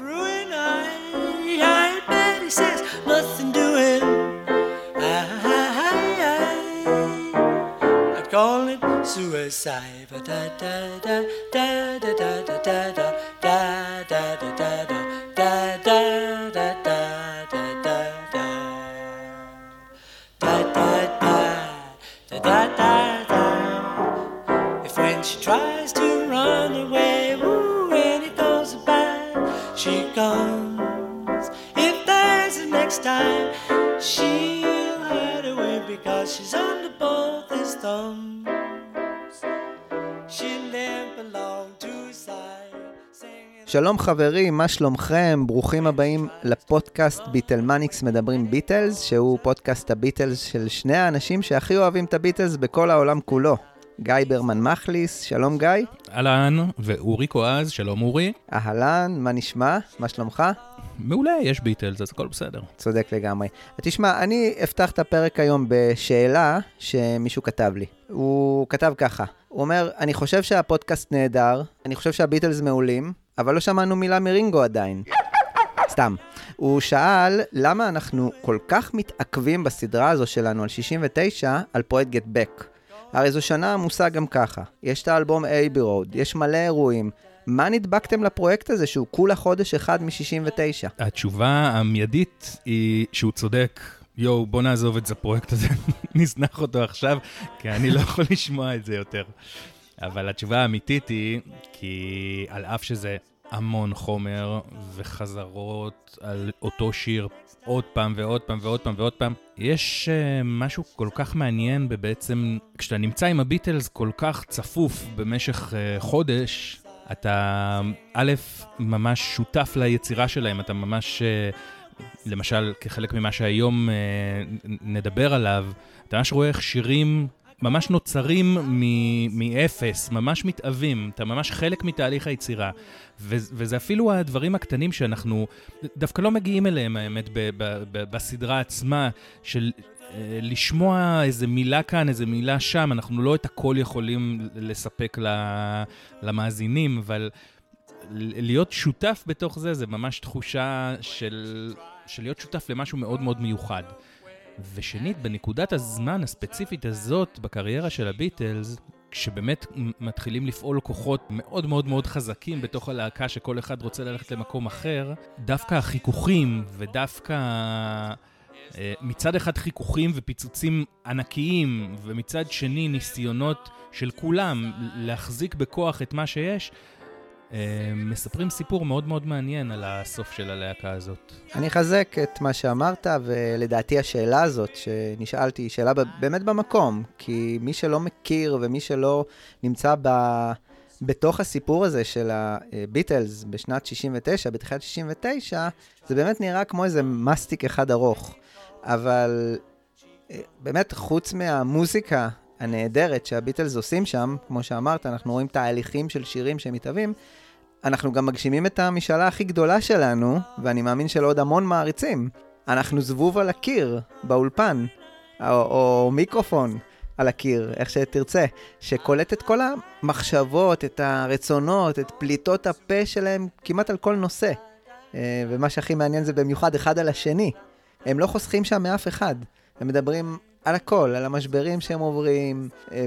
ruin. I, I bet he says nothing doing. I, I, I'd call it suicide. But da da da da da da da da da da da da da da da she's under both his thumbs. She two sides, singing. שלום חברים, מה שלומכם? ברוכים הבאים לפודקאסט ביטלמניקס מדברים ביטלס, שהוא פודקאסט הביטלס של שני האנשים שהכי אוהבים את הביטלס בכל העולם כולו. גיא ברמן מחליס, שלום גיא. אהלן, ואורי קואז, שלום אורי. אהלן, מה נשמע? מה שלומך? מעולה, יש ביטלס, אז הכל בסדר. צודק לגמרי. תשמע, אני אפתח את הפרק היום בשאלה שמישהו כתב לי. הוא כתב ככה, הוא אומר, אני חושב שהפודקאסט נהדר, אני חושב שהביטלס מעולים, אבל לא שמענו מילה מרינגו עדיין. סתם. הוא שאל למה אנחנו כל כך מתעכבים בסדרה הזו שלנו על 69 על פרויקט גט בק. הרי זו שנה עמוסה גם ככה. יש את האלבום אייבי רוד, יש מלא אירועים. מה נדבקתם לפרויקט הזה שהוא כולה חודש אחד מ-69? התשובה המיידית היא שהוא צודק. יואו, בוא נעזוב את הפרויקט הזה, נזנח אותו עכשיו, כי אני לא יכול לשמוע את זה יותר. אבל התשובה האמיתית היא, כי על אף שזה המון חומר וחזרות על אותו שיר עוד פעם ועוד פעם ועוד פעם ועוד פעם, יש uh, משהו כל כך מעניין בבעצם, כשאתה נמצא עם הביטלס כל כך צפוף במשך uh, חודש, אתה א', ממש שותף ליצירה שלהם, אתה ממש, uh, למשל, כחלק ממה שהיום uh, נדבר עליו, אתה ממש רואה איך שירים ממש נוצרים מאפס, ממש מתאבים, אתה ממש חלק מתהליך היצירה. ו- וזה אפילו הדברים הקטנים שאנחנו דווקא לא מגיעים אליהם, האמת, ב- ב- ב- בסדרה עצמה, של אה, לשמוע איזה מילה כאן, איזה מילה שם, אנחנו לא את הכל יכולים לספק למאזינים, אבל להיות שותף בתוך זה, זה ממש תחושה של, של להיות שותף למשהו מאוד מאוד מיוחד. ושנית, בנקודת הזמן הספציפית הזאת בקריירה של הביטלס, כשבאמת מתחילים לפעול כוחות מאוד מאוד מאוד חזקים בתוך הלהקה, שכל אחד רוצה ללכת למקום אחר, דווקא החיכוכים ודווקא... אה, מצד אחד חיכוכים ופיצוצים ענקיים, ומצד שני ניסיונות של כולם להחזיק בכוח את מה שיש, מספרים סיפור מאוד מאוד מעניין על הסוף של הלהקה הזאת. אני אחזק את מה שאמרת, ולדעתי השאלה הזאת שנשאלתי היא שאלה באמת במקום, כי מי שלא מכיר ומי שלא נמצא ב... בתוך הסיפור הזה של הביטלס בשנת 69, בתחילת 69, זה באמת נראה כמו איזה מסטיק אחד ארוך. אבל אה, באמת, חוץ מהמוזיקה הנהדרת שהביטלס עושים שם, כמו שאמרת, אנחנו רואים תהליכים של שירים שמתהווים, אנחנו גם מגשימים את המשאלה הכי גדולה שלנו, ואני מאמין של עוד המון מעריצים. אנחנו זבוב על הקיר, באולפן, או, או מיקרופון על הקיר, איך שתרצה, שקולט את כל המחשבות, את הרצונות, את פליטות הפה שלהם כמעט על כל נושא. אה, ומה שהכי מעניין זה במיוחד אחד על השני. הם לא חוסכים שם מאף אחד. הם מדברים על הכל, על המשברים שהם עוברים, אה,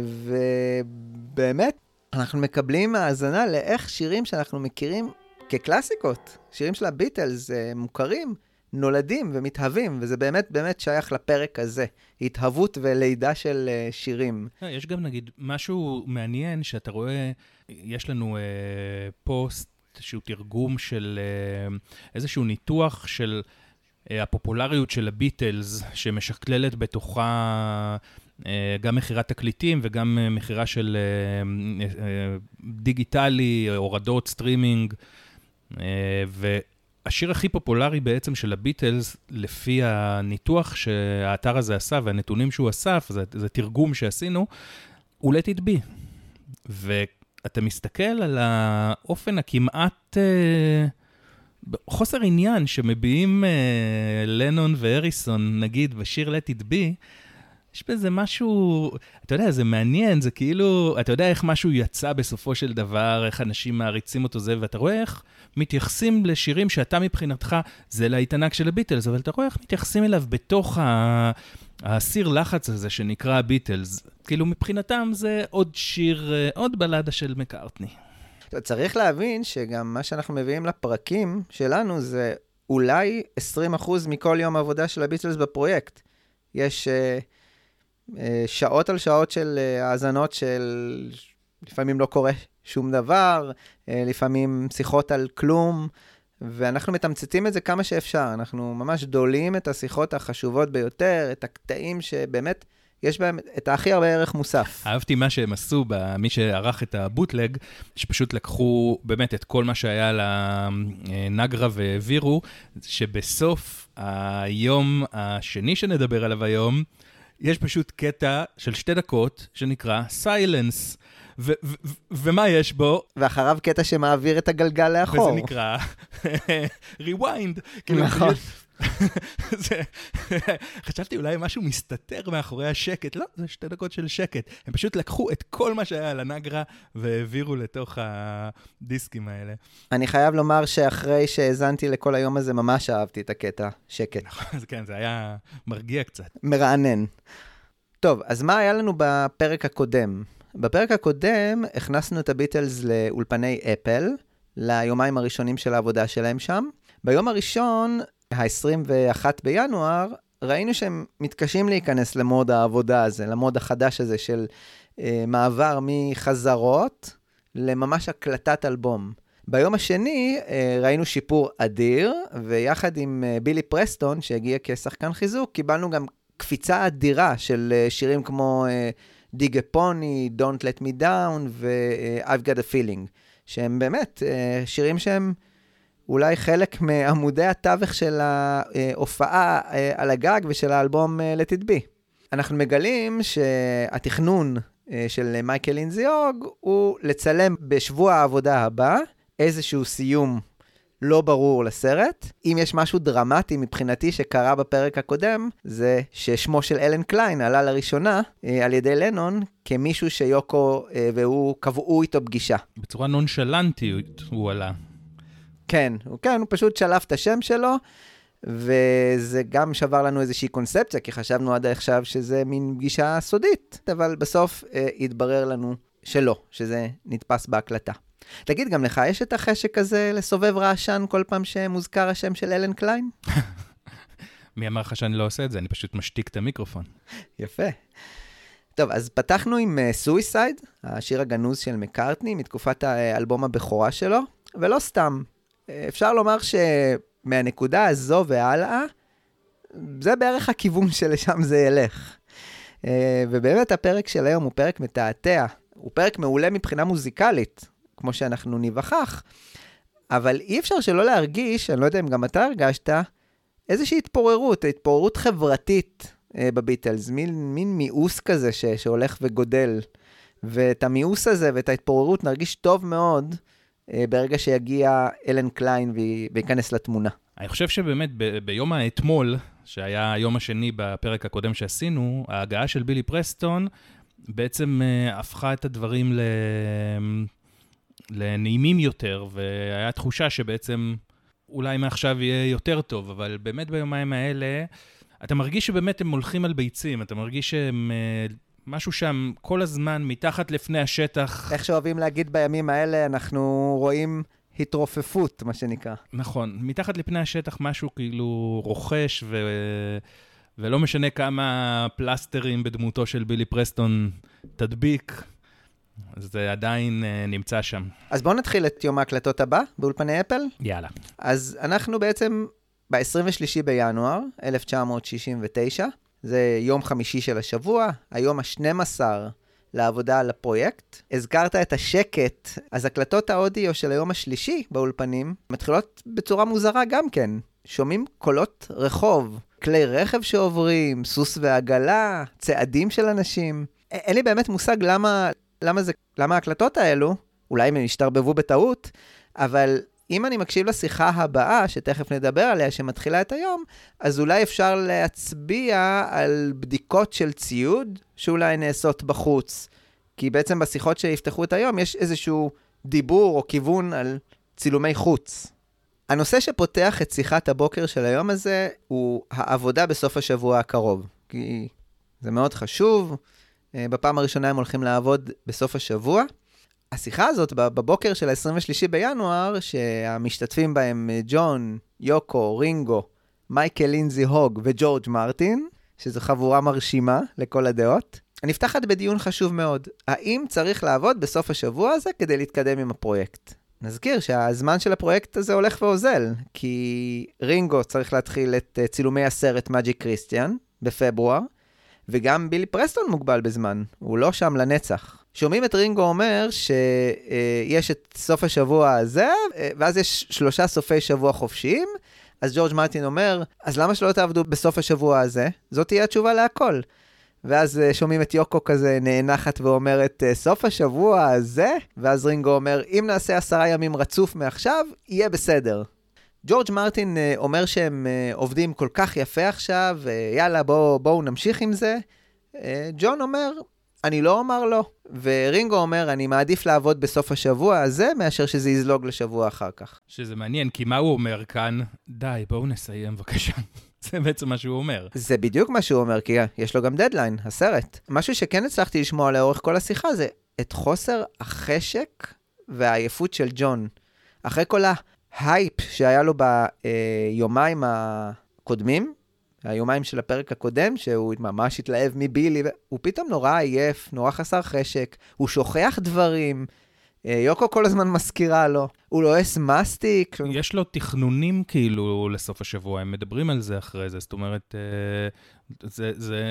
ובאמת, אנחנו מקבלים האזנה לאיך שירים שאנחנו מכירים כקלאסיקות, שירים של הביטלס אה, מוכרים, נולדים ומתהווים, וזה באמת באמת שייך לפרק הזה, התהוות ולידה של אה, שירים. יש גם נגיד משהו מעניין שאתה רואה, יש לנו אה, פוסט שהוא תרגום של אה, איזשהו ניתוח של הפופולריות של הביטלס, שמשקללת בתוכה אה, גם מכירת תקליטים וגם אה, מכירה של דיגיטלי, הורדות, סטרימינג. והשיר הכי פופולרי בעצם של הביטלס, לפי הניתוח שהאתר הזה עשה והנתונים שהוא אסף, זה, זה תרגום שעשינו, הוא let it be. ואתה מסתכל על האופן הכמעט... חוסר עניין שמביעים אה, לנון והריסון, נגיד, בשיר Let It Be, יש בזה משהו, אתה יודע, זה מעניין, זה כאילו, אתה יודע איך משהו יצא בסופו של דבר, איך אנשים מעריצים אותו זה, ואתה רואה איך מתייחסים לשירים שאתה מבחינתך, זה להיט ענק של הביטלס, אבל אתה רואה איך מתייחסים אליו בתוך ה... הסיר לחץ הזה שנקרא ביטלס. כאילו, מבחינתם זה עוד שיר, אה, עוד בלדה של מקארטני. צריך להבין שגם מה שאנחנו מביאים לפרקים שלנו זה אולי 20% מכל יום עבודה של הביטלס בפרויקט. יש uh, uh, שעות על שעות של uh, האזנות של לפעמים לא קורה שום דבר, uh, לפעמים שיחות על כלום, ואנחנו מתמצתים את זה כמה שאפשר. אנחנו ממש דולים את השיחות החשובות ביותר, את הקטעים שבאמת... יש בהם את הכי הרבה ערך מוסף. אהבתי מה שהם עשו, מי שערך את הבוטלג, שפשוט לקחו באמת את כל מה שהיה לנגרה והעבירו, שבסוף היום השני שנדבר עליו היום, יש פשוט קטע של שתי דקות שנקרא סיילנס. ומה יש בו? ואחריו קטע שמעביר את הגלגל לאחור. וזה נקרא rewind. כאילו, נכון. זה, חשבתי אולי משהו מסתתר מאחורי השקט, לא, זה שתי דקות של שקט. הם פשוט לקחו את כל מה שהיה על הנגרה והעבירו לתוך הדיסקים האלה. אני חייב לומר שאחרי שהאזנתי לכל היום הזה, ממש אהבתי את הקטע שקט. נכון, כן, זה היה מרגיע קצת. מרענן. טוב, אז מה היה לנו בפרק הקודם? בפרק הקודם הכנסנו את הביטלס לאולפני אפל, ליומיים הראשונים של העבודה שלהם שם. ביום הראשון ה-21 בינואר, ראינו שהם מתקשים להיכנס למוד העבודה הזה, למוד החדש הזה של אה, מעבר מחזרות לממש הקלטת אלבום. ביום השני אה, ראינו שיפור אדיר, ויחד עם אה, בילי פרסטון, שהגיע כשחקן חיזוק, קיבלנו גם קפיצה אדירה של אה, שירים כמו אה, דיגה פוני, Don't Let Me Down ו-I've Got a Feeling, שהם באמת אה, שירים שהם... אולי חלק מעמודי התווך של ההופעה אה, על הגג ושל האלבום אה, Let It. אנחנו מגלים שהתכנון אה, של מייקל אינזיוג הוא לצלם בשבוע העבודה הבא איזשהו סיום לא ברור לסרט. אם יש משהו דרמטי מבחינתי שקרה בפרק הקודם, זה ששמו של אלן קליין עלה לראשונה על ידי לנון כמישהו שיוקו והוא קבעו איתו פגישה. בצורה נונשלנטית הוא עלה. כן, הוא כן, הוא פשוט שלף את השם שלו, וזה גם שבר לנו איזושהי קונספציה, כי חשבנו עד עכשיו שזה מין פגישה סודית, אבל בסוף אה, התברר לנו שלא, שזה נתפס בהקלטה. תגיד, גם לך יש את החשק הזה לסובב רעשן כל פעם שמוזכר השם של אלן קליין? מי אמר לך שאני לא עושה את זה? אני פשוט משתיק את המיקרופון. יפה. טוב, אז פתחנו עם סויסייד, uh, השיר הגנוז של מקארטני, מתקופת האלבום הבכורה שלו, ולא סתם, אפשר לומר שמהנקודה הזו והלאה, זה בערך הכיוון שלשם זה ילך. אה, ובאמת הפרק של היום הוא פרק מתעתע, הוא פרק מעולה מבחינה מוזיקלית, כמו שאנחנו ניווכח, אבל אי אפשר שלא להרגיש, אני לא יודע אם גם אתה הרגשת, איזושהי התפוררות, התפוררות חברתית אה, בביטלס, מין, מין מיאוס כזה ש, שהולך וגודל. ואת המיאוס הזה ואת ההתפוררות נרגיש טוב מאוד ברגע שיגיע אלן קליין וייכנס לתמונה. אני חושב שבאמת ב- ביום האתמול, שהיה היום השני בפרק הקודם שעשינו, ההגעה של בילי פרסטון בעצם uh, הפכה את הדברים ל... לנעימים יותר, והיה תחושה שבעצם אולי מעכשיו יהיה יותר טוב, אבל באמת ביומיים האלה, אתה מרגיש שבאמת הם הולכים על ביצים, אתה מרגיש שהם... Uh, משהו שם כל הזמן מתחת לפני השטח. איך שאוהבים להגיד בימים האלה, אנחנו רואים התרופפות, מה שנקרא. נכון, מתחת לפני השטח משהו כאילו רוכש, ו... ולא משנה כמה פלסטרים בדמותו של בילי פרסטון תדביק, זה עדיין uh, נמצא שם. אז בואו נתחיל את יום ההקלטות הבא באולפני אפל. יאללה. אז אנחנו בעצם ב-23 בינואר 1969, זה יום חמישי של השבוע, היום ה-12 לעבודה על הפרויקט. הזכרת את השקט, אז הקלטות האודיו של היום השלישי באולפנים מתחילות בצורה מוזרה גם כן. שומעים קולות רחוב, כלי רכב שעוברים, סוס ועגלה, צעדים של אנשים. אין לי באמת מושג למה, למה, זה, למה ההקלטות האלו, אולי הם השתרבבו בטעות, אבל אם אני מקשיב לשיחה הבאה, שתכף נדבר עליה, שמתחילה את היום, אז אולי אפשר להצביע על בדיקות של ציוד שאולי נעשות בחוץ. כי בעצם בשיחות שיפתחו את היום יש איזשהו דיבור או כיוון על צילומי חוץ. הנושא שפותח את שיחת הבוקר של היום הזה הוא העבודה בסוף השבוע הקרוב. כי זה מאוד חשוב. אה, בפעם הראשונה הם הולכים לעבוד בסוף השבוע. השיחה הזאת בבוקר של ה-23 בינואר, שהמשתתפים בהם אה, ג'ון, יוקו, רינגו, מייקל לינזי הוג וג'ורג' מרטין, שזו חבורה מרשימה לכל הדעות, נפתחת בדיון חשוב מאוד. האם צריך לעבוד בסוף השבוע הזה כדי להתקדם עם הפרויקט? נזכיר שהזמן של הפרויקט הזה הולך ואוזל, כי רינגו צריך להתחיל את אה, צילומי הסרט מג'יק קריסטיאן בפברואר, וגם בילי פרסטון מוגבל בזמן, הוא לא שם לנצח. שומעים את רינגו אומר שיש את סוף השבוע הזה, ואז יש שלושה סופי שבוע חופשיים, אז ג'ורג' מרטין אומר, אז למה שלא תעבדו בסוף השבוע הזה? זאת תהיה התשובה להכל. ואז אה, שומעים את יוקו כזה נאנחת ואומרת, אה, סוף השבוע הזה? ואז רינגו אומר, אם נעשה עשרה ימים רצוף מעכשיו, יהיה בסדר. ג'ורג' מרטין אה, אומר שהם עובדים כל כך יפה עכשיו, יאללה, בואו בוא נמשיך עם זה. ג'ון אומר, אני לא אומר לא. ורינגו אומר, אני מעדיף לעבוד בסוף השבוע הזה, מאשר שזה יזלוג לשבוע אחר כך. שזה מעניין, כי מה הוא אומר כאן? די, בואו נסיים בבקשה. זה בעצם מה שהוא אומר. זה בדיוק מה שהוא אומר, כי יש לו גם דדליין, הסרט. משהו שכן הצלחתי לשמוע לאורך כל השיחה זה את חוסר החשק והעייפות של ג'ון. אחרי כל ההייפ שהיה לו ביומיים הקודמים, היומיים של הפרק הקודם, שהוא ממש התלהב מבילי, הוא פתאום נורא עייף, נורא חסר חשק, הוא שוכח דברים. אה, יוקו כל הזמן מזכירה לו, הוא לועס מסטיק. יש לו תכנונים כאילו לסוף השבוע, הם מדברים על זה אחרי זה, זאת אומרת, אה, זה, זה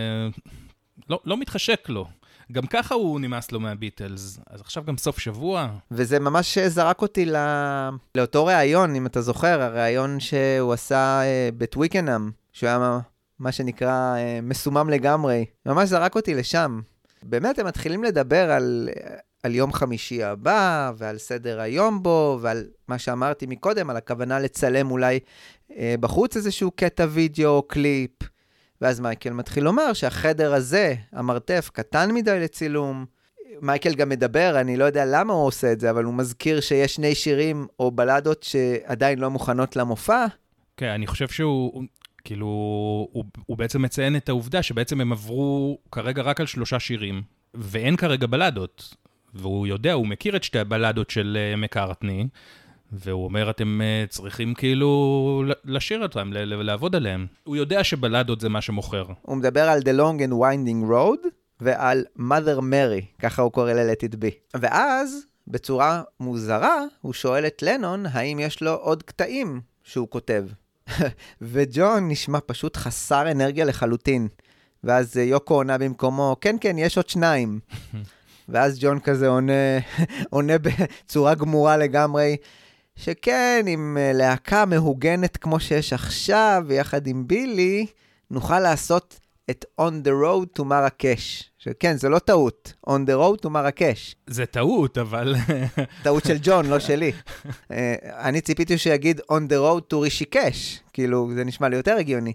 לא, לא מתחשק לו. גם ככה הוא נמאס לו מהביטלס, אז עכשיו גם סוף שבוע. וזה ממש זרק אותי לא... לאותו ראיון, אם אתה זוכר, הראיון שהוא עשה אה, בטוויקנאם, שהוא היה מה שנקרא מסומם לגמרי. ממש זרק אותי לשם. באמת, הם מתחילים לדבר על על יום חמישי הבא, ועל סדר היום בו, ועל מה שאמרתי מקודם, על הכוונה לצלם אולי אה, בחוץ איזשהו קטע וידאו או קליפ. ואז מייקל מתחיל לומר שהחדר הזה, המרתף, קטן מדי לצילום. מייקל גם מדבר, אני לא יודע למה הוא עושה את זה, אבל הוא מזכיר שיש שני שירים או בלדות שעדיין לא מוכנות למופע. כן, אני חושב שהוא, כאילו, הוא, הוא בעצם מציין את העובדה שבעצם הם עברו כרגע רק על שלושה שירים, ואין כרגע בלדות. והוא יודע, הוא מכיר את שתי הבלדות של uh, מקארטני, והוא אומר, אתם uh, צריכים כאילו לשיר אותם, לעבוד עליהם. הוא יודע שבלדות זה מה שמוכר. הוא מדבר על The Long and Winding Road ועל Mother Mary, ככה הוא קורא ל-Let It Be. ואז, בצורה מוזרה, הוא שואל את לנון האם יש לו עוד קטעים שהוא כותב. וג'ון נשמע פשוט חסר אנרגיה לחלוטין. ואז יוקו עונה במקומו, כן, כן, יש עוד שניים. ואז ג'ון כזה עונה, עונה בצורה גמורה לגמרי, שכן, עם אה, להקה מהוגנת כמו שיש עכשיו, ויחד עם בילי, נוכל לעשות את On the Road to Marrakesh. שכן, זה לא טעות, On the Road to Marrakesh. זה טעות, אבל... טעות של ג'ון, לא שלי. אה, אני ציפיתי שיגיד On the Road to רישיקש, כאילו, זה נשמע לי יותר הגיוני.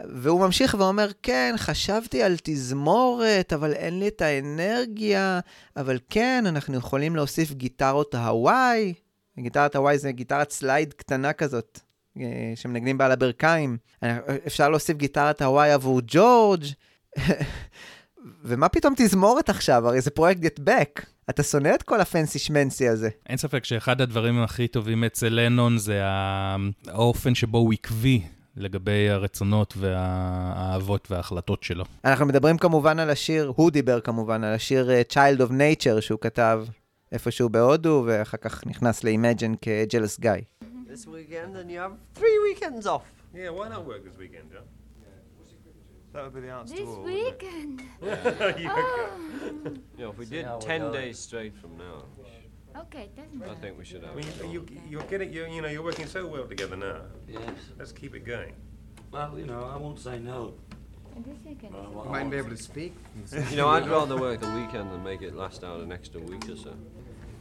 והוא ממשיך ואומר, כן, חשבתי על תזמורת, אבל אין לי את האנרגיה, אבל כן, אנחנו יכולים להוסיף גיטרות הוואי. גיטרת הוואי זה גיטרת slide קטנה כזאת, שמנגנים בה על הברכיים. אפשר להוסיף גיטרת הוואי עבור ג'ורג'. ומה פתאום תזמורת עכשיו? הרי זה פרויקט Get Back. אתה שונא את כל ה fancy shmancy הזה. אין ספק שאחד הדברים הכי טובים אצל לנון זה האופן שבו הוא עקבי לגבי הרצונות והאהבות וההחלטות שלו. אנחנו מדברים כמובן על השיר, הוא דיבר כמובן על השיר uh, Child of Nature שהוא כתב איפשהו בהודו, ואחר כך נכנס ל-Imagine כ-Jealous Guy. This weekend and you have three weekends off. Yeah, why not work this weekend, John? That would be the answer This weekend? yeah, oh. if we did 10 days straight from now, Okay, doesn't I think we should have. Well, you, you, you're getting, you, you know, you're working so well together now. Yes. Let's keep it going. Well, you know, I won't say no. You might be able to speak. you know, I'd rather work the weekend than make it last out an extra week or so.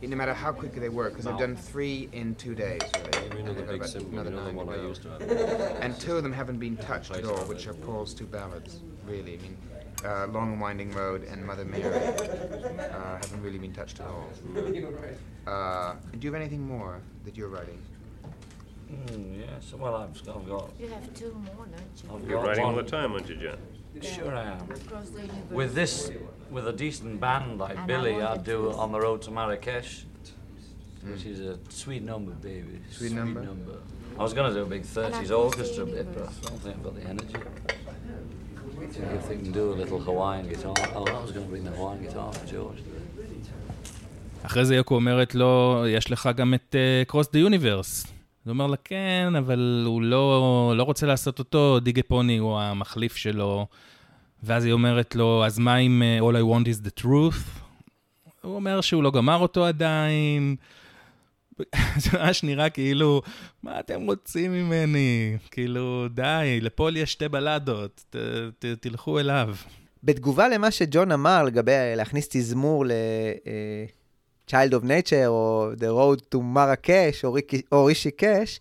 No matter how quickly they work, because. I've done three in two days, really. another big symbol, another nine one I used to have. and two of them haven't been touched at all, which are Paul's two ballads, really. I mean, uh, Long and Winding Road and Mother Mary uh, haven't really been touched at all. Uh, do you have anything more that you're writing? Mm, yes, well, I've, I've got. You have two more, don't you? You're writing all the time, aren't you, John? Sure I am. With this, with a decent band like and Billy, I'd do On the Road to Marrakesh, mm. which is a sweet number, baby. Sweet, sweet number. number. I was going to do a big 30s orchestra bit, but I don't think I've got the energy. See if they can do a little Hawaiian guitar. Oh, I was going to bring the Hawaiian guitar for George. אחרי זה יוקו אומרת לו, יש לך גם את קרוס דה יוניברס. הוא אומר לה, כן, אבל הוא לא, לא רוצה לעשות אותו, דיגה פוני הוא המחליף שלו. ואז היא אומרת לו, אז מה אם uh, All I want is the truth? הוא אומר שהוא לא גמר אותו עדיין. זה ממש נראה כאילו, מה אתם רוצים ממני? כאילו, די, לפול יש שתי בלדות, ת, ת, תלכו אליו. בתגובה למה שג'ון אמר לגבי להכניס תזמור ל... Child of Nature, או The Road to Marrakesh, או, ריק, או רישי קאש,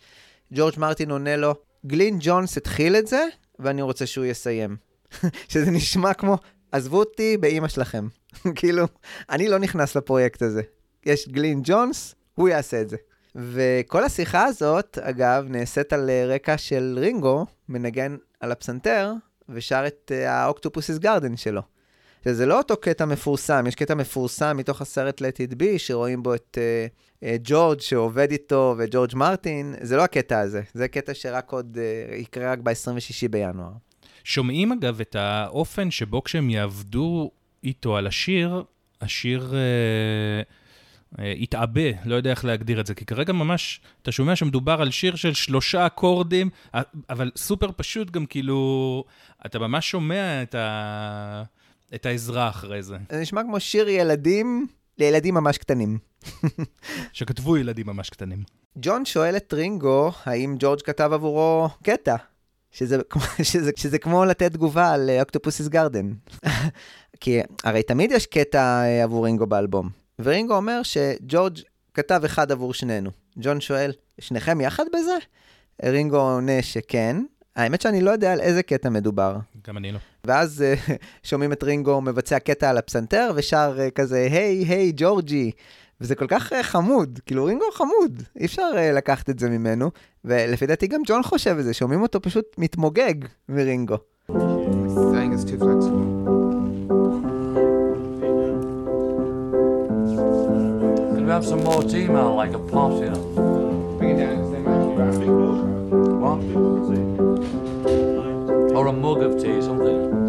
ג'ורג' מרטין עונה לו, גלין ג'ונס התחיל את זה, ואני רוצה שהוא יסיים. שזה נשמע כמו, עזבו אותי באימא שלכם. כאילו, אני לא נכנס לפרויקט הזה. יש גלין ג'ונס, הוא יעשה את זה. וכל השיחה הזאת, אגב, נעשית על רקע של רינגו, מנגן על הפסנתר, ושר את האוקטופוסיס גרדן שלו. שזה לא אותו קטע מפורסם, יש קטע מפורסם מתוך הסרט Let It Be, שרואים בו את uh, uh, ג'ורג' שעובד איתו וג'ורג' מרטין, זה לא הקטע הזה, זה קטע שרק עוד uh, יקרה רק ב-26 בינואר. שומעים אגב את האופן שבו כשהם יעבדו איתו על השיר, השיר... Uh... התעבה, לא יודע איך להגדיר את זה, כי כרגע ממש, אתה שומע שמדובר על שיר של שלושה אקורדים, אבל סופר פשוט גם כאילו, אתה ממש שומע את ה... את העזרה אחרי זה. זה נשמע כמו שיר ילדים לילדים ממש קטנים. שכתבו ילדים ממש קטנים. ג'ון שואל את רינגו, האם ג'ורג' כתב עבורו קטע? שזה, שזה, שזה כמו לתת תגובה על אוקטופוסיס גרדן. כי הרי תמיד יש קטע אה, עבור רינגו באלבום. ורינגו אומר שג'ורג' כתב אחד עבור שנינו. ג'ון שואל, שניכם יחד בזה? רינגו עונה שכן, האמת שאני לא יודע על איזה קטע מדובר. גם אני לא. ואז uh, שומעים את רינגו מבצע קטע על הפסנתר ושר uh, כזה, היי, היי, ג'ורג'י. וזה כל כך uh, חמוד, כאילו רינגו חמוד, אי אפשר לקחת את זה ממנו, ולפי דעתי גם ג'ון חושב את זה, שומעים אותו פשוט מתמוגג מרינגו. Can we have some more tea, Mal, like a pot, know? Bring it down, What? Or a mug of tea, something.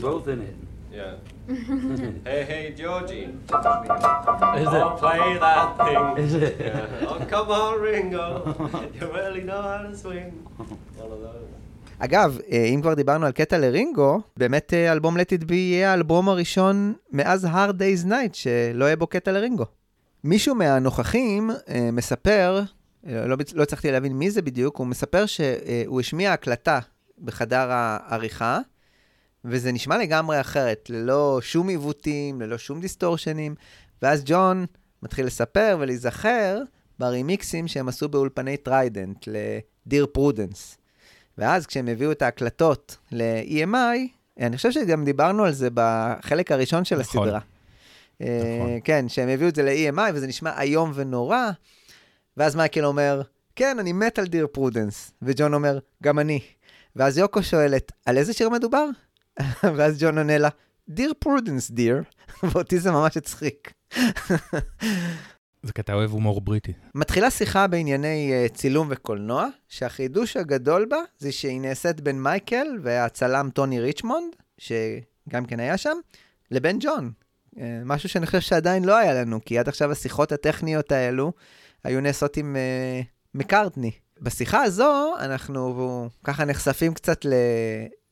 You're both in it? Yeah. hey, hey, Georgie. Is it? play that thing. Is it? Yeah. Oh, come on, Ringo. you really know how to swing. One of those. אגב, אם כבר דיברנו על קטע לרינגו, באמת אלבום Let It Be יהיה האלבום הראשון מאז Hard Day's Night שלא יהיה בו קטע לרינגו. מישהו מהנוכחים מספר לא, לא הצלחתי להבין מי זה בדיוק, הוא מספר שהוא השמיע הקלטה בחדר העריכה, וזה נשמע לגמרי אחרת, ללא שום עיוותים, ללא שום דיסטורשנים, ואז ג'ון מתחיל לספר ולהיזכר ברימיקסים שהם עשו באולפני טריידנט ל Dear Prudence. ואז כשהם הביאו את ההקלטות ל-EMI, אני חושב שגם דיברנו על זה בחלק הראשון של נכון. הסדרה. נכון. כן, שהם הביאו את זה ל-EMI וזה נשמע איום ונורא. ואז מייקל אומר, כן, אני מת על Dear Prudence. וג'ון אומר, גם אני. ואז יוקו שואלת, על איזה שיר מדובר? ואז ג'ון עונה לה, Dear Prudence, dear. ואותי זה ממש הצחיק. זה קטע אוהב הומור בריטי. מתחילה שיחה בענייני אה, צילום וקולנוע, שהחידוש הגדול בה זה שהיא נעשית בין מייקל והצלם טוני ריצ'מונד, שגם כן היה שם, לבין ג'ון. אה, משהו שאני חושב שעדיין לא היה לנו, כי עד עכשיו השיחות הטכניות האלו היו נעשות עם uh, מקארטני. בשיחה הזו אנחנו ככה נחשפים קצת ל...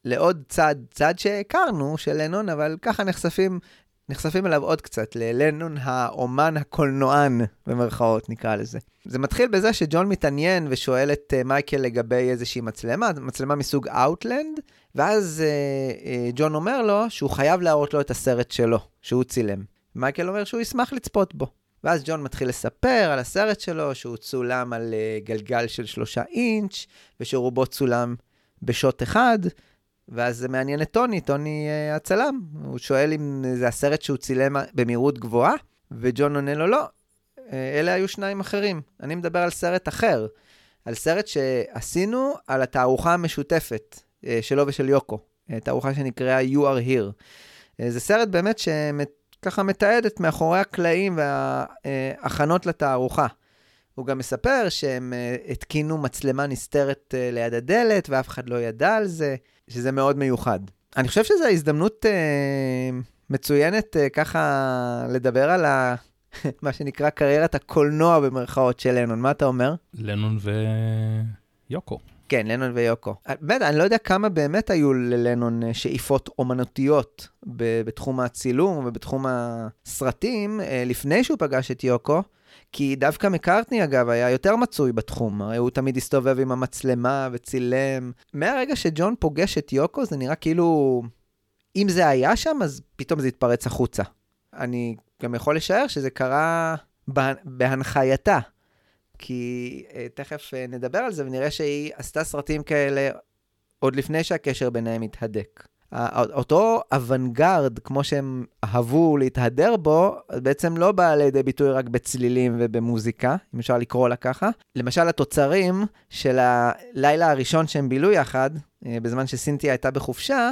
לעוד צד, צד שהכרנו של לנון, אבל ככה נחשפים, נחשפים אליו עוד קצת, ללנון האומן הקולנוען, במרכאות נקרא לזה. זה מתחיל בזה שג'ון מתעניין ושואל את uh, מייקל לגבי איזושהי מצלמה, מצלמה מסוג Outland, ואז uh, uh, ג'ון אומר לו שהוא חייב להראות לו את הסרט שלו, שהוא צילם. מייקל אומר שהוא ישמח לצפות בו. ואז ג'ון מתחיל לספר על הסרט שלו, שהוא צולם על uh, גלגל של שלושה אינץ', ושרובו צולם בשוט אחד, ואז זה מעניין את טוני, טוני uh, הצלם. הוא שואל אם זה הסרט שהוא צילם במהירות גבוהה, וג'ון עונה לו לא, אלה היו שניים אחרים. אני מדבר על סרט אחר, על סרט שעשינו על התערוכה המשותפת uh, שלו ושל יוקו, תערוכה שנקראה You are Here. Uh, זה סרט באמת שמת... ככה מתעדת מאחורי הקלעים וההכנות לתערוכה. הוא גם מספר שהם אה, התקינו מצלמה נסתרת אה, ליד הדלת, ואף אחד לא ידע על זה, שזה מאוד מיוחד. אני חושב שזו הזדמנות אה, מצוינת אה, ככה לדבר על ה... מה שנקרא קריירת הקולנוע במרכאות של לנון. מה אתה אומר? לנון ויוקו. כן, לנון ויוקו. באמת, אני לא יודע כמה באמת היו ללנון אה, שאיפות אומנותיות בתחום הצילום ובתחום הסרטים אה, לפני שהוא פגש את יוקו, כי דווקא מקארטני, אגב, היה יותר מצוי בתחום. הרי הוא תמיד הסתובב עם המצלמה וצילם. מהרגע שג'ון פוגש את יוקו, זה נראה כאילו... אם זה היה שם, אז פתאום זה התפרץ החוצה. אני גם יכול לשער שזה קרה בהנחייתה. כי uh, תכף uh, נדבר על זה ונראה שהיא עשתה סרטים כאלה עוד לפני שהקשר ביניהם התהדק. אותו אוונגרד, כמו שהם אהבו להתהדר בו, בעצם לא בא לידי ביטוי רק בצלילים ובמוזיקה, אם אפשר לקרוא לה ככה. למשל, התוצרים של הלילה הראשון שהם בילו יחד, אה, בזמן שסינתיה הייתה בחופשה,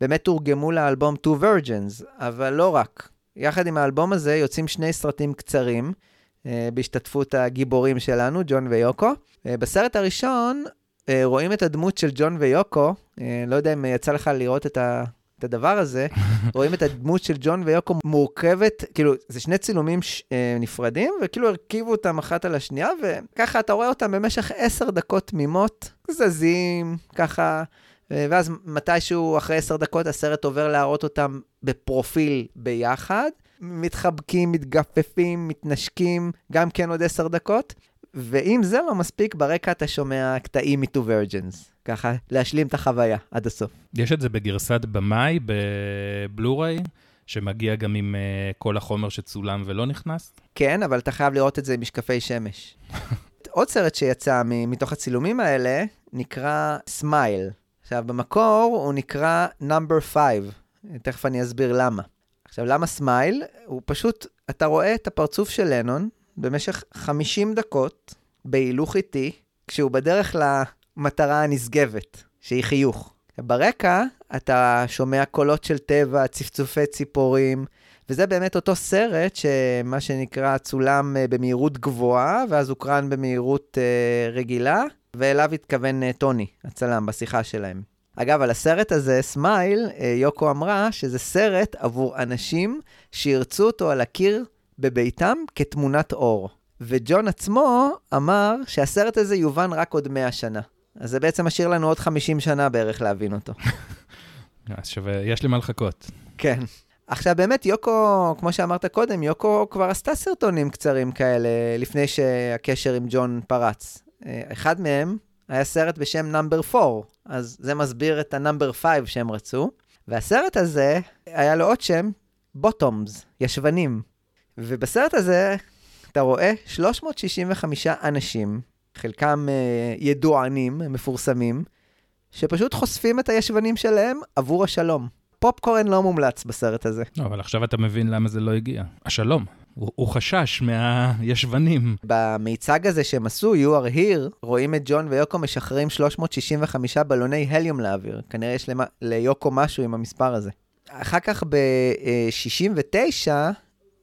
באמת תורגמו לאלבום Two Virgins, אבל לא רק. יחד עם האלבום הזה יוצאים שני סרטים קצרים, אה, בהשתתפות הגיבורים שלנו, ג'ון ויוקו. אה, בסרט הראשון רואים את הדמות של ג'ון ויוקו, לא יודע אם יצא לך לראות את ה... את הדבר הזה, רואים את הדמות של ג'ון ויוקו מורכבת, כאילו, זה שני צילומים ש, אה, נפרדים, וכאילו הרכיבו אותם אחת על השנייה, וככה אתה רואה אותם במשך עשר דקות תמימות, זזים, ככה, ואז מתישהו, אחרי עשר דקות, הסרט עובר להראות אותם בפרופיל ביחד, מתחבקים, מתגפפים, מתנשקים, גם כן עוד עשר דקות. ואם זה לא מספיק, ברקע אתה שומע קטעים מ-2 Virgins. ככה, להשלים את החוויה עד הסוף. יש את זה בגרסת במאי, בבלו-ריי, שמגיע גם עם uh, כל החומר שצולם ולא נכנס? כן, אבל אתה חייב לראות את זה עם משקפי שמש. עוד סרט שיצא מתוך הצילומים האלה נקרא Smile. עכשיו, במקור הוא נקרא Number 5. תכף אני אסביר למה. עכשיו, למה Smile? הוא פשוט, אתה רואה את הפרצוף של לנון במשך 50 דקות בהילוך איטי, כשהוא בדרך למטרה הנשגבת, שהיא חיוך. ברקע אתה שומע קולות של טבע, צפצופי ציפורים, וזה באמת אותו סרט שמה שנקרא צולם אה, במהירות גבוהה, ואז הוקרן במהירות אה, רגילה, ואליו התכוון אה, טוני, הצלם, בשיחה שלהם. אגב, על הסרט הזה, סמייל, אה, יוקו אמרה שזה סרט עבור אנשים שירצו אותו על הקיר בביתם כתמונת אור. וג'ון עצמו אמר שהסרט הזה יובן רק עוד 100 שנה. אז זה בעצם משאיר לנו עוד 50 שנה בערך להבין אותו. אז שווה, יש לי מה לחכות. כן. עכשיו באמת, יוקו, כמו שאמרת קודם, יוקו כבר עשתה סרטונים קצרים כאלה לפני שהקשר עם ג'ון פרץ. אה, אחד מהם היה סרט בשם Number 4, אז זה מסביר את ה Number 5 שהם רצו. והסרט הזה, היה לו עוד שם, Bottoms, ישבנים. ובסרט הזה אתה רואה 365 אנשים, חלקם אה, ידוענים, מפורסמים, שפשוט חושפים את הישבנים שלהם עבור השלום. פופקורן לא מומלץ בסרט הזה. לא, אבל עכשיו אתה מבין למה זה לא הגיע. השלום. הוא, הוא חשש מהישבנים. במיצג הזה שהם עשו, You are here, רואים את ג'ון ויוקו משחררים 365 בלוני הליום לאוויר. כנראה יש למה, ליוקו משהו עם המספר הזה. אחר כך ב-69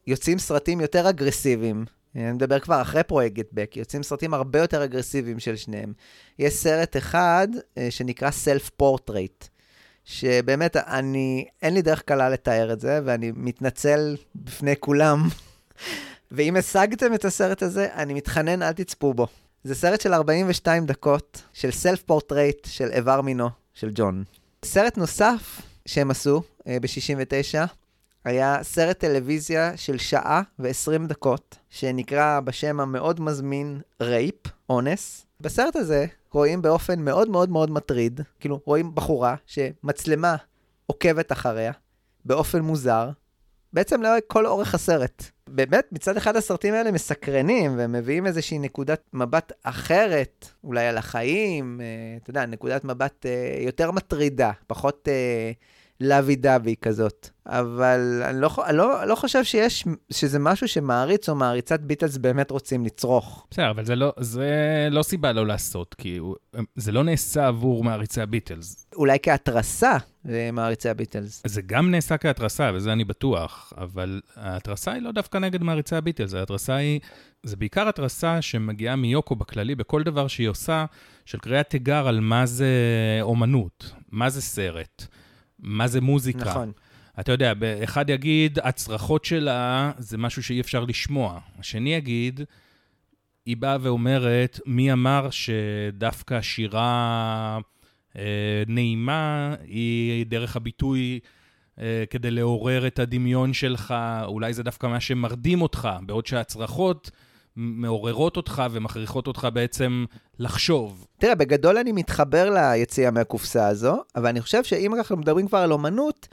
יוצאים סרטים יותר אגרסיביים. אני מדבר כבר אחרי פרויקט גטבק, יוצאים סרטים הרבה יותר אגרסיביים של שניהם. יש סרט אחד אה, שנקרא Self Portrait, שבאמת, אני, אין לי דרך קלה לתאר את זה, ואני מתנצל בפני כולם. ואם השגתם את הסרט הזה, אני מתחנן, אל תצפו בו. זה סרט של 42 דקות, של self portrait של איבר מינו, של ג'ון. סרט נוסף שהם עשו אה, ב-69, היה סרט טלוויזיה של שעה ו-20 דקות, שנקרא בשם המאוד מזמין Rape, אונס. בסרט הזה רואים באופן מאוד מאוד מאוד מטריד, כאילו רואים בחורה שמצלמה עוקבת אחריה, באופן מוזר, בעצם לאורך כל אורך הסרט. באמת, מצד אחד הסרטים האלה מסקרנים, והם מביאים איזושהי נקודת מבט אחרת, אולי על החיים, אה, אתה יודע, נקודת מבט אה, יותר מטרידה, פחות אה, לוי דווי כזאת. אבל אני לא, לא, לא חושב שיש, שזה משהו שמעריץ או מעריצת ביטלס באמת רוצים לצרוך. בסדר, אבל זה לא, זה לא סיבה לא לעשות, כי זה לא נעשה עבור מעריצי הביטלס. אולי כהתרסה למעריצי הביטלס. זה גם נעשה כהתרסה, וזה אני בטוח, אבל ההתרסה היא לא דווקא נגד מעריצי הביטלס, ההתרסה היא, זה בעיקר התרסה שמגיעה מיוקו בכללי, בכל דבר שהיא עושה, של קריאת תיגר על מה זה אומנות, מה זה סרט, מה זה מוזיקה. נכון. אתה יודע, אחד יגיד, הצרחות שלה זה משהו שאי אפשר לשמוע. השני יגיד, היא באה ואומרת, מי אמר שדווקא שירה אה, נעימה היא דרך הביטוי אה, כדי לעורר את הדמיון שלך, אולי זה דווקא מה שמרדים אותך, בעוד שהצרחות... מעוררות אותך ומכריחות אותך בעצם לחשוב. תראה, בגדול אני מתחבר ליציאה מהקופסה הזו, אבל אני חושב שאם אנחנו מדברים כבר על אומנות,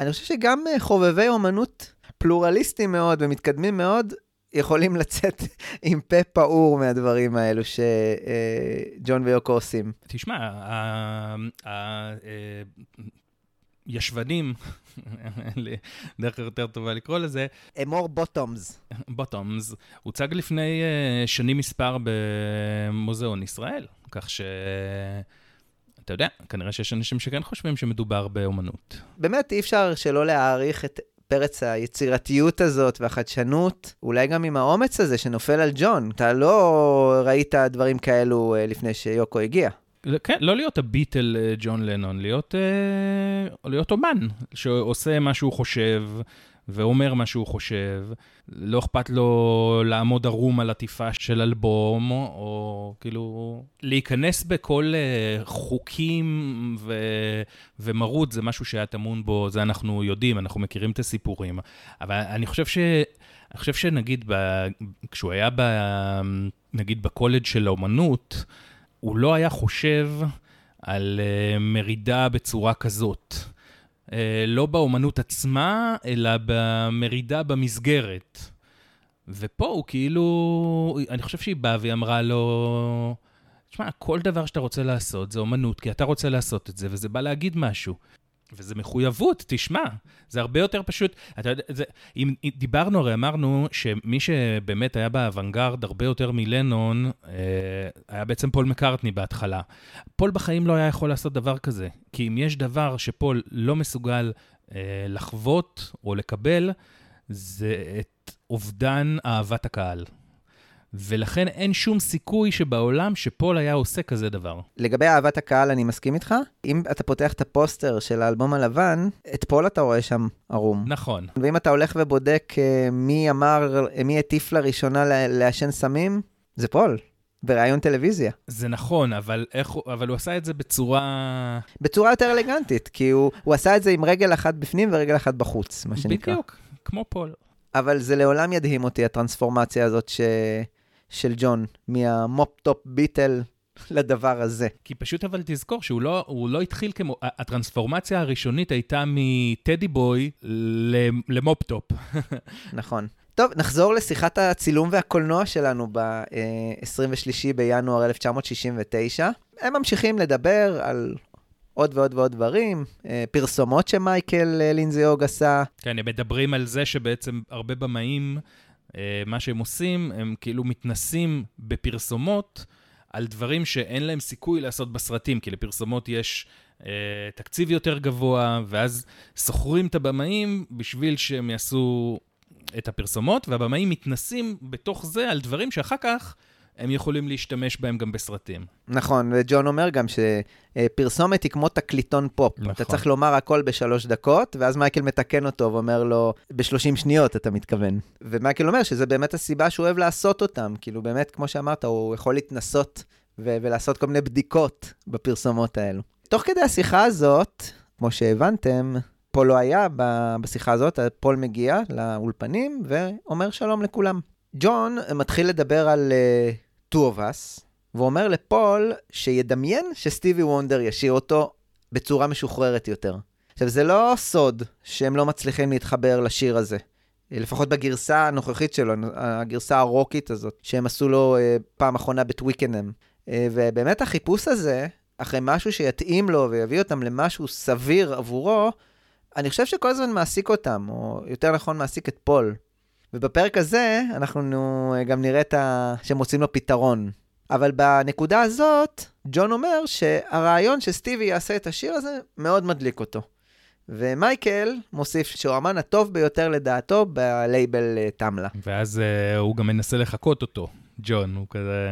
אני חושב שגם אה, חובבי אומנות פלורליסטים מאוד ומתקדמים מאוד, יכולים לצאת עם פה פעור מהדברים האלו שג'ון אה, ויוקו עושים. תשמע, הישבנים, דרך יותר טובה לקרוא לזה. אמור בוטומס. בוטומס, הוצג לפני אה, שנים מספר במוזיאון ישראל, כך ש... אתה יודע, כנראה שיש אנשים שכן חושבים שמדובר באומנות. באמת, אי אפשר שלא להעריך את פרץ היצירתיות הזאת והחדשנות, אולי גם עם האומץ הזה שנופל על ג'ון. אתה לא ראית דברים כאלו אה, לפני שיוקו הגיע. כן, לא להיות הביטל אה, ג'ון לנון, להיות, אה, להיות אומן שעושה מה שהוא חושב, ואומר מה שהוא חושב, לא אכפת לו לעמוד ערום על עטיפה של אלבום, או כאילו להיכנס בכל uh, חוקים ו... ומרות, זה משהו שהיה טמון בו, זה אנחנו יודעים, אנחנו מכירים את הסיפורים. אבל אני חושב ש... אני חושב שנגיד, ב... כשהוא היה ב... נגיד בקולג' של האומנות, הוא לא היה חושב על uh, מרידה בצורה כזאת. אה, לא באומנות עצמה, אלא במרידה במסגרת. ופה הוא כאילו, אני חושב שהיא באה והיא אמרה לו, תשמע, כל דבר שאתה רוצה לעשות זה אומנות, כי אתה רוצה לעשות את זה, וזה בא להגיד משהו. וזה מחויבות, תשמע, זה הרבה יותר פשוט. אתה יודע, זה, אם דיברנו, הרי אמרנו שמי שבאמת היה באוונגרד הרבה יותר מלנון, אה, היה בעצם פול מקארטני בהתחלה. פול בחיים לא היה יכול לעשות דבר כזה, כי אם יש דבר שפול לא מסוגל אה, לחוות או לקבל, זה את אובדן אהבת הקהל. ולכן אין שום סיכוי שבעולם שפול היה עושה כזה דבר. לגבי אהבת הקהל, אני מסכים איתך. אם אתה פותח את הפוסטר של האלבום הלבן, את פול אתה רואה שם ערום. נכון. ואם אתה הולך ובודק אה, מי אמר, מי הטיף לראשונה לעשן סמים, זה פול. בריאיון טלוויזיה. זה נכון, אבל, איך, אבל הוא עשה את זה בצורה... בצורה יותר אלגנטית, כי הוא, הוא עשה את זה עם רגל אחת בפנים ורגל אחת בחוץ, מה שנקרא. בדיוק, כמו פול. אבל זה לעולם ידהים אותי, הטרנספורמציה הזאת ש... של ג'ון, מה mop-top Beatle לדבר הזה. כי פשוט אבל תזכור שהוא לא, לא התחיל כמו... הטרנספורמציה הראשונית הייתה מ Teddy Boy ל mop-top. נכון. טוב, נחזור לשיחת הצילום והקולנוע שלנו ב-23 בינואר 1969. הם ממשיכים לדבר על עוד ועוד ועוד דברים, אה, פרסומות שמייקל אה, לינזי-הוג עשה. כן, הם מדברים על זה שבעצם הרבה במאים אה, מה שהם עושים, הם כאילו מתנסים בפרסומות על דברים שאין להם סיכוי לעשות בסרטים, כי לפרסומות יש אה, תקציב יותר גבוה, ואז שוכרים את הבמאים בשביל שהם יעשו את הפרסומות, והבמאים מתנסים בתוך זה על דברים שאחר כך הם יכולים להשתמש בהם גם בסרטים. נכון, וג'ון אומר גם שפרסומת היא כמו תקליטון פופ. נכון. אתה צריך לומר הכל בשלוש דקות, ואז מייקל מתקן אותו ואומר לו, ב-30 שניות אתה מתכוון. ומייקל אומר שזה באמת הסיבה שהוא אוהב לעשות אותם. כאילו, באמת, כמו שאמרת, הוא יכול להתנסות ו- ולעשות כל מיני בדיקות בפרסומות האלו. תוך כדי השיחה הזאת, כמו שהבנתם, פול לא היה בשיחה הזאת, פול מגיע לאולפנים ואומר שלום לכולם. ג'ון מתחיל לדבר על uh, Two of Us, ואומר לפול שידמיין שסטיבי וונדר ישיר אותו בצורה משוחררת יותר. עכשיו, זה לא סוד שהם לא מצליחים להתחבר לשיר הזה. לפחות בגרסה הנוכחית שלו, הגרסה הרוקית הזאת, שהם עשו לו uh, פעם אחרונה בטוויקנהאם. Uh, ובאמת החיפוש הזה, אחרי משהו שיתאים לו ויביא אותם למשהו סביר עבורו, אני חושב שכל הזמן מעסיק אותם, או יותר נכון מעסיק את פול. ובפרק הזה אנחנו גם נראה את ה... שהם מוצאים לו פתרון. אבל בנקודה הזאת, ג'ון אומר שהרעיון שסטיבי יעשה את השיר הזה מאוד מדליק אותו. ומייקל מוסיף שהוא האמן הטוב ביותר לדעתו בלייבל תמלה. ואז uh, הוא גם מנסה לחקות אותו, ג'ון, הוא כזה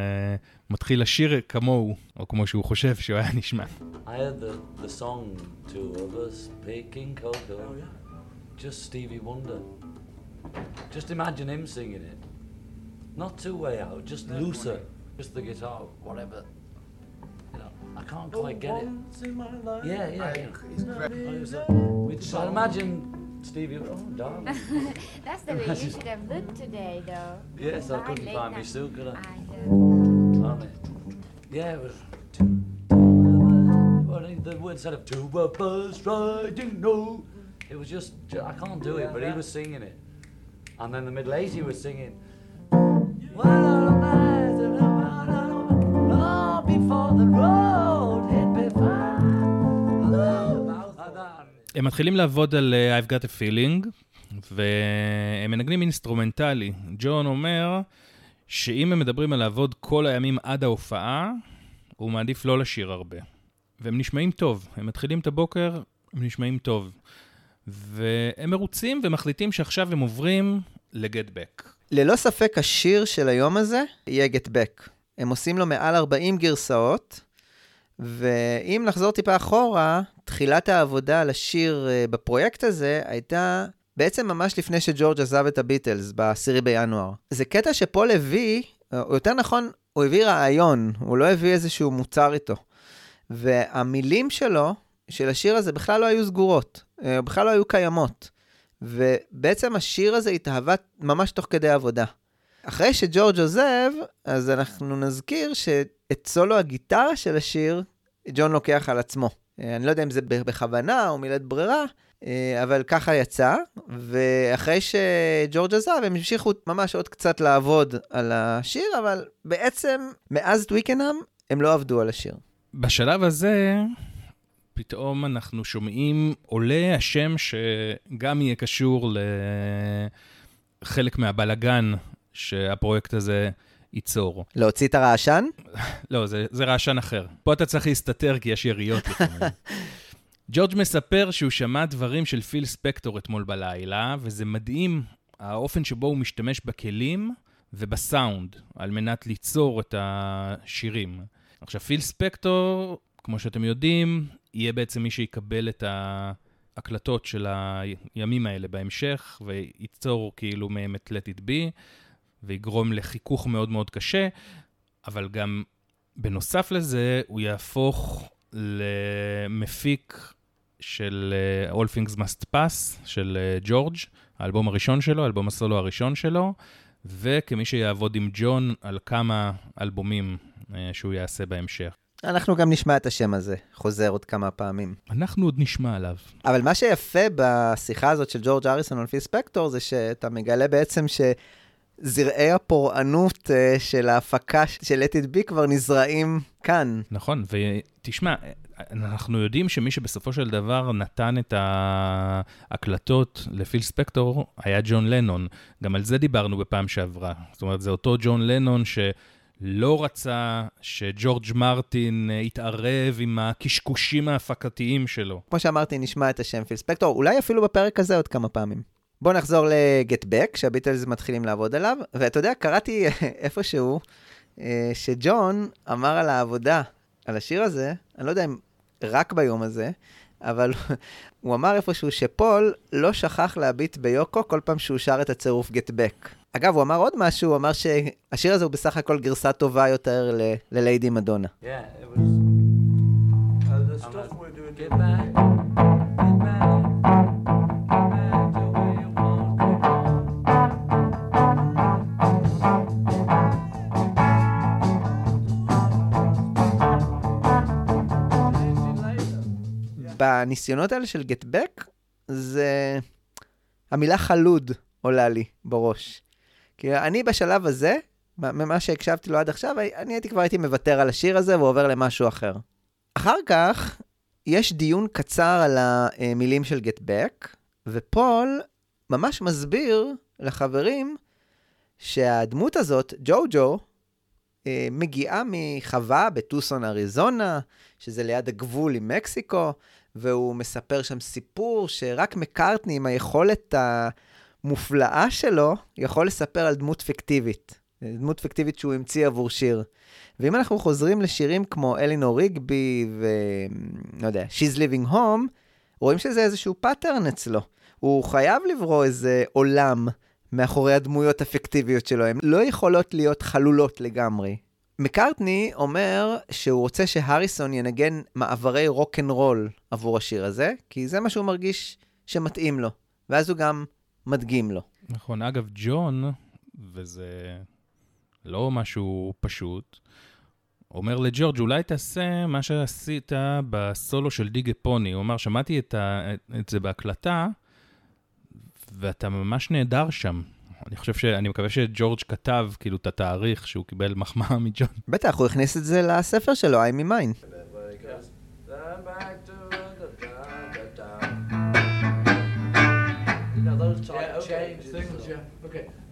מתחיל לשיר כמוהו, או כמו שהוא חושב שהוא היה נשמע. I had the, the song, two of us picking cocoa, oh, yeah. just Stevie Wonder. Just imagine him singing it. Not two way out, just no looser. Way. Just the guitar, whatever. You know, I can't quite get it. Yeah, yeah. I, yeah. Like, so imagine Stevie, oh, darling. That's the way you should have looked today, though. Yes, I couldn't find me suit, could I? I know. Yeah, it was two. Uh, the word instead of two bus riding, no. It was just, I can't do it, but he was singing it. And then the middle age he was singing. הם מתחילים לעבוד על uh, I've got a feeling, והם מנגנים אינסטרומנטלי. ג'ון אומר שאם הם מדברים על לעבוד כל הימים עד ההופעה, הוא מעדיף לא לשיר הרבה. והם נשמעים טוב. הם מתחילים את הבוקר, הם נשמעים טוב. והם מרוצים ומחליטים שעכשיו הם עוברים Back. ללא ספק השיר של היום הזה יהיה Back. הם עושים לו מעל 40 גרסאות, ואם נחזור טיפה אחורה, תחילת העבודה על השיר אה, בפרויקט הזה הייתה בעצם ממש לפני שג'ורג' עזב את הביטלס, ב-10 בינואר. זה קטע שפול הביא, או יותר נכון, הוא הביא רעיון, הוא לא הביא איזשהו מוצר איתו. והמילים שלו, של השיר הזה, בכלל לא היו סגורות, בכלל לא היו קיימות. ובעצם השיר הזה התאהבה ממש תוך כדי עבודה. אחרי שג'ורג' עוזב, אז אנחנו נזכיר שאת סולו הגיטרה של השיר, ג'ון לוקח על עצמו. אה, אני לא יודע אם זה בכוונה או מילת ברירה, אה, אבל ככה יצא, ואחרי שג'ורג' עזב, הם המשיכו ממש עוד קצת לעבוד על השיר, אבל בעצם מאז טוויקנאם הם לא עבדו על השיר. בשלב הזה, פתאום אנחנו שומעים, עולה השם שגם יהיה קשור לחלק מהבלגן שהפרויקט הזה ייצור. להוציא את הרעשן? לא, זה, זה רעשן אחר. פה אתה צריך להסתתר כי יש יריות לפעמים. ג'ורג' מספר שהוא שמע דברים של פיל ספקטור אתמול בלילה, וזה מדהים האופן שבו הוא משתמש בכלים ובסאונד על מנת ליצור את השירים. עכשיו, פיל ספקטור, כמו שאתם יודעים, יהיה בעצם מי שיקבל את ההקלטות של הימים האלה בהמשך, וייצור כאילו מהם את Let It Be, ויגרום לחיכוך מאוד מאוד קשה, אבל גם בנוסף לזה, הוא יהפוך למפיק של uh, All Things Must Pass, של ג'ורג', uh, האלבום הראשון שלו, האלבום הסולו הראשון שלו, וכמי שיעבוד עם ג'ון על כמה אלבומים uh, שהוא יעשה בהמשך. אנחנו גם נשמע את השם הזה, חוזר עוד כמה פעמים. אנחנו עוד נשמע עליו. אבל מה שיפה בשיחה הזאת של ג'ורג' אריסון על פי ספקטור, זה שאתה מגלה בעצם שזרעי הפורענות uh, של ההפקה של let it be כבר נזרעים כאן. נכון, ותשמע, אנחנו יודעים שמי שבסופו של דבר נתן את ההקלטות לפיל ספקטור היה ג'ון לנון. גם על זה דיברנו בפעם שעברה. זאת אומרת, זה אותו ג'ון לנון ש... לא רצה שג'ורג' מרטין אה, יתערב עם הקשקושים ההפקתיים שלו. כמו שאמרתי, נשמע את השם פיל ספקטור, אולי אפילו בפרק הזה עוד כמה פעמים. בואו נחזור לגט בק, שהביטלס מתחילים לעבוד עליו, ואתה יודע, קראתי איפשהו אה, שג'ון אמר על העבודה, על השיר הזה, אני לא יודע אם רק ביום הזה, אבל הוא אמר איפשהו שפול לא שכח להביט ביוקו כל פעם שהוא שר את הצירוף Get Back. אגב, הוא אמר עוד משהו, הוא אמר שהשיר הזה הוא בסך הכל גרסה טובה יותר לליידי מדונה. Yeah, it was... Uh, בניסיונות האלה של גטבק, זה... המילה חלוד עולה לי בראש. כי אני בשלב הזה, ממה שהקשבתי לו עד עכשיו, אני הייתי כבר הייתי מוותר על השיר הזה ועובר למשהו אחר. אחר כך, יש דיון קצר על המילים של גטבק, ופול ממש מסביר לחברים שהדמות הזאת, ג'ו ג'ו, אה, מגיעה מחווה בטוסון, אריזונה, שזה ליד הגבול עם מקסיקו, והוא מספר שם סיפור שרק מקארטני עם היכולת המופלאה שלו, יכול לספר על דמות פיקטיבית. דמות פיקטיבית שהוא המציא עבור שיר. ואם אנחנו חוזרים לשירים כמו אלינור ריגבי ו... לא יודע, She's Leaving Home, רואים שזה איזשהו pattern אצלו. הוא חייב לברוא איזה עולם מאחורי הדמויות הפיקטיביות שלו. הן לא יכולות להיות חלולות לגמרי. מקארטני אומר שהוא רוצה שהריסון ינגן מעברי רוק אנד רול עבור השיר הזה, כי זה מה שהוא מרגיש שמתאים לו, ואז הוא גם מדגים לו. נכון, אגב, ג'ון, וזה לא משהו פשוט, אומר לג'ורג', אולי תעשה מה שעשית בסולו של Dig a Pony. הוא אמר, שמעתי את, ה... את זה בהקלטה, ואתה ממש נהדר שם. אני חושב ש... אני מקווה שג'ורג' כתב כאילו את התאריך שהוא קיבל מחמאה מג'ון. בטח, הוא הכניס את זה לספר שלו, I'm mine.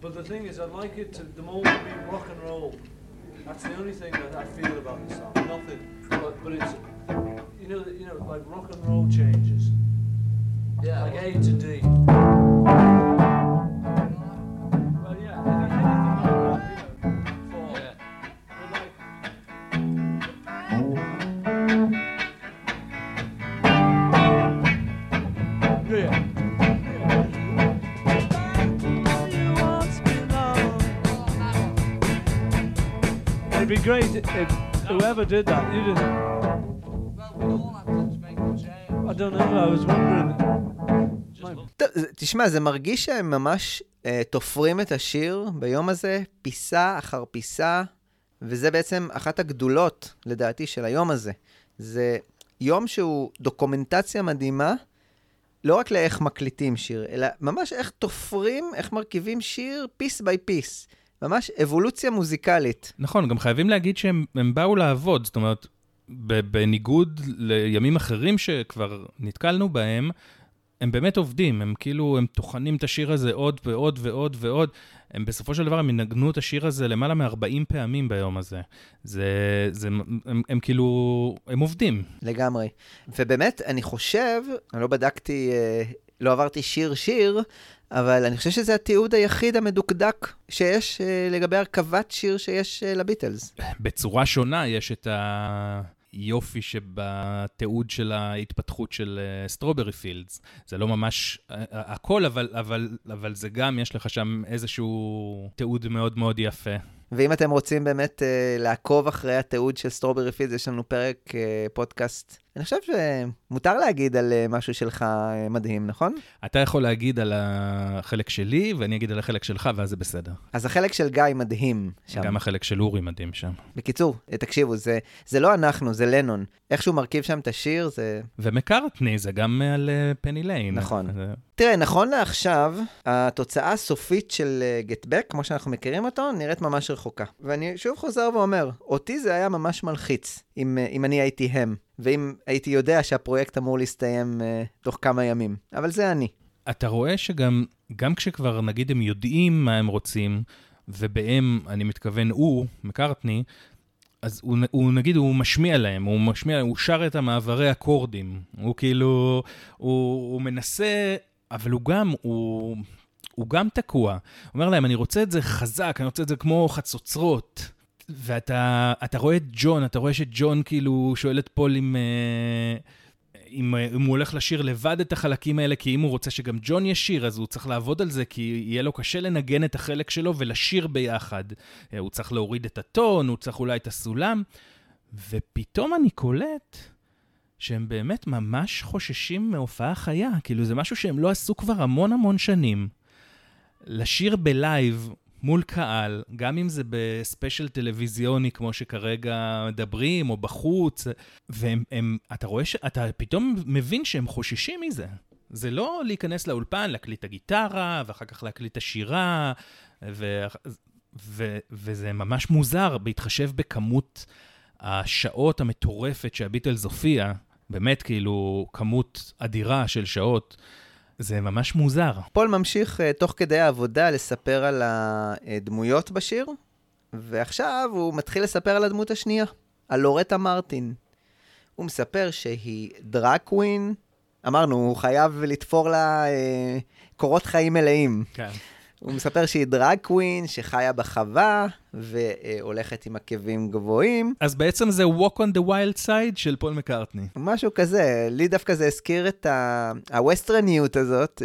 But the thing is, I'd like it to, the more be rock and roll. That's the only thing that I feel about the song. Nothing, but, but it's, you know, you know, like rock and roll changes. Yeah. Like A to D. great if whoever did that, you just. I don't know, I was wondering. תשמע, זה מרגיש שהם ממש אה, תופרים את השיר ביום הזה, פיסה אחר פיסה, וזה בעצם אחת הגדולות, לדעתי, של היום הזה. זה יום שהוא דוקומנטציה מדהימה, לא רק לאיך מקליטים שיר, אלא ממש איך תופרים, איך מרכיבים שיר piece by piece. ממש אבולוציה מוזיקלית. נכון, גם חייבים להגיד שהם באו לעבוד, זאת אומרת, בניגוד לימים אחרים שכבר נתקלנו בהם, הם באמת עובדים, הם כאילו, הם טוחנים את השיר הזה עוד ועוד ועוד ועוד. הם בסופו של דבר, הם ינגנו את השיר הזה למעלה מ-40 פעמים ביום הזה. זה, זה, הם, הם, הם כאילו, הם עובדים. לגמרי. ובאמת, אני חושב, אני לא בדקתי, אה, לא עברתי שיר-שיר, אבל אני חושב שזה התיעוד היחיד המדוקדק שיש אה, לגבי הרכבת שיר שיש אה, לביטלס. בצורה שונה יש את היופי שבתיעוד של ההתפתחות של Strawberry uh, Fields. זה לא ממש uh, הכל, אבל, אבל, אבל זה גם, יש לך שם איזשהו תיעוד מאוד מאוד יפה. ואם אתם רוצים באמת uh, לעקוב אחרי התיעוד של Strawberry Fields, יש לנו פרק uh, פודקאסט אני חושב שמותר להגיד על אה, משהו שלך אה, מדהים, נכון? אתה יכול להגיד על החלק שלי, ואני אגיד על החלק שלך, ואז זה בסדר. אז החלק של גיא מדהים שם. גם החלק של אורי מדהים שם. בקיצור, אה, תקשיבו, זה, זה לא אנחנו, זה לנון. איך שהוא מרכיב שם את השיר, זה... ומקארטני, זה גם על פני ליין. נכון. זה... תראה, נכון לעכשיו, התוצאה הסופית של גטבק, כמו שאנחנו מכירים אותו, נראית ממש רחוקה. ואני שוב חוזר ואומר, אותי זה היה ממש מלחיץ, אם, אם אני הייתי הם. ואם הייתי יודע שהפרויקט אמור להסתיים uh, תוך כמה ימים. אבל זה אני. אתה רואה שגם, גם כשכבר נגיד הם יודעים מה הם רוצים, ובהם, אני מתכוון הוא, מקארטני, אז הוא, הוא נגיד, הוא משמיע להם, הוא משמיע, הוא שר את המעברי אקורדים. הוא כאילו, הוא, הוא מנסה, אבל הוא גם, הוא, הוא גם תקוע. הוא אומר להם, אני רוצה את זה חזק, אני רוצה את זה כמו חצוצרות. ואתה רואה את ג'ון, אתה רואה שג'ון כאילו שואל את פול אם... Uh, אם, אם הוא הולך לשיר לבד את החלקים האלה, כי אם הוא רוצה שגם ג'ון ישיר, אז הוא צריך לעבוד על זה, כי יהיה לו קשה לנגן את החלק שלו ולשיר ביחד. אה, הוא צריך להוריד את הטון, הוא צריך אולי את הסולם, ופתאום אני קולט שהם באמת ממש חוששים מהופעה חיה. כאילו, זה משהו שהם לא עשו כבר המון המון שנים. לשיר ב live מול קהל, גם אם זה בספיישל טלוויזיוני, כמו שכרגע מדברים, או בחוץ, ואתה רואה ש... אתה פתאום מבין שהם חוששים מזה. זה לא להיכנס לאולפן, להקליט את הגיטרה, ואחר כך להקליט את השירה, ו... ו... וזה ממש מוזר, בהתחשב בכמות השעות המטורפת שהביטלס הופיע, באמת כאילו כמות אדירה של שעות. זה ממש מוזר. פול ממשיך uh, תוך כדי העבודה לספר על הדמויות בשיר, ועכשיו הוא מתחיל לספר על הדמות השנייה, על לורטה מרטין. הוא מספר שהיא drag queen, אמרנו, הוא חייב לתפור לה uh, קורות חיים מלאים. כן. הוא מספר שהיא drag queen, שחיה בחווה, והולכת עם עקבים גבוהים. אז בעצם זה Walk on the Wild Side של פול מקארטני. משהו כזה. לי דווקא זה הזכיר את הווסטרניות הזאת,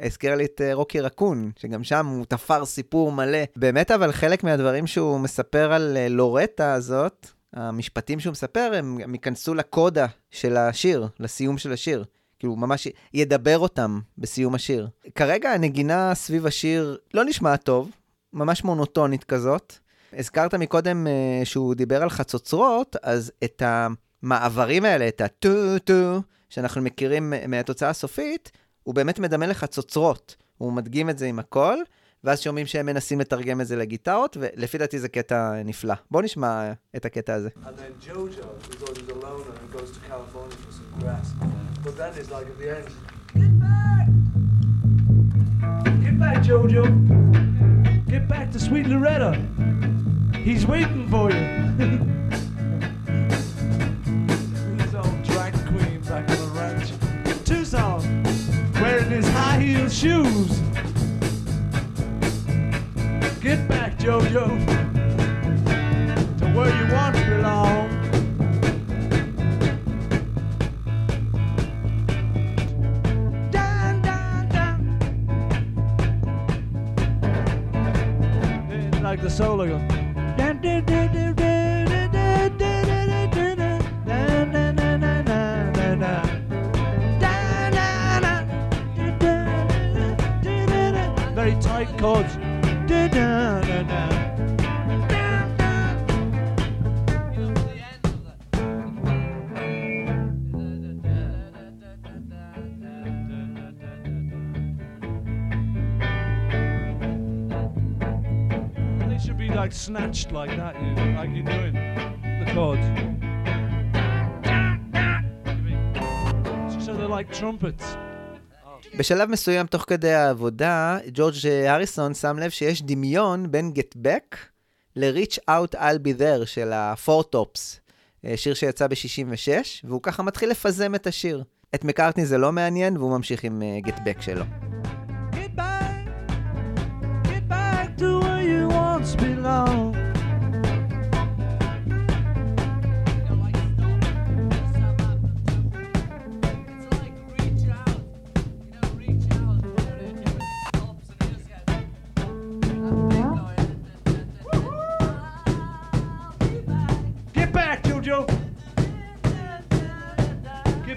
הזכיר לי את אה, Rocky Raccoon, שגם שם הוא תפר סיפור מלא. באמת, אבל חלק מהדברים שהוא מספר על אה, לורטה הזאת, המשפטים שהוא מספר, הם ייכנסו לקודה של השיר, לסיום של השיר. כאילו, ממש ידבר אותם בסיום השיר. כרגע הנגינה סביב השיר לא נשמעת טוב, ממש מונוטונית כזאת. הזכרת מקודם uh, שהוא דיבר על חצוצרות, אז את המעברים האלה, את הטו-טו, שאנחנו מכירים מהתוצאה הסופית, הוא באמת מדמה לחצוצרות. הוא מדגים את זה עם הכל, ואז שומעים שהם מנסים לתרגם את זה לגיטרות, ולפי דעתי זה קטע נפלא. בואו נשמע את הקטע הזה. But then it's like at the end, get back! Get back, Jojo! Get back to sweet Loretta! He's waiting for you! He's old drag queen back on the ranch. Tucson, wearing his high heel shoes. Get back, Jojo, snatched like that, you know, like you're doing the chords. So they're like trumpets. בשלב מסוים, תוך כדי העבודה, ג'ורג' הריסון שם לב שיש דמיון בין Get Back ל-Reach Out I'll Be There של ה-Four Tops, שיר שיצא ב-66, והוא ככה מתחיל לפזם את השיר. את מקארטני זה לא מעניין, והוא ממשיך עם uh, Get Back שלו. Belong.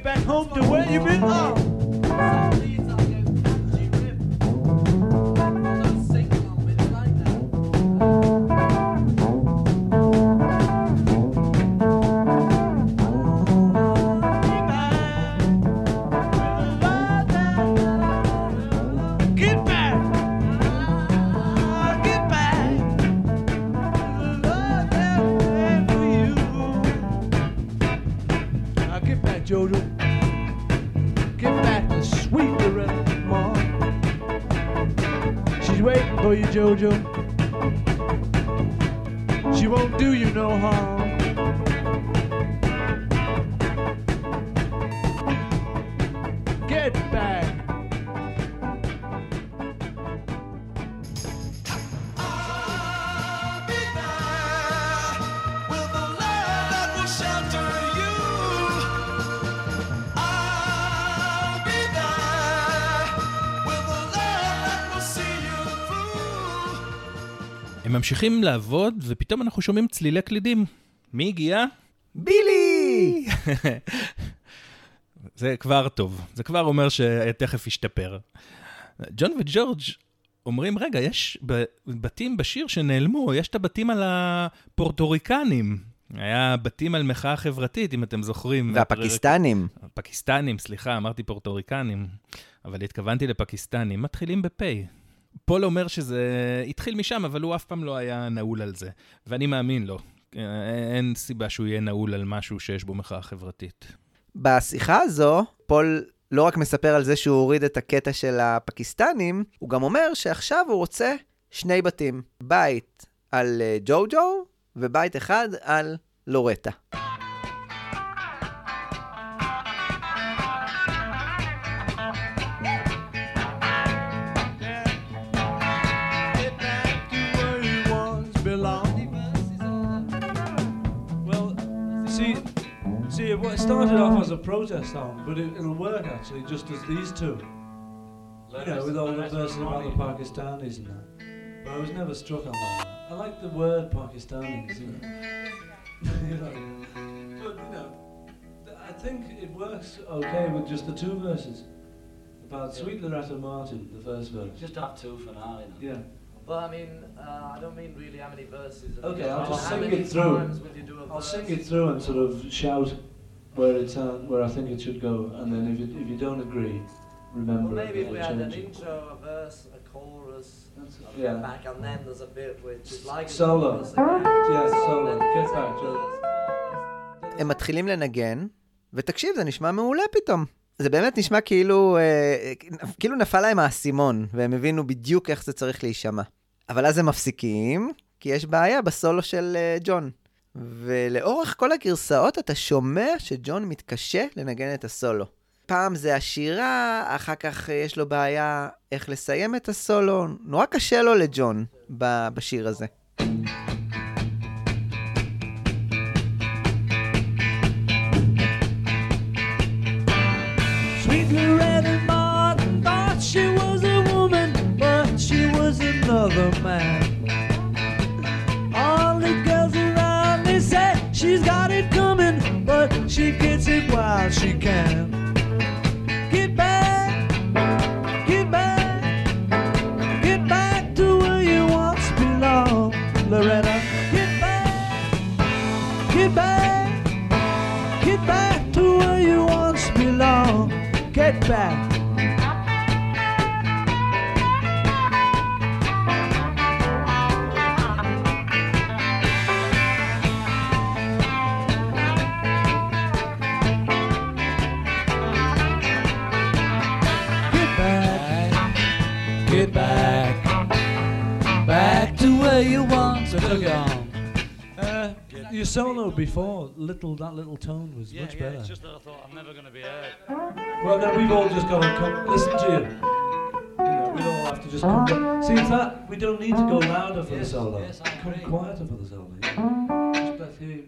back home to where you belong. For you, Jojo. She won't do you no harm. ממשיכים לעבוד, ופתאום אנחנו שומעים צלילי קלידים. מי הגיע? בילי! זה כבר טוב, זה כבר אומר שתכף ישתפר. ג'ון וג'ורג' אומרים, רגע, יש בתים בשיר שנעלמו, יש את הבתים על הפורטוריקנים. היה בתים על מחאה חברתית, אם אתם זוכרים. והפקיסטנים. פקיסטנים, סליחה, אמרתי פורטוריקנים, אבל התכוונתי לפקיסטנים. מתחילים בפ'. פול אומר שזה התחיל משם, אבל הוא אף פעם לא היה נעול על זה. ואני מאמין לו. אין סיבה שהוא יהיה נעול על משהו שיש בו מחאה חברתית. בשיחה הזו, פול לא רק מספר על זה שהוא הוריד את הקטע של הפקיסטנים, הוא גם אומר שעכשיו הוא רוצה שני בתים. בית על אה, ג'ו-ג'ו ובית אחד על לורטה. Started off as a protest song, but it, will work actually just as these two. You know, with all the verses about the Pakistanis and that. But I was never struck on that. I like the word Pakistanis, you know. you know. But, you know, I think it works okay with just the two verses. About Sweet Loretta Martin, the first verse. Just have two for now, you know. Yeah. Well, I mean, uh, I don't mean really how many verses. Okay, I'll just sing it through. I'll sing it through and sort of shout where it's at, where I think it should go, and then if, it, if you don't agree, remember well, maybe if we had an intro, a verse, a chorus, a yeah. back, and then there's a bit which is like solo. Yeah, solo. Get back, Joe. הם מתחילים לנגן, ותקשיב, זה נשמע מעולה פתאום. זה באמת נשמע כאילו, אה, כאילו נפל להם האסימון, והם הבינו בדיוק איך זה צריך להישמע. אבל אז הם מפסיקים, כי יש בעיה בסולו של אה, ג'ון. ולאורך כל הגרסאות אתה שומע שג'ון מתקשה לנגן את הסולו. פעם זה השירה, אחר כך יש לו בעיה איך לסיים את הסולו. נורא קשה לו לג'ון בשיר הזה. another man. She gets it while she can. Get back, get back, get back to where you once belonged, Loretta. Get back, get back, get back to where you once belonged. Get back. Solo before, little that little tone was yeah, much yeah, better. It's just that I thought I'm never going to be heard. Well, then we've all just got to come listen to you. You know, we all have to just come. See, it's that we don't need to go louder for yes, the solo. Yes, I come quieter for the solo. Just let you.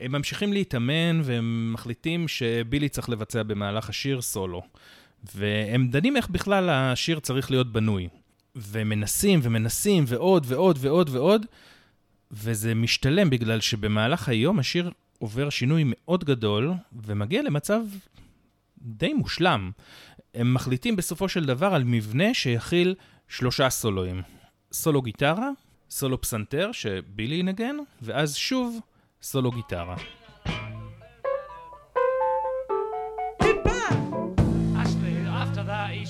הם ממשיכים להתאמן והם מחליטים שבילי צריך לבצע במהלך השיר סולו. והם דנים איך בכלל השיר צריך להיות בנוי. ומנסים ומנסים ועוד ועוד ועוד ועוד, וזה משתלם בגלל שבמהלך היום השיר עובר שינוי מאוד גדול, ומגיע למצב די מושלם. הם מחליטים בסופו של דבר על מבנה שיכיל שלושה סולואים. סולו גיטרה, סולו פסנתר שבילי ינגן, ואז שוב סולו גיטרה.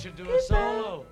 should do a solo.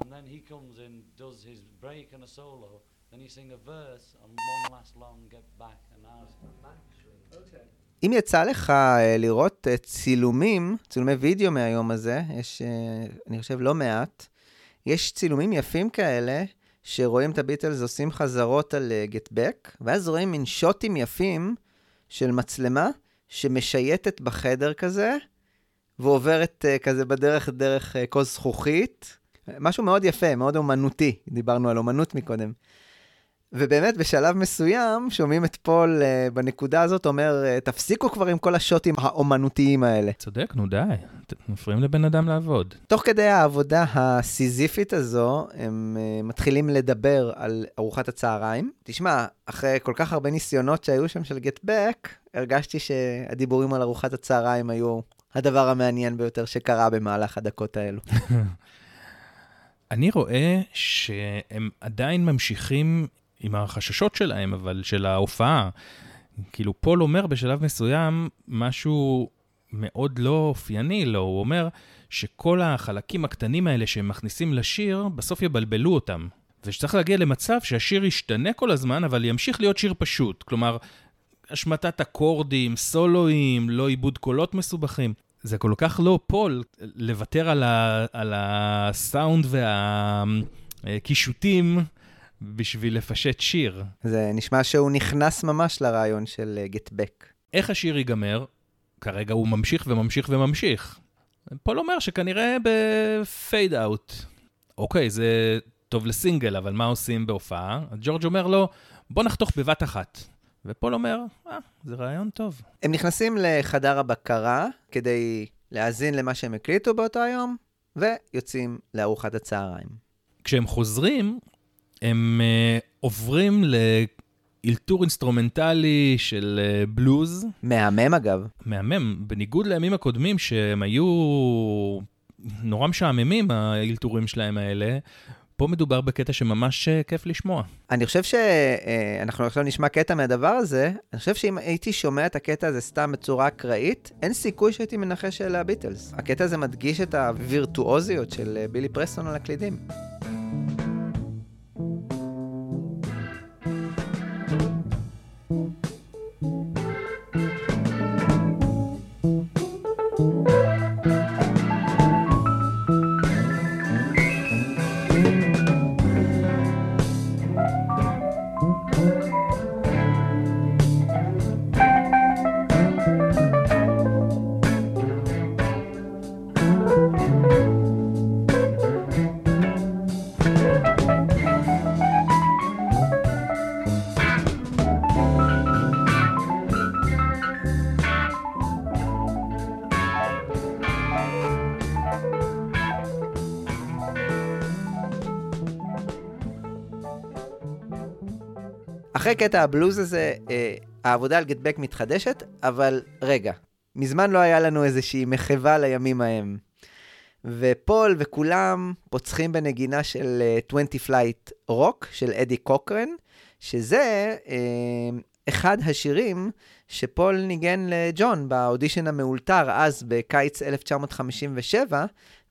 and then he comes in, does his break and a solo, then you sing a verse and one last long get back and out. Okay. אם יצא לך אה, לראות אה, צילומים, צילומי וידאו מהיום הזה, יש, אה, אני חושב, לא מעט, יש צילומים יפים כאלה, שרואים את הביטלס עושים חזרות על גט בק, ואז רואים מין שוטים יפים של מצלמה שמשייטת בחדר כזה, ועוברת כזה בדרך, דרך כוס זכוכית. משהו מאוד יפה, מאוד אומנותי, דיברנו על אומנות מקודם. ובאמת, בשלב מסוים, שומעים את פול uh, בנקודה הזאת אומר, uh, תפסיקו כבר עם כל השוטים האומנותיים האלה. צודק, נו די, מפריעים לבן אדם לעבוד. תוך כדי העבודה הסיזיפית הזו, הם uh, מתחילים לדבר על ארוחת הצהריים. תשמע, אחרי כל כך הרבה ניסיונות שהיו שם של גטבק, הרגשתי שהדיבורים על ארוחת הצהריים היו הדבר המעניין ביותר שקרה במהלך הדקות האלו. אני רואה שהם עדיין ממשיכים עם החששות שלהם, אבל של ההופעה. כאילו, פול אומר בשלב מסוים משהו מאוד לא אופייני לו, הוא אומר שכל החלקים הקטנים האלה שהם מכניסים לשיר, בסוף יבלבלו אותם. ושצריך להגיע למצב שהשיר ישתנה כל הזמן, אבל ימשיך להיות שיר פשוט. כלומר, השמטת אקורדים, סולואים, לא עיבוד קולות מסובכים. זה כל כך לא פול לוותר על, ה, על הסאונד והקישוטים בשביל לפשט שיר. זה נשמע שהוא נכנס ממש לרעיון של Get Back. Uh, איך השיר ייגמר? כרגע הוא ממשיך וממשיך וממשיך. פול אומר שכנראה ב fade out. אוקיי, זה טוב לסינגל, אבל מה עושים בהופעה? ג'ורג' אומר לו, בוא נחתוך בבת אחת. ופול אומר, אה, זה רעיון טוב. הם נכנסים לחדר הבקרה כדי להאזין למה שהם הקליטו באותו היום, ויוצאים לארוחת הצהריים. כשהם חוזרים, הם uh, עוברים לאלתור אינסטרומנטלי של uh, בלוז. מהמם אגב. מהמם, בניגוד לימים הקודמים שהם היו נורא משעממים, האלתורים שלהם האלה. פה מדובר בקטע שממש uh, כיף לשמוע. אני חושב שאנחנו uh, עכשיו נשמע קטע מהדבר הזה, אני חושב שאם הייתי שומע את הקטע הזה סתם בצורה אקראית, אין סיכוי שהייתי מנחש שאלה הביטלס. הקטע הזה מדגיש את הווירטואוזיות של uh, בילי פרסטון על הקלידים. אחרי קטע הבלוז הזה, אה, העבודה על Get Back מתחדשת, אבל רגע, מזמן לא היה לנו איזושהי מחווה לימים ההם. ופול וכולם פוצחים בנגינה של uh, Twenty Flight Rock של אדי קוקרן, שזה uh, אחד השירים שפול ניגן לג'ון באודישן המאולתר אז בקיץ 1957,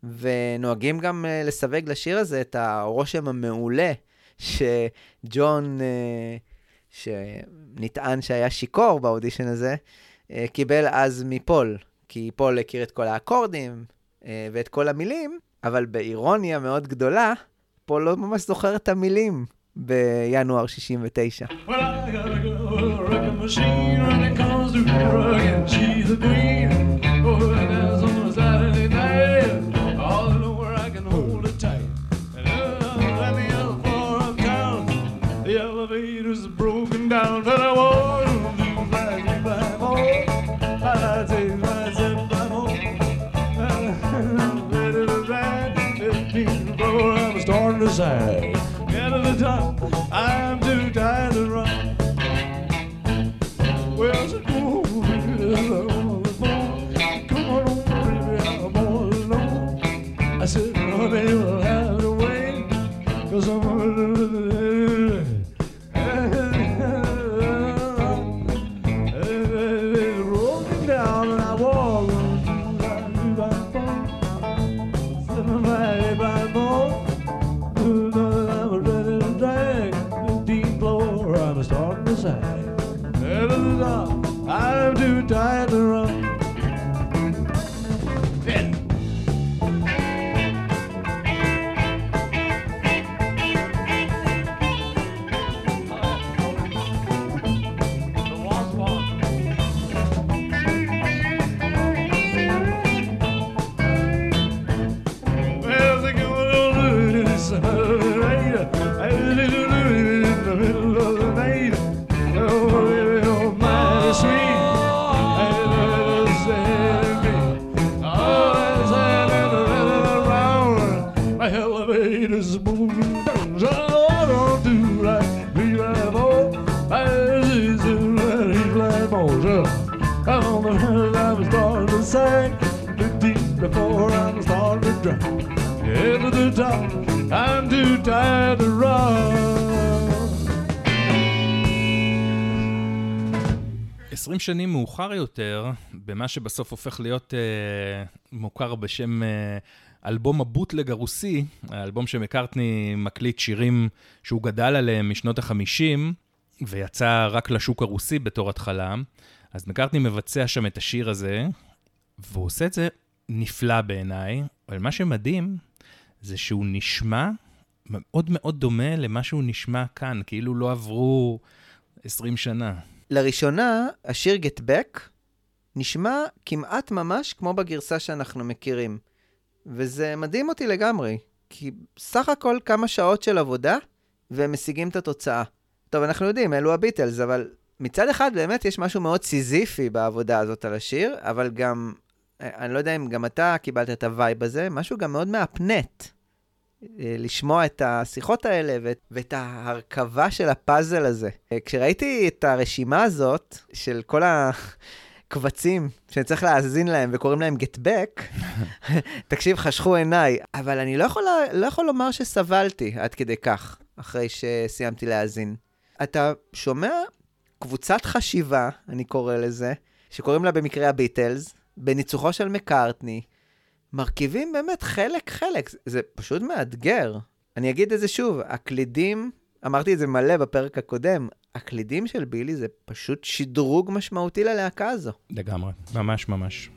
ונוהגים גם uh, לשייך לשיר הזה את הרושם המעולה שג'ון... Uh, שנטען שהיה שיכור באודישן הזה, אה, קיבל אז מפול, כי פול הכיר את כל האקורדים אה, ואת כל המילים, אבל באירוניה מאוד גדולה, פול לא ממש זוכר את המילים בינואר 69. Well, מאוחר יותר, במה שבסוף הופך להיות אה, מוכר בשם אה, אלבום הבוטלג הרוסי, האלבום שמקארטני מקליט שירים שהוא גדל עליהם משנות ה-50, ויצא רק לשוק הרוסי בתור התחלה, אז מקארטני מבצע שם את השיר הזה, והוא עושה את זה נפלא בעיניי, אבל מה שמדהים זה שהוא נשמע מאוד מאוד דומה למה שהוא נשמע כאן, כאילו לא עברו 20 שנה. לראשונה, השיר Get Back נשמע כמעט ממש כמו בגרסה שאנחנו מכירים. וזה מדהים אותי לגמרי, כי סך הכל כמה שעות של עבודה, והם משיגים את התוצאה. טוב, אנחנו יודעים, אלו הביטלס, אבל מצד אחד באמת יש משהו מאוד סיזיפי בעבודה הזאת על השיר, אבל גם, אני לא יודע אם גם אתה קיבלת את הווייב הזה, משהו גם מאוד מהפנט. אה, לשמוע את השיחות האלה ואת, ואת ההרכבה של הפאזל הזה. אה, כשראיתי את הרשימה הזאת של כל הקבצים שאני צריך להאזין להם וקוראים להם back, תקשיב, חשכו עיניי. אבל אני לא יכול, לא יכול לומר שסבלתי עד כדי כך, אחרי שסיימתי להאזין. אתה שומע קבוצת חשיבה, אני קורא לזה, שקוראים לה במקרה הביטלס, בניצוחו של מקארטני, מרכיבים באמת חלק-חלק, זה פשוט מאתגר. אני אגיד את זה שוב, הקלידים, אמרתי את זה מלא בפרק הקודם, הקלידים של בילי זה פשוט שדרוג משמעותי ללהקה הזו. לגמרי, ממש ממש.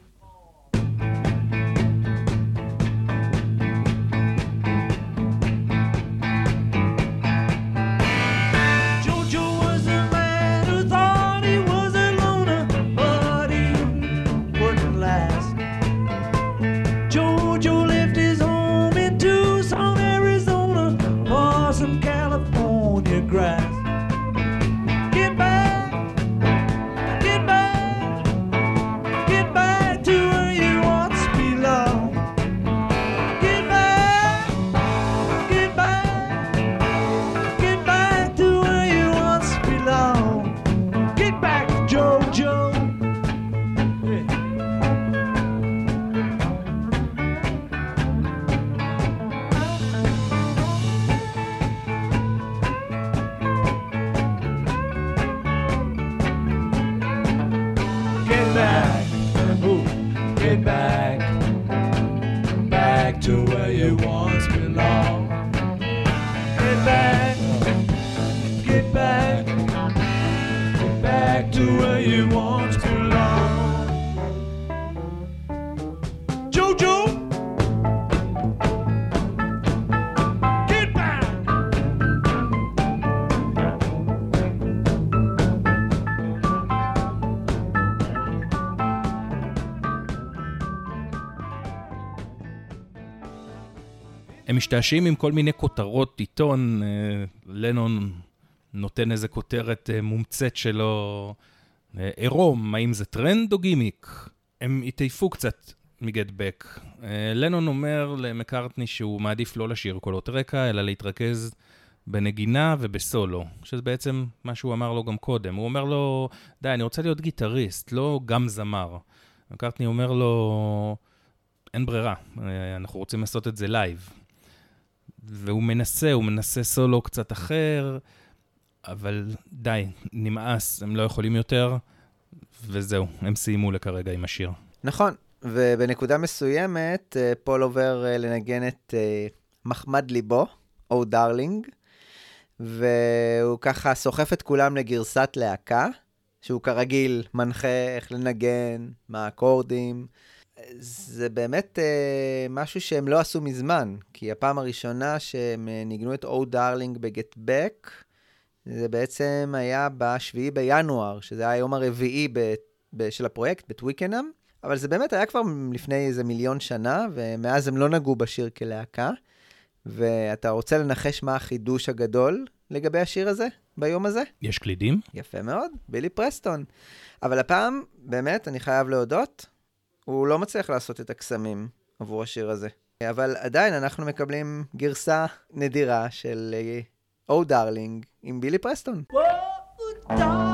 הם משתעשעים עם כל מיני כותרות עיתון, אה, לנון נותן איזה כותרת אה, מומצאת שלו, אה, עירום, האם זה טרנד או גימיק? הם התעייפו קצת מ Get Back. לנון אומר למקארטני שהוא מעדיף לא לשיר קולות רקע, אלא להתרכז בנגינה ובסולו, שזה בעצם מה שהוא אמר לו גם קודם. הוא אומר לו, די, אני רוצה להיות גיטריסט, לא גם זמר. מקארטני אומר לו, אין ברירה, אנחנו רוצים לעשות את זה לייב. והוא מנסה, הוא מנסה סולו קצת אחר, אבל די, נמאס, הם לא יכולים יותר, וזהו, הם סיימו לכרגע עם השיר. נכון, ובנקודה מסוימת, אה, פול עובר אה, לנגן את אה, מחמד ליבו, Oh Darling, והוא ככה סוחף את כולם לגרסת להקה, שהוא כרגיל מנחה איך לנגן, מה האקורדים. זה באמת אה, משהו שהם לא עשו מזמן, כי הפעם הראשונה שהם אה, ניגנו את או דארלינג בגט בק, זה בעצם היה ב-7 בינואר, שזה היה היום הרביעי ב- ב- של הפרויקט, בטוויקנאם, אבל זה באמת היה כבר לפני איזה מיליון שנה, ומאז הם לא נגעו בשיר כלהקה. ואתה רוצה לנחש מה החידוש הגדול לגבי השיר הזה, ביום הזה? יש קלידים? יפה מאוד, בילי פרסטון. אבל הפעם, באמת, אני חייב להודות, הוא לא מצליח לעשות את הקסמים עבור השיר הזה. אבל עדיין אנחנו מקבלים גרסה נדירה של Oh, Darling עם בילי פרסטון. Darling.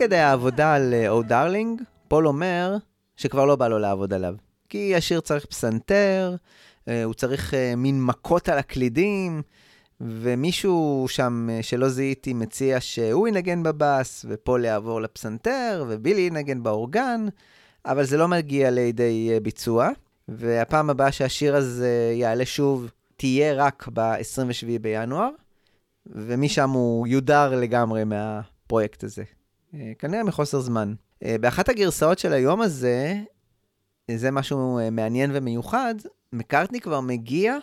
כדי העבודה על Oh uh, Darling, פול אומר שכבר לא בא לו לעבוד עליו. כי השיר צריך פסנתר, uh, הוא צריך uh, מין מכות על הקלידים, ומישהו שם שלא זיהיתי מציע שהוא ינגן בבס, ופול יעבור לפסנתר, ובילי ינגן באורגן, אבל זה לא מגיע לידי ביצוע. והפעם הבאה שהשיר הזה יעלה שוב, תהיה רק ב-27 בינואר, ומשם הוא יודר לגמרי מהפרויקט הזה. אה, כנראה מחוסר זמן. אה, באחת הגרסאות של היום הזה, זה משהו אה, מעניין ומיוחד, מקארטני כבר מגיע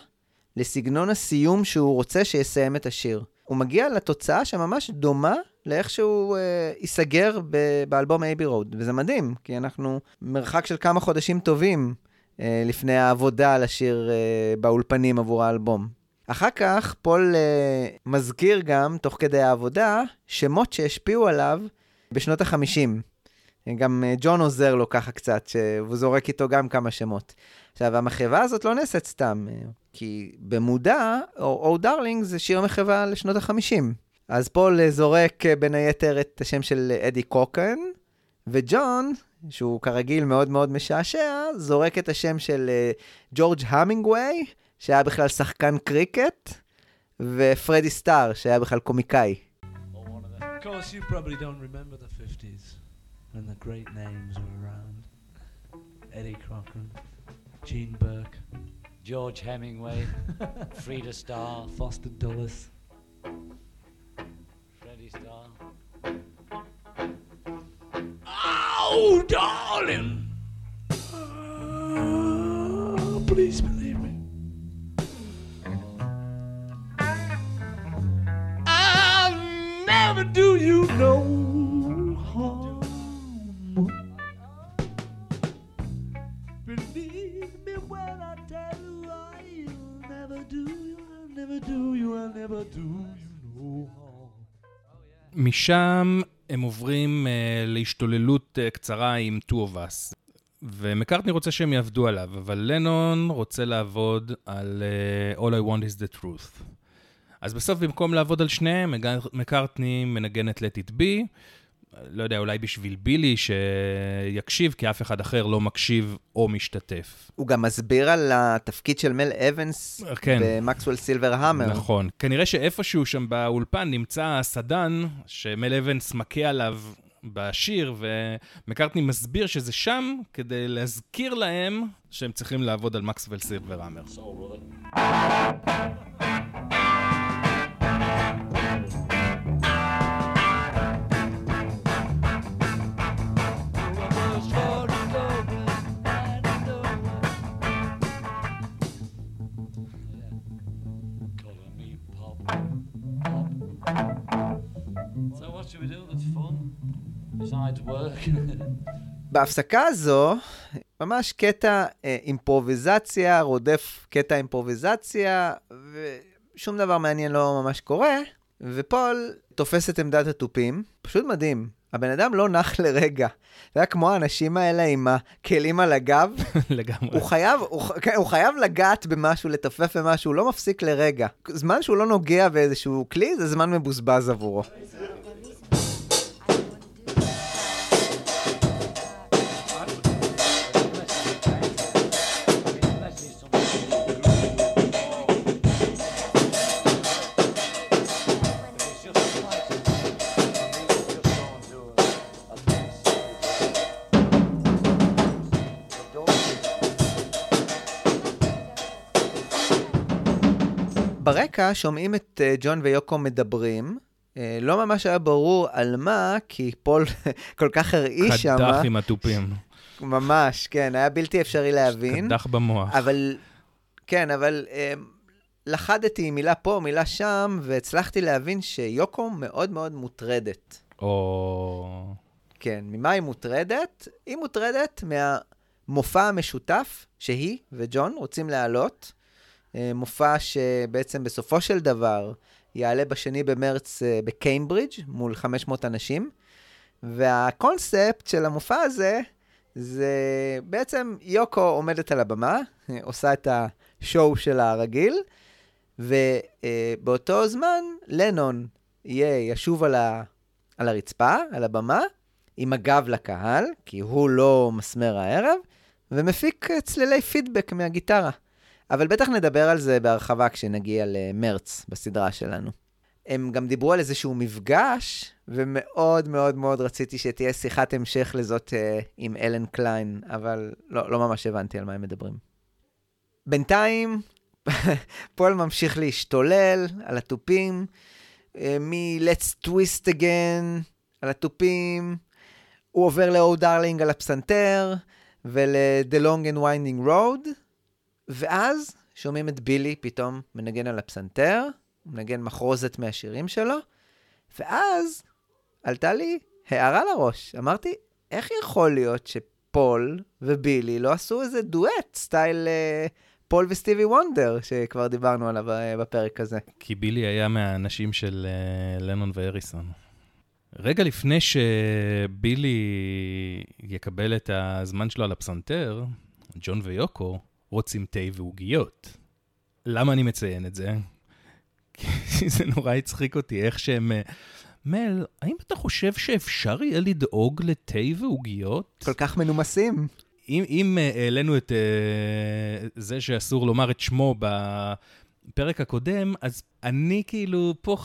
לסגנון הסיום שהוא רוצה שיסיים את השיר. הוא מגיע לתוצאה שממש דומה לאיך שהוא אה, ייסגר ב- באלבום אייבי רוד, וזה מדהים, כי אנחנו מרחק של כמה חודשים טובים אה, לפני העבודה על השיר אה, באולפנים עבור האלבום. אחר כך פול אה, מזכיר גם, תוך כדי העבודה, שמות שהשפיעו עליו בשנות ה-50. גם אה, ג'ון עוזר לו ככה קצת, והוא זורק איתו גם כמה שמות. עכשיו, המחווה הזאת לא נעשית סתם, אה, כי במודע, Oh Oh Darling זה שיר מחווה לשנות ה-50. אז פול אה, זורק בין היתר את השם של אדי קוקרן, וג'ון, שהוא כרגיל מאוד מאוד משעשע, זורק את השם של ג'ורג' המינגווי, שהיה בכלל שחקן קריקט, ופרדי סטאר, שהיה בכלל קומיקאי. Of course, you probably don't remember the 50s when the great names were around. Eddie Cochran, Gene Burke, George Hemingway, Frida Starr, Foster Dulles, Freddie Starr. Oh, darling! Oh, please believe never do you no harm. Believe me when I tell you I'll never do you, I'll never do you, I'll never do you no harm. משם הם עוברים uh, להשתוללות uh, קצרה עם Two of Us. ומקארטני רוצה שהם יעבדו עליו, אבל לנון רוצה לעבוד על uh, All I Want is the Truth. אז בסוף, במקום לעבוד על שניהם, מקארטני מנגן את Let It Be. לא יודע, אולי בשביל בילי שיקשיב, כי אף אחד אחר לא מקשיב או משתתף. הוא גם מסביר על התפקיד של מל אבנס כן. במקסוול סילבר המר. נכון. כנראה שאיפשהו שם באולפן נמצא הסדן שמל אבנס מכה עליו בשיר, ומקארטני מסביר שזה שם כדי להזכיר להם שהם צריכים לעבוד על מקסוול סילבר המר. בהפסקה הזו, ממש קטע אה, אימפרוביזציה, רודף קטע אימפרוביזציה, ושום דבר מעניין לא ממש קורה, ופול תופס את עמדת התופים, פשוט מדהים. הבן אדם לא נח לרגע. זה היה כמו האנשים האלה עם הכלים על הגב. לגמרי. הוא חייב, הוא, כן, הוא חייב לגעת במשהו, לתופף במשהו, הוא לא מפסיק לרגע. זמן שהוא לא נוגע באיזשהו כלי, זה זמן מבוזבז עבורו. ברקע שומעים את uh, ג'ון ויוקו מדברים. Uh, לא ממש היה ברור על מה, כי פול כל כך הרעיש שם. קדח עם התופים. ממש, כן, היה בלתי אפשרי להבין. קדח במוח. אבל, כן, אבל uh, לחדתי מילה פה, מילה שם, והצלחתי להבין שיוקו מאוד מאוד מוטרדת. או... כן, ממה היא מוטרדת? היא מוטרדת מהמופע המשותף שהיא וג'ון רוצים להעלות. אה, מופע שבעצם בסופו של דבר יעלה בשני במרץ אה, בקיימברידג' מול 500 אנשים. והקונספט של המופע הזה, זה בעצם יוקו עומדת על הבמה, עושה את השואו שלה הרגיל, ובאותו זמן לנון יהיה ישוב על, ה, על הרצפה, על הבמה, עם הגב לקהל, כי הוא לא מסמר הערב, ומפיק צלילי פידבק מהגיטרה. אבל בטח נדבר על זה בהרחבה כשנגיע למרץ בסדרה שלנו. הם גם דיברו על איזשהו מפגש, ומאוד מאוד מאוד רציתי שתהיה שיחת המשך לזאת uh, עם אלן קליין, אבל לא, לא ממש הבנתי על מה הם מדברים. בינתיים, פול ממשיך להשתולל על התופים, uh, מ-Let's Twist Again על התופים, הוא עובר ל-Oh Darling על הפסנתר, ול-The Long and Winding Road, ואז שומעים את בילי פתאום מנגן על הפסנתר, מנגן מחרוזת מהשירים שלו, ואז עלתה לי הערה לראש. אמרתי, איך יכול להיות שפול ובילי לא עשו איזה דואט, סטייל אה, פול וסטיבי וונדר, שכבר דיברנו עליו אה, בפרק הזה? כי בילי היה מהאנשים של אה, לנון ואריסון. רגע לפני שבילי יקבל את הזמן שלו על הפסנתר, ג'ון ויוקו רוצים תה ועוגיות. למה אני מציין את זה? כי זה נורא הצחיק אותי, איך שהם... אה, מל, האם אתה חושב שאפשר יהיה לדאוג לתה ועוגיות? כל כך מנומסים. אם, אם uh, העלינו את uh, זה שאסור לומר את שמו בפרק הקודם, אז אני כאילו, פה,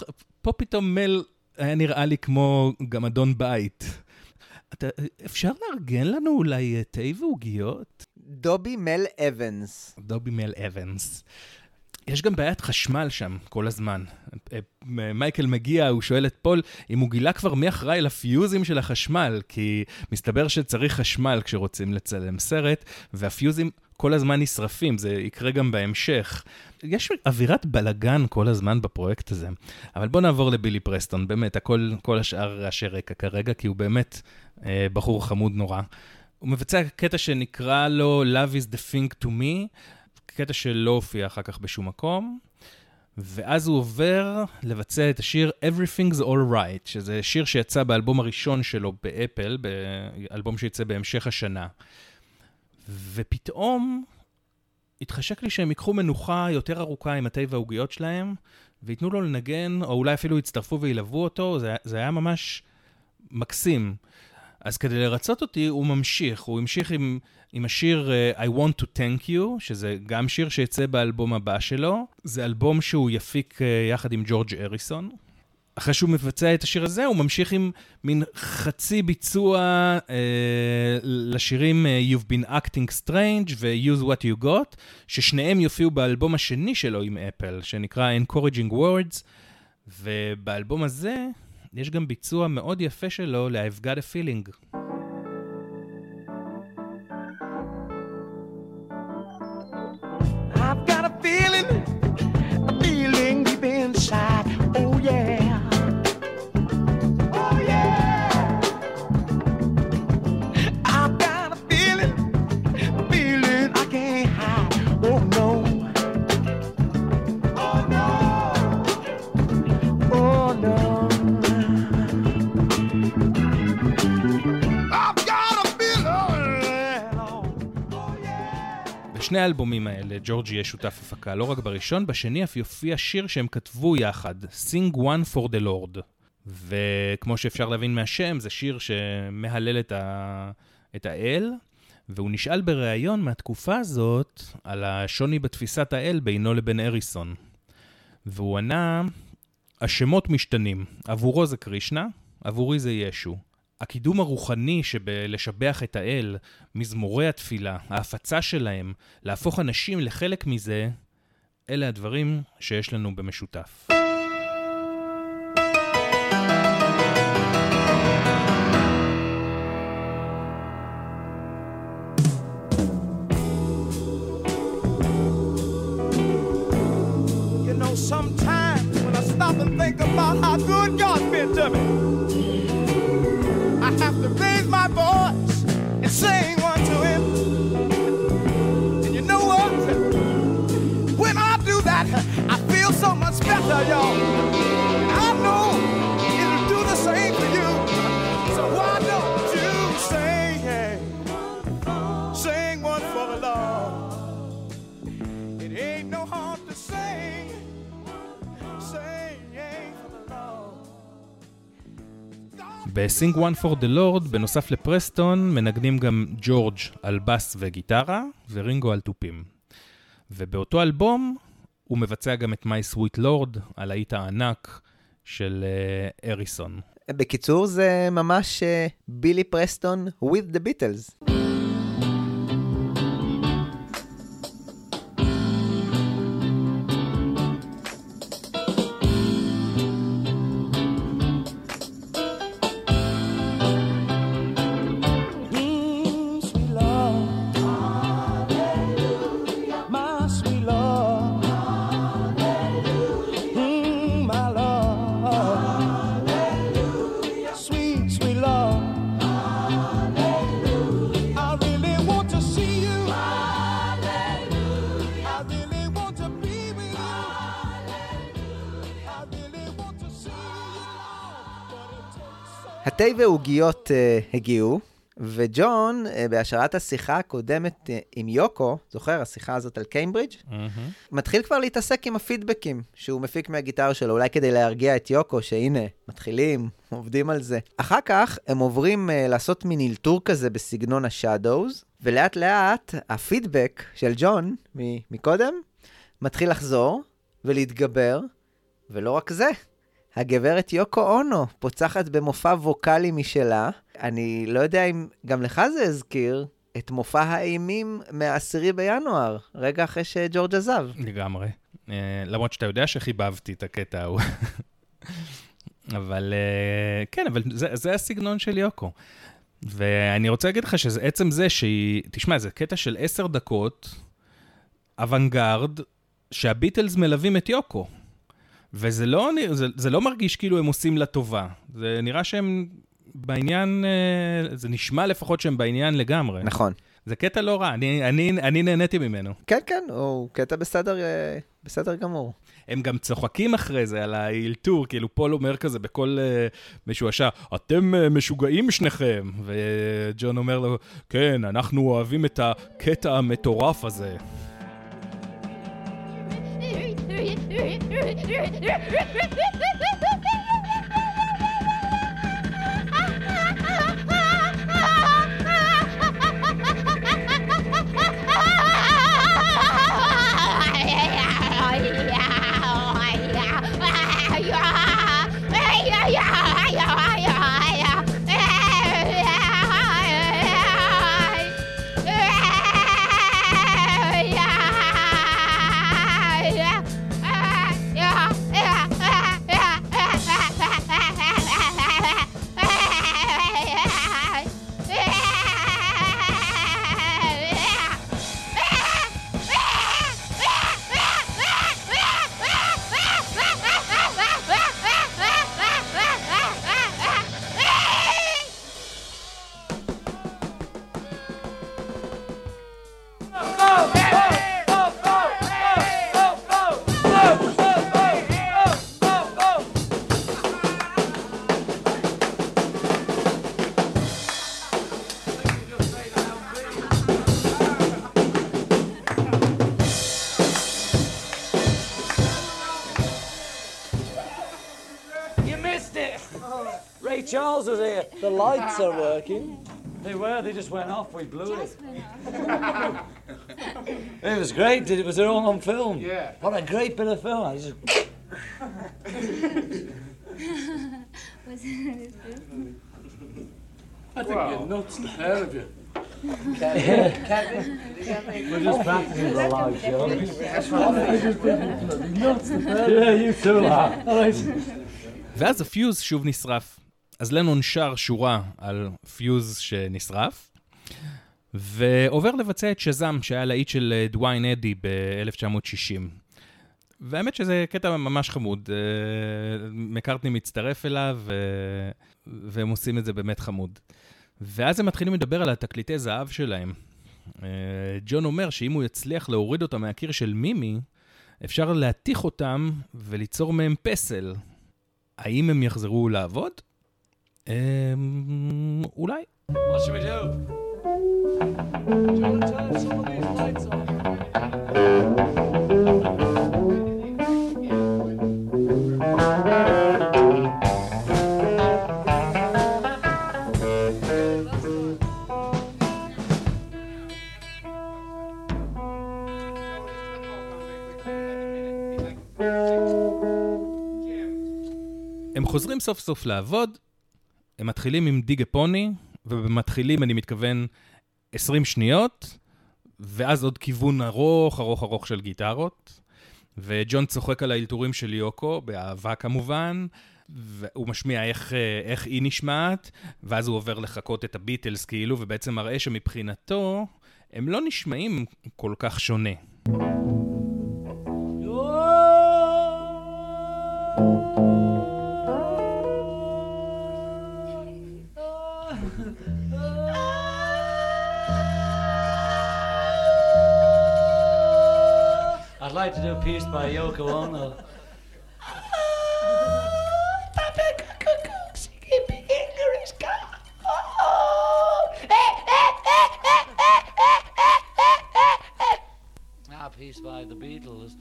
פה פתאום מל היה נראה לי כמו גמדון בית. אתה, אפשר לארגן לנו אולי תה ועוגיות? דובי מל אוונס. דובי מל אוונס. יש גם בעיית חשמל שם כל הזמן. אה, מייקל מגיע, הוא שואל את פול אם הוא גילה כבר מי אחראי לפיוזים של החשמל, כי מסתבר שצריך חשמל כשרוצים לצלם סרט, והפיוזים כל הזמן נשרפים, זה יקרה גם בהמשך. יש אווירת בלגן כל הזמן בפרויקט הזה. אבל בואו נעבור לבילי פרסטון, באמת, הכל, כל השאר רעשי רקע כרגע, כי הוא באמת אה, בחור חמוד נורא. הוא מבצע קטע שנקרא לו Love is the thing to me, קטע שלא הופיע אחר כך בשום מקום, ואז הוא עובר לבצע את השיר Everything's All Right, שזה שיר שיצא באלבום הראשון שלו באפל, באלבום שיצא בהמשך השנה. ופתאום התחשק לי שהם ייקחו מנוחה יותר ארוכה עם התה והעוגיות שלהם, וייתנו לו לנגן, או אולי אפילו יצטרפו וילוו אותו, זה, זה היה ממש מקסים. אז כדי לרצות אותי, הוא ממשיך. הוא המשיך עם, עם השיר uh, I Want to Thank You, שזה גם שיר שיצא באלבום הבא שלו. זה אלבום שהוא יפיק uh, יחד עם ג'ורג' אריסון. אחרי שהוא מבצע את השיר הזה, הוא ממשיך עם מין חצי ביצוע uh, לשירים uh, You've been acting strange ו-Use what you got, ששניהם יופיעו באלבום השני שלו עם אפל, שנקרא Encouraging Words, ובאלבום הזה יש גם ביצוע מאוד יפה שלו ל-I've got a feeling. בשני האלבומים האלה ג'ורג' יהיה שותף הפקה, לא רק בראשון, בשני אף יופיע שיר שהם כתבו יחד, Sing One for the Lord. וכמו שאפשר להבין מהשם, זה שיר שמהלל את, ה... את האל, והוא נשאל בריאיון מהתקופה הזאת על השוני בתפיסת האל בינו לבין אריסון. והוא ענה, השמות משתנים, עבורו זה קרישנה, עבורי זה ישו. הקידום הרוחני שבלשבח את האל, מזמורי התפילה, ההפצה שלהם, להפוך אנשים לחלק מזה, אלה הדברים שיש לנו במשותף. Sing one to Him. And you know what? When I do that, I feel so much better, y'all. ב-Sing One for the Lord, בנוסף לפרסטון, מנגנים גם ג'ורג' על בס וגיטרה, ורינגו על תופים. ובאותו אלבום הוא מבצע גם את My Sweet Lord, הלהיט הענק של uh, אריסון. בקיצור, זה ממש uh, בילי פרסטון with the Beatles. התה ועוגיות uh, הגיעו, וג'ון, uh, בהשראת השיחה הקודמת uh, עם יוקו, זוכר, השיחה הזאת על קיימברידג', מתחיל כבר להתעסק עם הפידבקים שהוא מפיק מהגיטרה שלו, אולי כדי להרגיע את יוקו, שהנה, מתחילים, עובדים על זה. אחר כך הם עוברים uh, לעשות מין אלתור כזה בסגנון השאדווז, ולאט לאט הפידבק של ג'ון מ- מקודם מתחיל לחזור ולהתגבר, ולא רק זה, הגברת יוקו אונו פוצחת במופע ווקאלי משלה. אני לא יודע אם גם לך זה הזכיר את מופע האימים מה-10 בינואר, רגע אחרי שג'ורג' עזב. לגמרי. Uh, למרות שאתה יודע שחיבבתי את הקטע ההוא. אבל uh, כן, אבל זה, זה הסגנון של יוקו. ואני רוצה להגיד לך שעצם זה שהיא, תשמע, זה קטע של עשר דקות, אוונגרד, שהביטלס מלווים את יוקו. וזה לא, זה, זה לא מרגיש כאילו הם עושים לה טובה. זה נראה שהם בעניין, אה, זה נשמע לפחות שהם בעניין לגמרי. נכון. זה קטע לא רע, אני, אני, אני נהניתי ממנו. כן, כן, הוא קטע בסדר, אה, בסדר גמור. הם גם צוחקים אחרי זה על האלתור, כאילו פול אומר כזה בקול uh, משועשע, אתם uh, משוגעים שניכם. וג'ון אומר לו, כן, אנחנו אוהבים את הקטע המטורף הזה. Yeah. Ray Charles was here. The lights are working. They were, they just went off, we blew it. it was great, it was all on film. Yeah. What a great bit of film. I just... Was it I think you're nuts, the pair of you. Kevin, We're just practicing the live show. nuts, the pair Yeah, you too, lad. ואז הפיוז שוב נשרף. אז לנון שר שורה על פיוז שנשרף, ועובר לבצע את שזאם, שהיה להיט של אה, דוויין אדי ב-1960. והאמת שזה קטע ממש חמוד. אה, מקארטני מצטרף אליו. והם עושים את זה באמת חמוד. ואז הם מתחילים לדבר על התקליטי זהב שלהם. אה, ג'ון אומר שאם הוא יצליח להוריד אותם מהקיר של מימי, אפשר להתיך אותם וליצור מהם פסל. האם הם יחזרו לעבוד? אמ... אולי. הם חוזרים סוף סוף לעבוד, הם מתחילים עם דיגה פוני, ובמתחילים אני מתכוון 20 שניות, ואז עוד כיוון ארוך, ארוך, ארוך של גיטרות. וג'ון צוחק על האלתורים של יוקו, באהבה כמובן, והוא משמיע איך, אה, איך היא נשמעת, ואז הוא עובר לחקות את הביטלס כאילו, ובעצם מראה שמבחינתו, הם לא נשמעים כל כך שונה. Like to do a piece by Yoko Ono. Ah, a piece by the Beatles.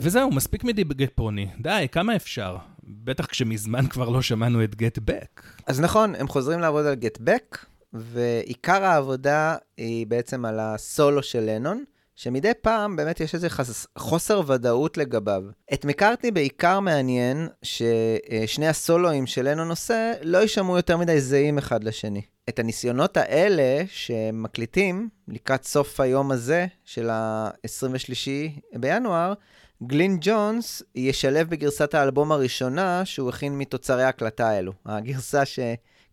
וזהו, מספיק מדיגה פוני. די, כמה אפשר? בטח כשמזמן כבר לא שמענו את גט בק. אז נכון, הם חוזרים לעבוד על Get Back, ועיקר העבודה היא בעצם על הסולו של לנון, שמדי פעם באמת יש איזה חס... חוסר ודאות לגביו. את מקארטני בעיקר מעניין ששני הסולואים של לנון עושה לא יישמעו יותר מדי זהים אחד לשני. את הניסיונות האלה שמקליטים לקראת סוף היום הזה של ה-23 בינואר, גלין ג'ונס ישלב בגרסת האלבום הראשונה שהוא הכין מתוצרי ההקלטה האלו. הגרסה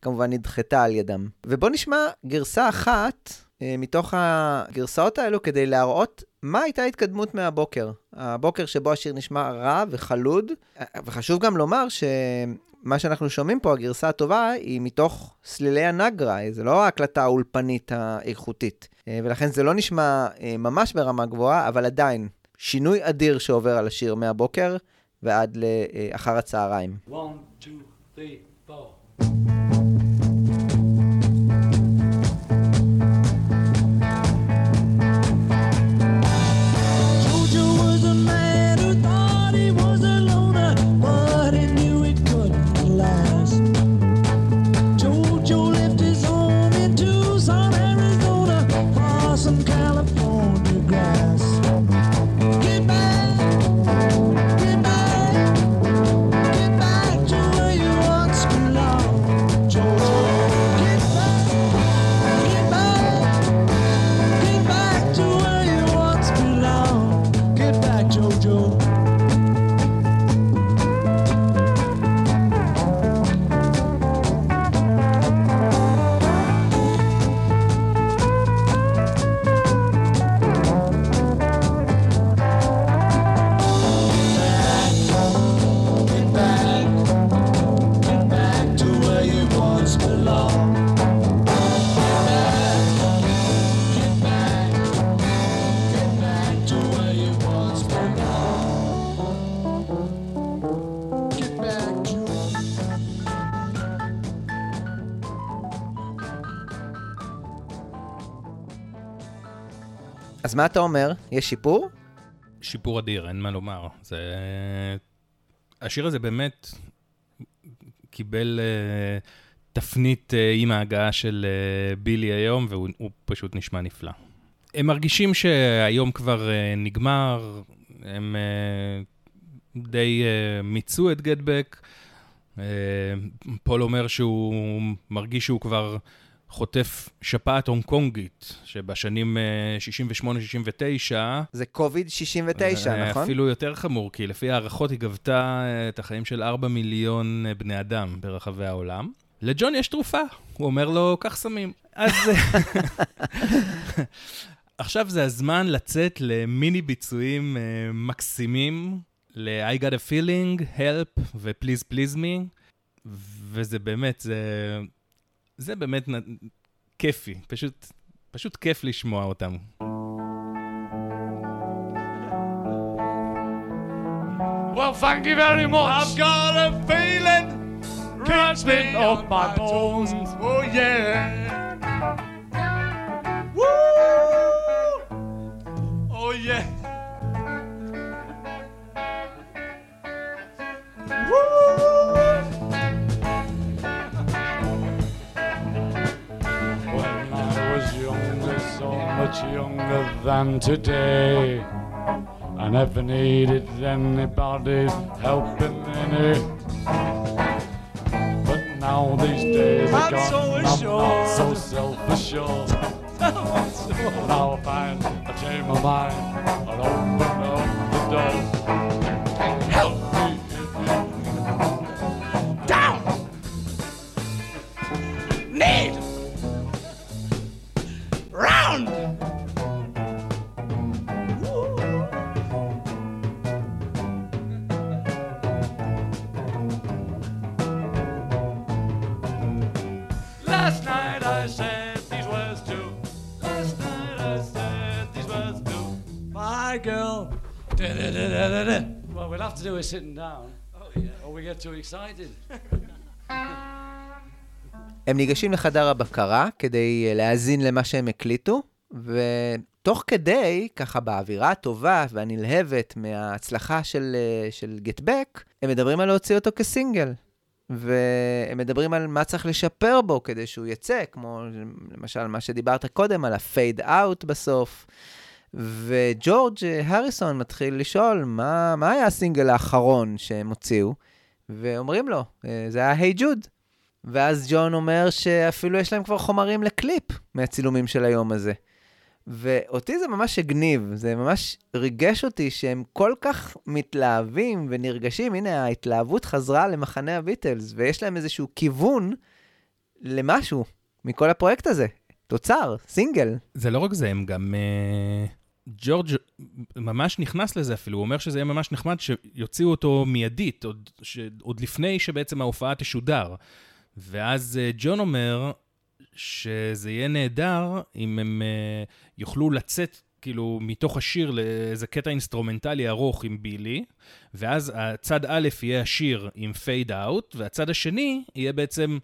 שכמובן נדחתה על ידם. ובואו נשמע גרסה אחת אה, מתוך הגרסאות האלו כדי להראות מה הייתה ההתקדמות מהבוקר. הבוקר שבו השיר נשמע רע וחלוד, אה, וחשוב גם לומר שמה שאנחנו שומעים פה, הגרסה הטובה, היא מתוך סלילי הנגרה, זה לא ההקלטה האולפנית האיכותית. אה, ולכן זה לא נשמע אה, ממש ברמה גבוהה, אבל עדיין, שינוי אדיר שעובר על השיר מהבוקר ועד לאחר הצהריים. One, two, three, four. אז מה אתה אומר? יש שיפור? שיפור אדיר, אין מה לומר. זה... השיר הזה באמת קיבל uh, תפנית uh, עם ההגעה של uh, בילי היום, והוא פשוט נשמע נפלא. הם מרגישים שהיום כבר uh, נגמר, הם uh, די uh, מיצו את גטבק. Uh, פול אומר שהוא מרגיש שהוא כבר חוטף שפעת הונג קונגית, שבשנים 68-69... זה קוביד 69, נכון? אפילו יותר חמור, כי לפי הערכות היא גבתה את החיים של 4 מיליון בני אדם ברחבי העולם. לג'ון יש תרופה, הוא אומר לו, קח סמים. אז... עכשיו זה הזמן לצאת למיני ביצועים uh, מקסימים, ל-I got a feeling, help ו-please please me, וזה באמת, זה, זה באמת נ... כיפי, פשוט, פשוט כיף לשמוע אותם. Well, thank you very much. I've got a feeling keeps me up my bones. Oh yeah. yeah. Much younger than today, I never needed anybody's help in any. But now these days are gone, so I'm not so self-assured. now I find I change my mind and open up the door. Well, we'll have to do it sitting down. Oh, yeah. Or we get too excited. הם ניגשים לחדר הבקרה כדי אה, להאזין למה שהם הקליטו, ותוך כדי, ככה באווירה הטובה והנלהבת מההצלחה של, אה, של גטבק, הם מדברים על להוציא אותו כסינגל. והם מדברים על מה צריך לשפר בו כדי שהוא יצא, כמו למשל מה שדיברת קודם, על הפייד אאוט בסוף. וג'ורג' הריסון מתחיל לשאול, מה, מה היה הסינגל האחרון שהם הוציאו? ואומרים לו, אה, זה היה היי hey ג'וד. ואז ג'ון אומר שאפילו יש להם כבר חומרים לקליפ מהצילומים של היום הזה. ואותי זה ממש הגניב, זה ממש ריגש אותי שהם כל כך מתלהבים ונרגשים. הנה, ההתלהבות חזרה למחנה הביטלס, ויש להם איזשהו כיוון למשהו מכל הפרויקט הזה. תוצר, סינגל. זה לא רק זה, הם גם... Uh, ג'ורג' ממש נכנס לזה אפילו, הוא אומר שזה יהיה ממש נחמד שיוציאו אותו מיידית, עוד, ש, עוד לפני שבעצם ההופעה תשודר. ואז uh, ג'ון אומר שזה יהיה נהדר אם הם uh, יוכלו לצאת כאילו מתוך השיר לאיזה קטע אינסטרומנטלי ארוך עם בילי, ואז הצד א' יהיה השיר עם fade out, והצד השני יהיה בעצם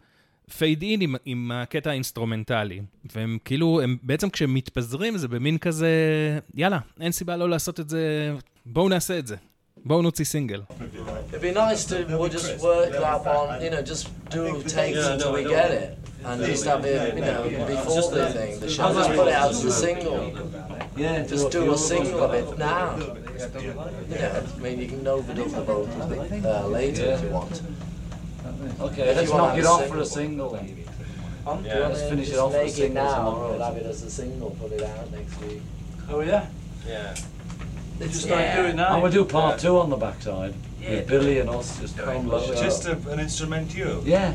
פייד אין עם, עם הקטע האינסטרומנטלי. והם כאילו, הם בעצם כשהם מתפזרים זה במין כזה, יאללה, אין סיבה לא לעשות את זה, בואו נעשה את זה. בואו נוציא סינגל. It'd be nice to we'll just work up on, you know, just do takes until we get it. And just have it, you know, before the thing, the show, just put it out as a single. Yeah, just do a single of it now. You know, I mean, you can overdub the vocals uh, later if you want. Okay, let's knock it off for a single then. Yeah, let's finish it off for a single now. We'll have it as a single, put it out next week. Oh yeah? Yeah. Let's just start doing that. And we'll do part two on the backside. With Billy and us just combo. Just a, an instrumental. Yeah.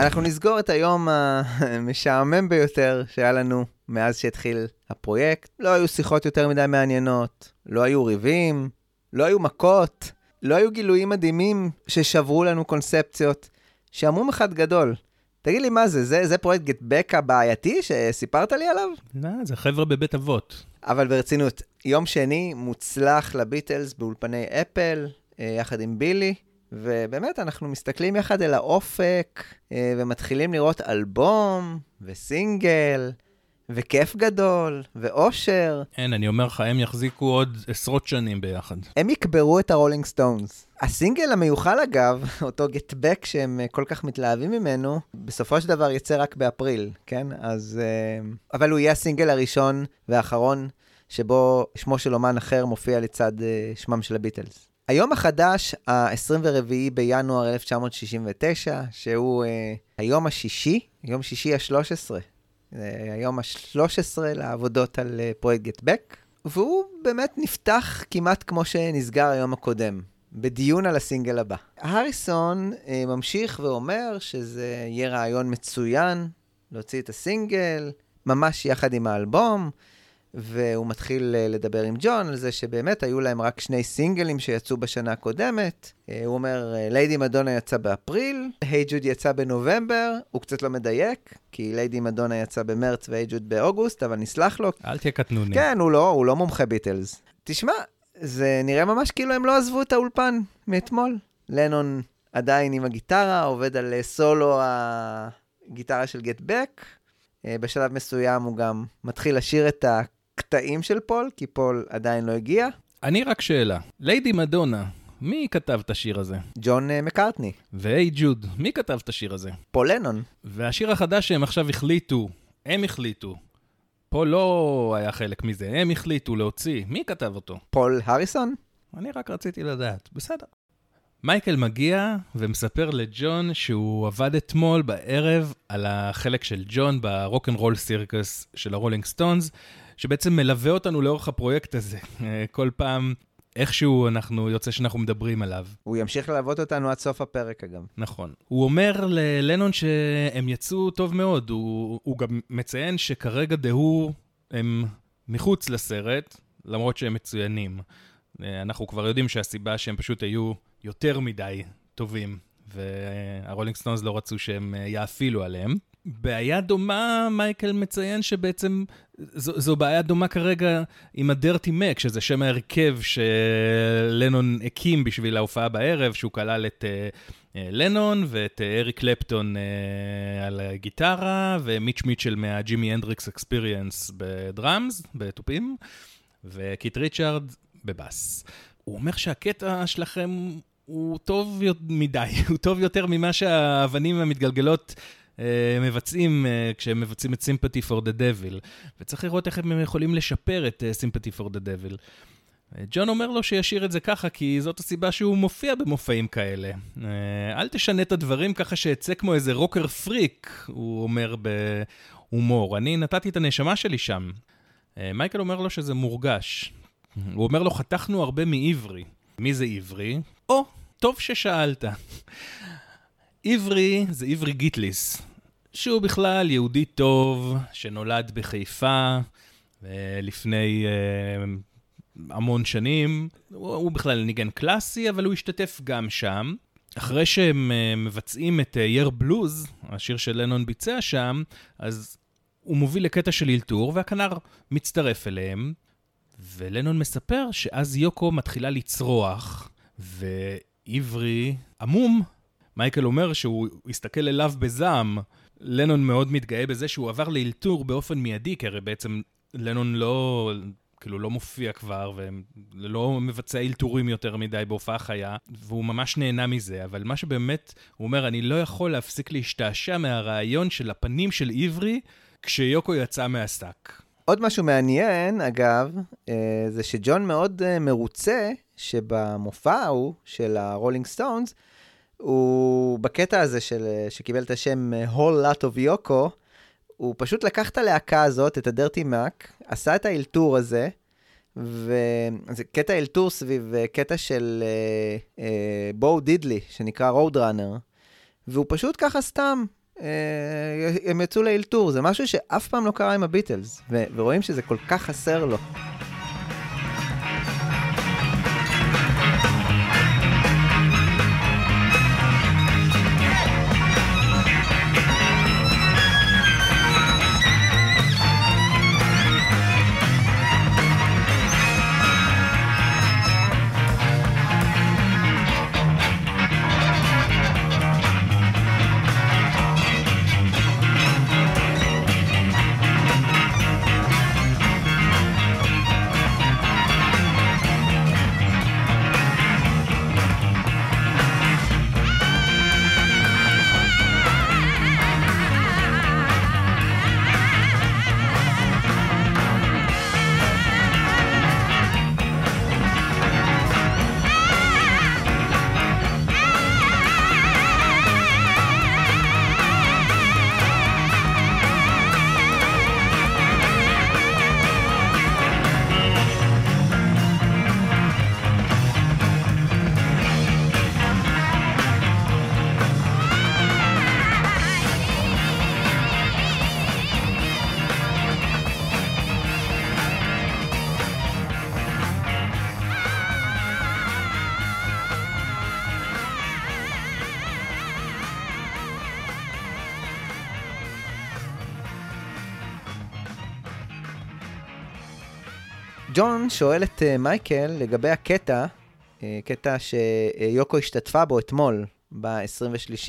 אנחנו נסגור את היום המשעמם ביותר שהיה לנו מאז שהתחיל הפרויקט. לא היו שיחות יותר מדי מעניינות, לא היו ריבים, לא היו מכות, לא היו גילויים מדהימים ששברו לנו קונספציות. שעמום אחד גדול. תגיד לי, מה זה? זה, זה פרויקט גטבק הבעייתי שסיפרת לי עליו? לא, זה חבר'ה בבית אבות. אבל ברצינות, יום שני מוצלח לביטלס באולפני אפל, יחד עם בילי, ובאמת, אנחנו מסתכלים יחד אל האופק, ומתחילים לראות אלבום וסינגל, וכיף גדול, ואושר. אין, אני אומר לך, הם יחזיקו עוד עשרות שנים ביחד. הם יקברו את הרולינג סטונס. הסינגל המיוחל אגב, אותו Get Back שהם אה, כל כך מתלהבים ממנו, בסופו של דבר יצא רק באפריל, כן? אז... אה, אבל הוא יהיה הסינגל הראשון והאחרון שבו שמו של אומן אחר מופיע לצד אה, שמם של הביטלס. היום החדש, ה-24 בינואר 1969, שהוא היום השישי, יום שישי ה-13, היום ה-13 לעבודות על פרויקט Get Back, והוא באמת נפתח כמעט כמו שנסגר היום הקודם. בדיון על הסינגל הבא. הריסון אה, ממשיך ואומר שזה יהיה רעיון מצוין להוציא את הסינגל, ממש יחד עם האלבום, והוא מתחיל אה, לדבר עם ג'ון על זה שבאמת היו להם רק שני סינגלים שיצאו בשנה הקודמת. אה, הוא אומר, Lady Madonna יצא באפריל, Hey Jude יצא בנובמבר, הוא קצת לא מדייק, כי Lady Madonna יצא במרץ ו Hey Jude באוגוסט, אבל נסלח לו. אל תהיה קטנוני. כן, הוא לא, הוא לא מומחה ביטלס. תשמע, זה נראה ממש כאילו הם לא עזבו את האולפן מאתמול. לנון עדיין עם הגיטרה, עובד על סולו הגיטרה של Get Back. אה, בשלב מסוים הוא גם מתחיל לשיר את הקטעים של פול, כי פול עדיין לא הגיע. אני רק שאלה, Lady Madonna, מי כתב את השיר הזה? ג'ון אה, מקארטני. ו Hey ג'וד, מי כתב את השיר הזה? פול לנון. והשיר החדש שהם עכשיו החליטו, הם החליטו, פול לא היה חלק מזה, הם החליטו להוציא. מי כתב אותו? פול הריסון? אני רק רציתי לדעת. בסדר. מייקל מגיע ומספר לג'ון שהוא עבד אתמול בערב על החלק של ג'ון ב Rock and Roll Circus של הרולינג סטונס, שבעצם מלווה אותנו לאורך הפרויקט הזה. כל פעם איכשהו אנחנו, יוצא שאנחנו מדברים עליו. הוא ימשיך ללוות אותנו עד סוף הפרק, אגב. נכון. הוא אומר ללנון שהם יצאו טוב מאוד. הוא, הוא גם מציין שכרגע The Who הם מחוץ לסרט, למרות שהם מצוינים. אנחנו כבר יודעים שהסיבה שהם פשוט היו יותר מדי טובים, והרולינג סטונס לא רצו שהם יאפילו עליהם. בעיה דומה, מייקל מציין שבעצם זו, זו בעיה דומה כרגע עם ה Dirty Mac, שזה שם ההרכב שלנון הקים בשביל ההופעה בערב, שהוא כלל את אה, לנון ואת אה, אריק קלפטון אה, על גיטרה, ומיץ' מיטשל מה Jimi Hendrix Experience ב drums, בתופים, וקיט ריצ'ארד בבאס. הוא אומר שהקטע שלכם הוא טוב מדי, הוא טוב יותר ממה שהאבנים המתגלגלות מבצעים uh, כשהם מבצעים את Sympathy for the Devil, וצריך לראות איך הם יכולים לשפר את Sympathy for the Devil. ג'ון אומר לו שישאיר את זה ככה, כי זאת הסיבה שהוא מופיע במופעים כאלה. Uh, אל תשנה את הדברים ככה שאצא כמו איזה רוקר פריק, הוא אומר בהומור. אני נתתי את הנשמה שלי שם. מייקל אומר לו שזה מורגש. הוא אומר לו, חתכנו הרבה מעברי. מי זה עברי? או, טוב ששאלת. עברי זה עברי גיטליס, שהוא בכלל יהודי טוב, שנולד בחיפה לפני uh, המון שנים. הוא, הוא בכלל ניגן קלאסי, אבל הוא השתתף גם שם. אחרי שהם uh, מבצעים את יר uh, בלוז, השיר של לנון ביצע שם, אז הוא מוביל לקטע של אלתור, והכנר מצטרף אליהם, ולנון מספר שאז יוקו מתחילה לצרוח, ועברי עמום מייקל אומר שהוא הסתכל אליו בזעם. לנון מאוד מתגאה בזה שהוא עבר לאלתור באופן מיידי, כי הרי בעצם לנון לא, כאילו לא מופיע כבר, ולא מבצע אלתורים יותר מדי בהופעה חיה, והוא ממש נהנה מזה, אבל מה שבאמת, הוא אומר, אני לא יכול להפסיק להשתעשע מהרעיון של הפנים של עברי כשיוקו יצאה מהשק. עוד משהו מעניין, אגב, אה, זה שג'ון מאוד אה, מרוצה שבמופע ההוא של הרולינג סטונס, הוא בקטע הזה של, שקיבל את השם אה, Whole Lotta Yoko, הוא פשוט לקח את הלהקה הזאת, את ה Dirty Mac, עשה את האלתור הזה, וזה קטע אלתור סביב אה, קטע של אה, אה, בואו דידלי, שנקרא Road Runner, והוא פשוט ככה סתם, אה, הם יצאו לאלתור, זה משהו שאף פעם לא קרה עם הביטלס, ורואים שזה כל כך חסר לו. שואל את uh, מייקל לגבי הקטע, uh, קטע שיוקו השתתפה בו אתמול, ב-23,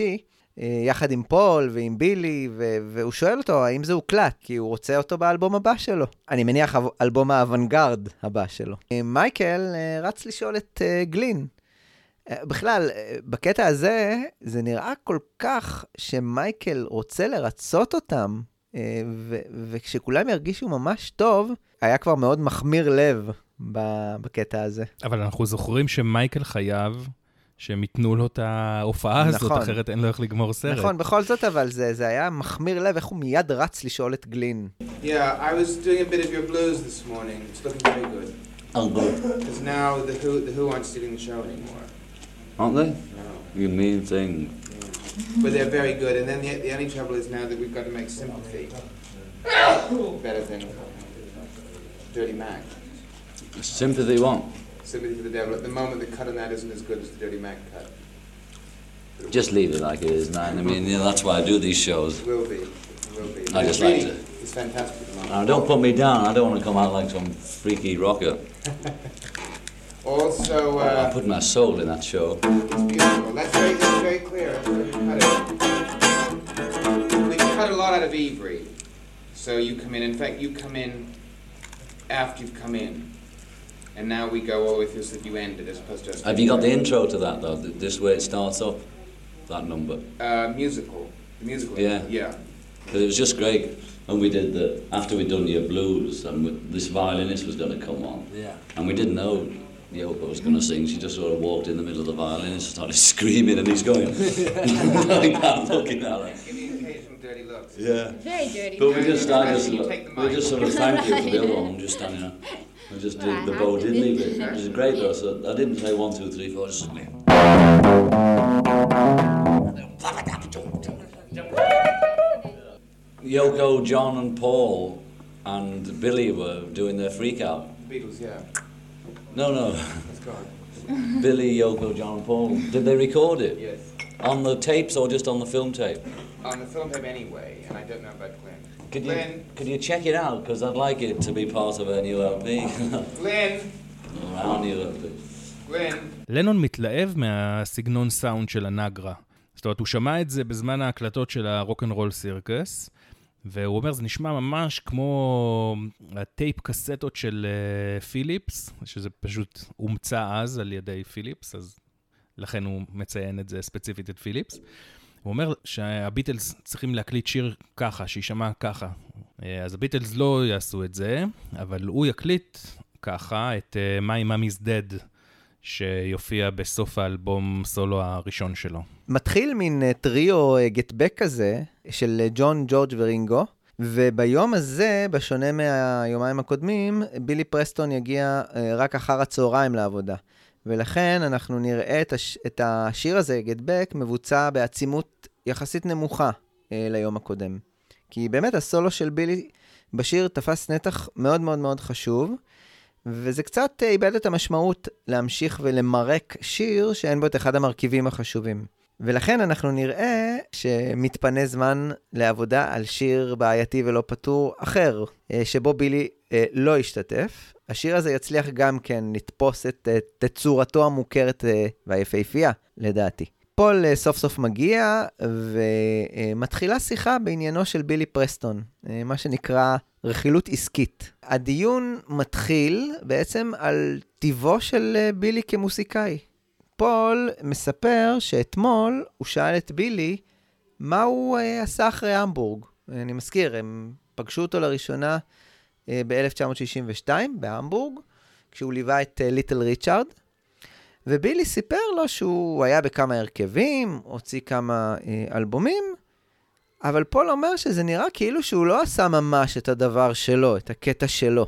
uh, יחד עם פול ועם בילי, והוא שואל אותו האם זה הוקלט, כי הוא רוצה אותו באלבום הבא שלו. אני מניח אלבום האוונגרד הבא שלו. מייקל רץ לשאול את גלין. בכלל, בקטע הזה, זה נראה כל כך שמייקל רוצה לרצות אותם, ו- וכשכולם ירגישו ממש טוב, היה כבר מאוד מחמיר לב בקטע הזה. אבל אנחנו זוכרים שמייקל חייב שהם ייתנו לו את ההופעה הזאת, נכון. אחרת אין לו איך לגמור סרט. נכון, בכל זאת, אבל זה, זה היה מחמיר לב, איך הוא מיד רץ לשאול את גלין. Yeah, I was doing a bit of your blues this morning. It's looking very good. Oh, good. Because now the Who, the Who aren't stealing the show anymore. Aren't they? No. You mean thing. But they're very good, and then the, the only trouble is now that we've got to make sympathy better than Dirty Mac. Sympathy what? Sympathy for the Devil. At the moment, the cut on that isn't as good as the Dirty Mac cut. Just leave it like it is, man. I mean, you know, that's why I do these shows. Will be. Will be. I just like to. It's fantastic. Now, don't put me down. I don't want to come out like some freaky rocker. also, uh, I put my soul in that show. It's beautiful. That's very, that's very clear. That's we cut cut a lot out of Avery. So you come in. In fact, you come in after you've come in. And now we go all the way through so that you end it as opposed to... Have you got the intro to that, though? This way it starts up, that number? Uh, musical. The musical. Yeah. Yeah. Because it was just great And we did the... After we'd done your blues, and we, this violinist was going to come on. Yeah. And we didn't know Yoko was going to sing. She just sort of walked in the middle of the violin and started screaming, and he's going like that, looking at her. dirty looks. Yeah. Very dirty. But we just, I just, we just sort of thank you for the other one, just standing there. We just did the Bo Diddley bit, which is great though, so I didn't say one, two, three, four, just suddenly. Yoko, John and Paul and Billy were doing their freak out. Beatles, yeah. No, no. Billy, Yoko, John and Paul. Did they record it? Yes. On the tapes or just on the film tape? On the film tape anyway, and I don't know about Glenn. Could Glenn. you, could you check it out? Because I'd like it to be part of a new LP. Glenn. Our new LP. Glenn. לנון מתלהב מהסגנון סאונד של הנגרה. זאת אומרת, הוא שמע את זה בזמן ההקלטות של הרוקנרול סירקס, והוא אומר, זה נשמע ממש כמו הטייפ קסטות של uh, פיליפס, שזה פשוט הומצא אז על ידי פיליפס, אז לכן הוא מציין את זה ספציפית את פיליפס. הוא אומר שהביטלס צריכים להקליט שיר ככה, שיישמע ככה. אה, אז הביטלס לא יעשו את זה, אבל הוא יקליט ככה את uh, My Mommy's Dead, שיופיע בסוף האלבום סולו הראשון שלו. מתחיל מין uh, טריו גטבק כזה, של ג'ון, ג'ורג' ורינגו. וביום הזה, בשונה מהיומיים הקודמים, בילי פרסטון יגיע רק אחר הצהריים לעבודה. ולכן אנחנו נראה את, הש... את השיר הזה, Back, מבוצע בעצימות יחסית נמוכה אה, ליום הקודם. כי באמת הסולו של בילי בשיר תפס נתח מאוד מאוד מאוד חשוב, וזה קצת אה, איבד את המשמעות להמשיך ולמרק שיר שאין בו את אחד המרכיבים החשובים. ולכן אנחנו נראה שמתפנה זמן לעבודה על שיר בעייתי ולא פתור אחר, אה, שבו בילי אה, לא השתתף. השיר הזה יצליח גם כן לתפוס את תצורתו המוכרת אה, והיפהפייה, לדעתי. פול סוף סוף מגיע ומתחילה שיחה בעניינו של בילי פרסטון, מה שנקרא רכילות עסקית. הדיון מתחיל בעצם על טיבו של בילי כמוסיקאי. פול מספר שאתמול הוא שאל את בילי מה הוא אה, עשה אחרי המבורג. אני מזכיר, הם פגשו אותו לראשונה אה, ב-1962 בהמבורג, כשהוא ליווה את ליטל ריצ'ארד, ובילי סיפר לו שהוא היה בכמה הרכבים, הוציא כמה אה, אלבומים, אבל פול אומר שזה נראה כאילו שהוא לא עשה ממש את הדבר שלו, את הקטע שלו.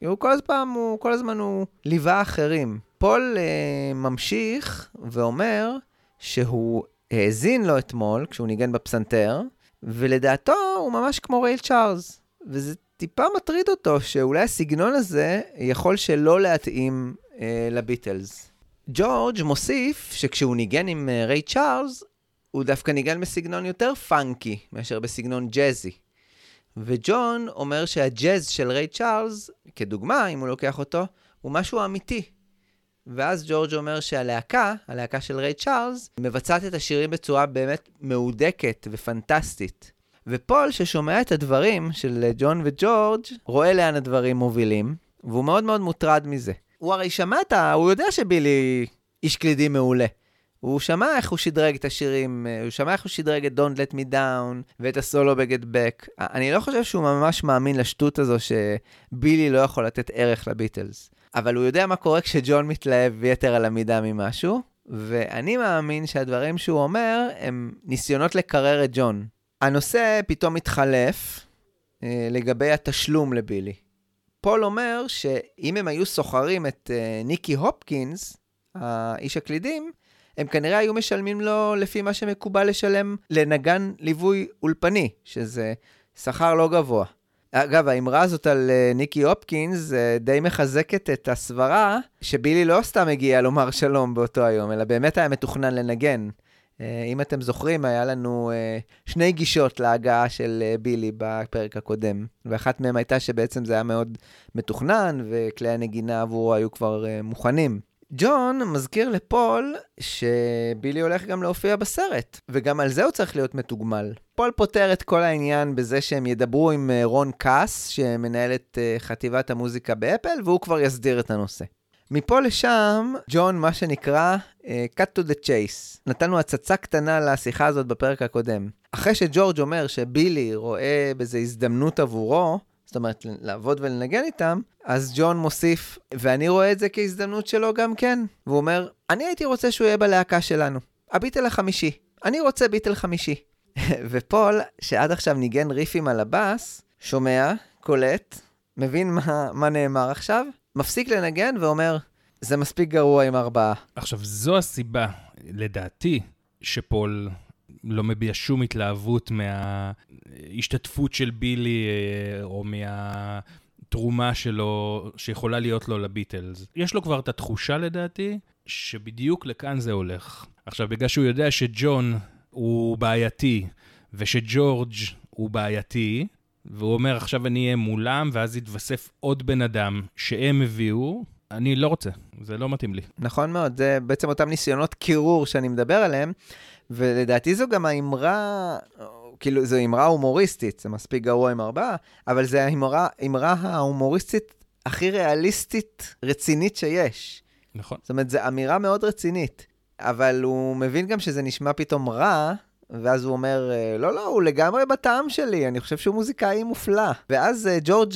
הוא כל הזמן, הוא, כל הזמן הוא ליווה אחרים. פול אה, ממשיך ואומר שהוא האזין לו אתמול כשהוא ניגן בפסנתר, ולדעתו הוא ממש כמו ריי צ'ארלס. וזה טיפה מטריד אותו שאולי הסגנון הזה יכול שלא להתאים אה, לביטלס. ג'ורג' מוסיף שכשהוא ניגן עם אה, ריי צ'ארלס, הוא דווקא ניגן בסגנון יותר funky מאשר בסגנון jazzy. וג'ון אומר שהג'אז של ריי צ'ארלס, כדוגמה, אם הוא לוקח אותו, הוא משהו אמיתי. ואז ג'ורג' אומר שהלהקה, הלהקה של ריי צ'ארלס, מבצעת את השירים בצורה באמת מהודקת ופנטסטית. ופול, ששומע את הדברים של ג'ון וג'ורג', רואה לאן הדברים מובילים, והוא מאוד מאוד מוטרד מזה. הוא הרי שמע את ה... הוא יודע שבילי איש קלידים מעולה. הוא שמע איך הוא שדרג את השירים, הוא שמע איך הוא שדרג את Don't Let Me Down ואת הסולו בק. אני לא חושב שהוא ממש מאמין לשטות הזו שבילי לא יכול לתת ערך לביטלס. אבל הוא יודע מה קורה כשג'ון מתלהב יתר על המידה ממשהו, ואני מאמין שהדברים שהוא אומר הם ניסיונות לקרר את ג'ון. הנושא פתאום מתחלף אה, לגבי התשלום לבילי. פול אומר שאם הם היו סוחרים את אה, ניקי הופקינס, האיש הקלידים, הם כנראה היו משלמים לו לפי מה שמקובל לשלם לנגן ליווי אולפני, שזה שכר לא גבוה. אגב, האמרה הזאת על אה, ניקי הופקינס אה, די מחזקת את הסברה שבילי לא סתם הגיע לומר שלום באותו היום, אלא באמת היה מתוכנן לנגן. אה, אם אתם זוכרים, היה לנו שני גישות להגעה של בילי בפרק הקודם, ואחת מהן הייתה שבעצם זה היה מאוד מתוכנן, וכלי הנגינה עבורו היו כבר מוכנים. ג'ון מזכיר לפול שבילי הולך גם להופיע בסרט, וגם על זה הוא צריך להיות מתוגמל. פול פותר את כל העניין בזה שהם ידברו עם אה, רון קאס, שמנהל את אה, חטיבת המוזיקה באפל, והוא כבר יסדיר את הנושא. מפה לשם, ג'ון, מה שנקרא, uh, cut to the chase. נתנו הצצה קטנה לשיחה הזאת בפרק הקודם. אחרי שג'ורג' אומר שבילי רואה בזה הזדמנות עבורו, זאת אומרת, לעבוד ולנגן איתם, אז ג'ון מוסיף, ואני רואה את זה כהזדמנות שלו גם כן. והוא אומר, אני הייתי רוצה שהוא יהיה בלהקה שלנו. הביטל החמישי. אני רוצה ביטל חמישי. ופול, שעד עכשיו ניגן ריפים על הבאס, שומע, קולט, מבין מה, מה נאמר עכשיו, מפסיק לנגן ואומר, זה מספיק גרוע עם ארבעה. עכשיו, זו הסיבה, לדעתי, שפול לא מביע שום התלהבות מההשתתפות של בילי, אה, או מהתרומה שלו, שיכולה להיות לו לביטלס. יש לו כבר את התחושה, לדעתי, שבדיוק לכאן זה הולך. עכשיו, בגלל שהוא יודע שג'ון הוא בעייתי, ושג'ורג' הוא בעייתי, והוא אומר, עכשיו אני אהיה מולם, ואז יתווסף עוד בן אדם שהם הביאו, אני לא רוצה, זה לא מתאים לי. נכון מאוד, זה בעצם אותם ניסיונות קירור שאני מדבר עליהם, ולדעתי זו גם האמרה, כאילו, זו אמרה הומוריסטית, זה מספיק גרוע עם ארבעה, אבל זו האמרה, האמרה ההומוריסטית הכי ריאליסטית, רצינית שיש. נכון. זאת אומרת, זו אמירה מאוד רצינית, אבל הוא מבין גם שזה נשמע פתאום רע, ואז הוא אומר, לא, לא, הוא לגמרי בטעם שלי, אני חושב שהוא מוזיקאי מופלא. ואז uh, ג'ורג'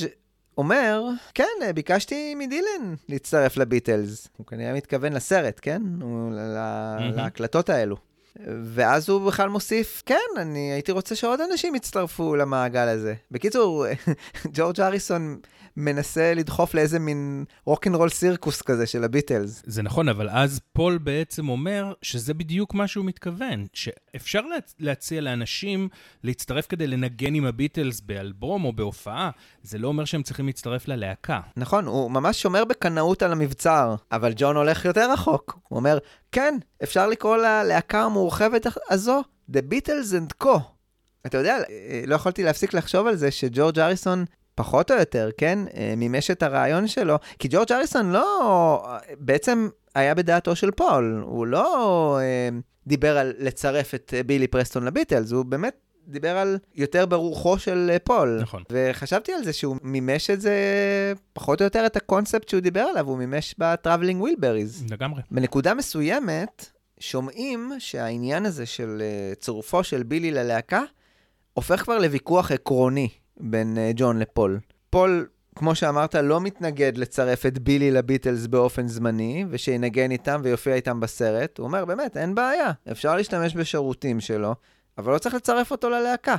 אומר, כן, ביקשתי מדילן להצטרף לביטלס. הוא כנראה מתכוון לסרט, כן? להקלטות האלו. ואז הוא בכלל מוסיף, כן, אני הייתי רוצה שעוד אנשים יצטרפו למעגל הזה. בקיצור, ג'ורג' אריסון מנסה לדחוף לאיזה מין רוקנרול סירקוס כזה של הביטלס. זה נכון, אבל אז פול בעצם אומר שזה בדיוק מה שהוא מתכוון, שאפשר להציע לאנשים להצטרף כדי לנגן עם הביטלס באלבום או בהופעה, זה לא אומר שהם צריכים להצטרף ללהקה. נכון, הוא ממש שומר בקנאות על המבצר, אבל ג'ון הולך יותר רחוק. הוא אומר, כן, אפשר לקרוא ללהקה המורחבת הזו The Beatles and Co. אתה יודע, לא יכולתי להפסיק לחשוב על זה שג'ורג' אריסון פחות או יותר, כן, אה, מימש את הרעיון שלו, כי ג'ורג' אריסון לא, בעצם היה בדעתו של פול, הוא לא אה, דיבר על לצרף את אה, בילי פרסטון לביטלס, הוא באמת דיבר על יותר ברוחו של אה, פול. נכון. וחשבתי על זה שהוא מימש את זה, פחות או יותר את הקונספט שהוא דיבר עליו, הוא מימש ב Traveling Wilburys. לגמרי. בנקודה מסוימת, שומעים שהעניין הזה של צירופו של בילי ללהקה, הופך כבר לוויכוח עקרוני. בין אה, ג'ון לפול. פול, כמו שאמרת, לא מתנגד לצרף את בילי לביטלס באופן זמני, ושינגן איתם ויופיע איתם בסרט. הוא אומר, באמת, אין בעיה, אפשר להשתמש בשירותים שלו, אבל לא צריך לצרף אותו ללהקה.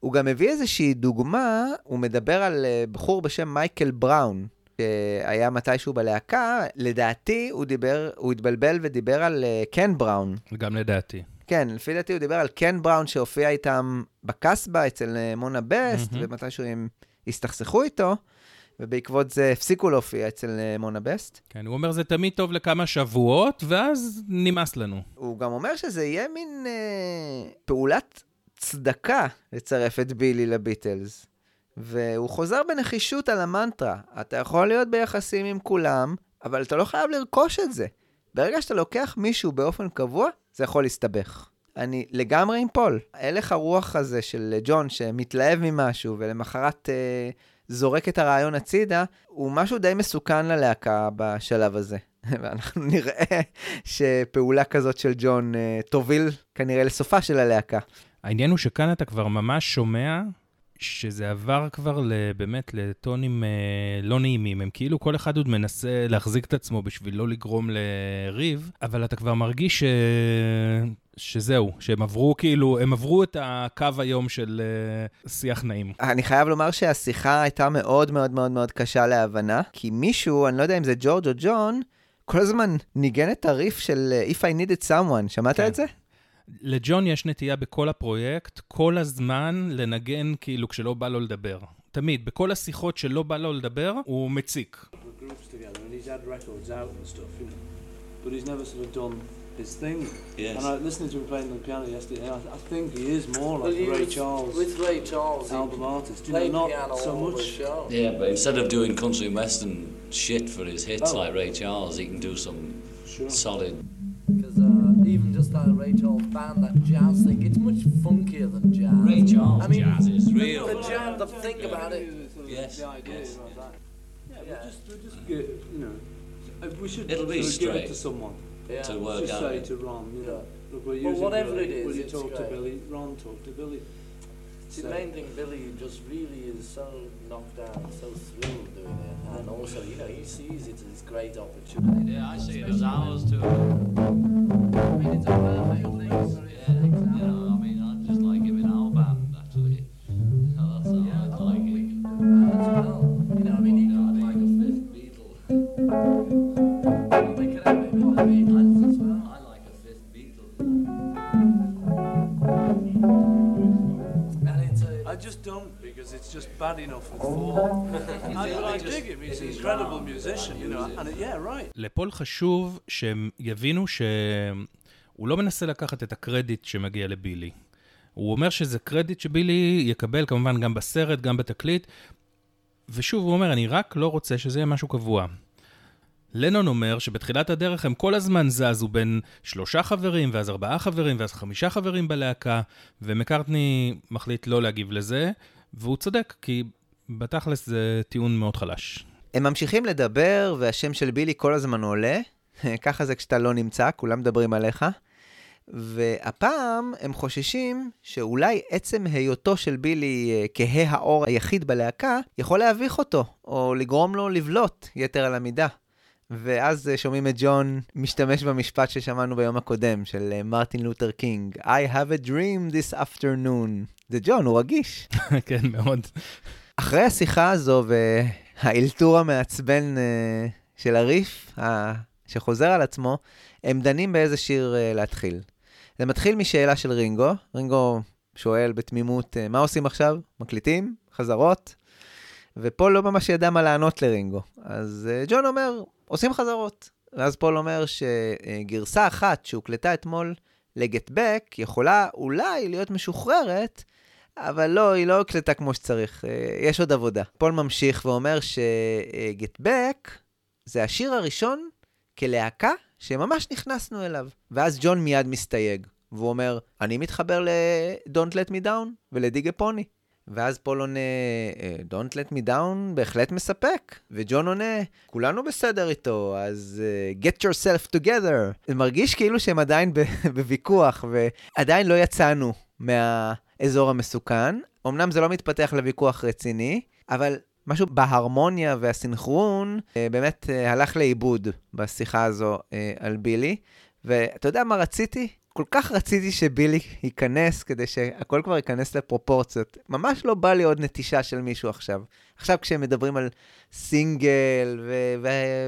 הוא גם מביא איזושהי דוגמה, הוא מדבר על אה, בחור בשם מייקל בראון, שהיה מתישהו בלהקה, לדעתי הוא דיבר, הוא התבלבל ודיבר על אה, קן בראון. גם לדעתי. כן, לפי דעתי הוא דיבר על קן בראון שהופיע איתם בקסבה אצל אה, מונה בסט, mm-hmm. ומתישהו הם הסתכסכו איתו, ובעקבות זה הפסיקו להופיע אצל אה, מונה בסט. כן, הוא אומר זה תמיד טוב לכמה שבועות, ואז נמאס לנו. הוא גם אומר שזה יהיה מין אה, פעולת צדקה לצרף את בילי לביטלס. והוא חוזר בנחישות על המנטרה. אתה יכול להיות ביחסים עם כולם, אבל אתה לא חייב לרכוש את זה. ברגע שאתה לוקח מישהו באופן קבוע, זה יכול להסתבך. אני לגמרי עם פול. הלך הרוח הזה של ג'ון שמתלהב ממשהו ולמחרת אה, זורק את הרעיון הצידה, הוא משהו די מסוכן ללהקה בשלב הזה. ואנחנו נראה שפעולה כזאת של ג'ון אה, תוביל כנראה לסופה של הלהקה. העניין הוא שכאן אתה כבר ממש שומע שזה עבר כבר באמת לטונים אה, לא נעימים. הם כאילו, כל אחד עוד מנסה להחזיק את עצמו בשביל לא לגרום לריב, אבל אתה כבר מרגיש ש... שזהו, שהם עברו כאילו, הם עברו את הקו היום של uh, שיח נעים. אני חייב לומר שהשיחה הייתה מאוד מאוד מאוד מאוד קשה להבנה, כי מישהו, אני לא יודע אם זה ג'ורג' או ג'ון, כל הזמן ניגן את הריף של If I Needed Someone, שמעת כן. את זה? לג'ון יש נטייה בכל הפרויקט, כל הזמן לנגן כאילו כשלא בא לו לדבר. תמיד, בכל השיחות שלא בא לו לדבר, הוא מציק. But he's never sort of done his thing. Yes. And I listening to him playing the piano yesterday, I, I think he is more like well, Ray Charles. With Ray Charles, album artist, you know, not so much. Yeah, but instead of doing country and western shit for his hits oh. like Ray Charles, he can do some sure. solid. Because uh, even just that Ray Charles band, that jazz thing, it's much funkier than jazz. Ray Charles I mean, jazz is real. The, the jazz, the think about it. Yes. The idea yes. That. Yeah, yeah. We'll just, we'll just get, you know, we should It'll be give it to someone yeah. to work just out. say to Ron, you know, look, we're well, using whatever Billy. it is, Will you talk great. to Billy? Ron, talk to Billy. See, the main thing, Billy just really is so knocked down, so thrilled doing it, and also, you know, he sees it as a great opportunity. Yeah, I see it as ours too. I mean, it's a perfect thing. Yeah, you know, I mean, I just don't because it's just bad enough with four. I, I dig him, he's an incredible musician, you know, and it, yeah, right. לפול חשוב שהם יבינו שהוא לא מנסה לקחת את הקרדיט שמגיע לבילי. הוא אומר שזה קרדיט שבילי יקבל כמובן גם בסרט, גם בתקליט, ושוב, הוא אומר, אני רק לא רוצה שזה יהיה משהו קבוע. לנון אומר שבתחילת הדרך הם כל הזמן זזו בין שלושה חברים, ואז ארבעה חברים, ואז חמישה חברים בלהקה, ומקארטני מחליט לא להגיב לזה, והוא צודק, כי בתכלס זה טיעון מאוד חלש. הם ממשיכים לדבר, והשם של בילי כל הזמן עולה. ככה זה כשאתה לא נמצא, כולם מדברים עליך. והפעם הם חוששים שאולי עצם היותו של בילי אה, כהה האור היחיד בלהקה, יכול להביך אותו, או לגרום לו לבלוט יתר על המידה. ואז אה, שומעים את ג'ון משתמש במשפט ששמענו ביום הקודם, של אה, מרטין לותר קינג, I have a dream this afternoon. זה ג'ון, הוא רגיש. כן, מאוד. אחרי השיחה הזו והאלתור המעצבן של הריף, שחוזר על עצמו, הם דנים באיזה שיר להתחיל. זה מתחיל משאלה של רינגו. רינגו שואל בתמימות, מה עושים עכשיו? מקליטים? חזרות? ופול לא ממש ידע מה לענות לרינגו. אז ג'ון אומר, עושים חזרות. ואז פול אומר שגרסה אחת שהוקלטה אתמול לגט בק יכולה אולי להיות משוחררת, אבל לא, היא לא הקלטה כמו שצריך, יש עוד עבודה. פול ממשיך ואומר שגט בק זה השיר הראשון כלהקה שממש נכנסנו אליו. ואז ג'ון מיד מסתייג, והוא אומר, אני מתחבר ל-Don't Let Me Down a Pony. ואז פול עונה, Don't Let Me Down בהחלט מספק. וג'ון עונה, כולנו בסדר איתו, אז uh, get yourself together. זה מרגיש כאילו שהם עדיין בוויכוח, ועדיין לא יצאנו מהאזור המסוכן. אמנם זה לא מתפתח לוויכוח רציני, אבל משהו בהרמוניה והסינכרון באמת הלך לאיבוד בשיחה הזו על בילי. ואתה יודע מה רציתי? כל כך רציתי שבילי ייכנס כדי שהכל כבר ייכנס לפרופורציות. ממש לא בא לי עוד נטישה של מישהו עכשיו. עכשיו כשהם מדברים על סינגל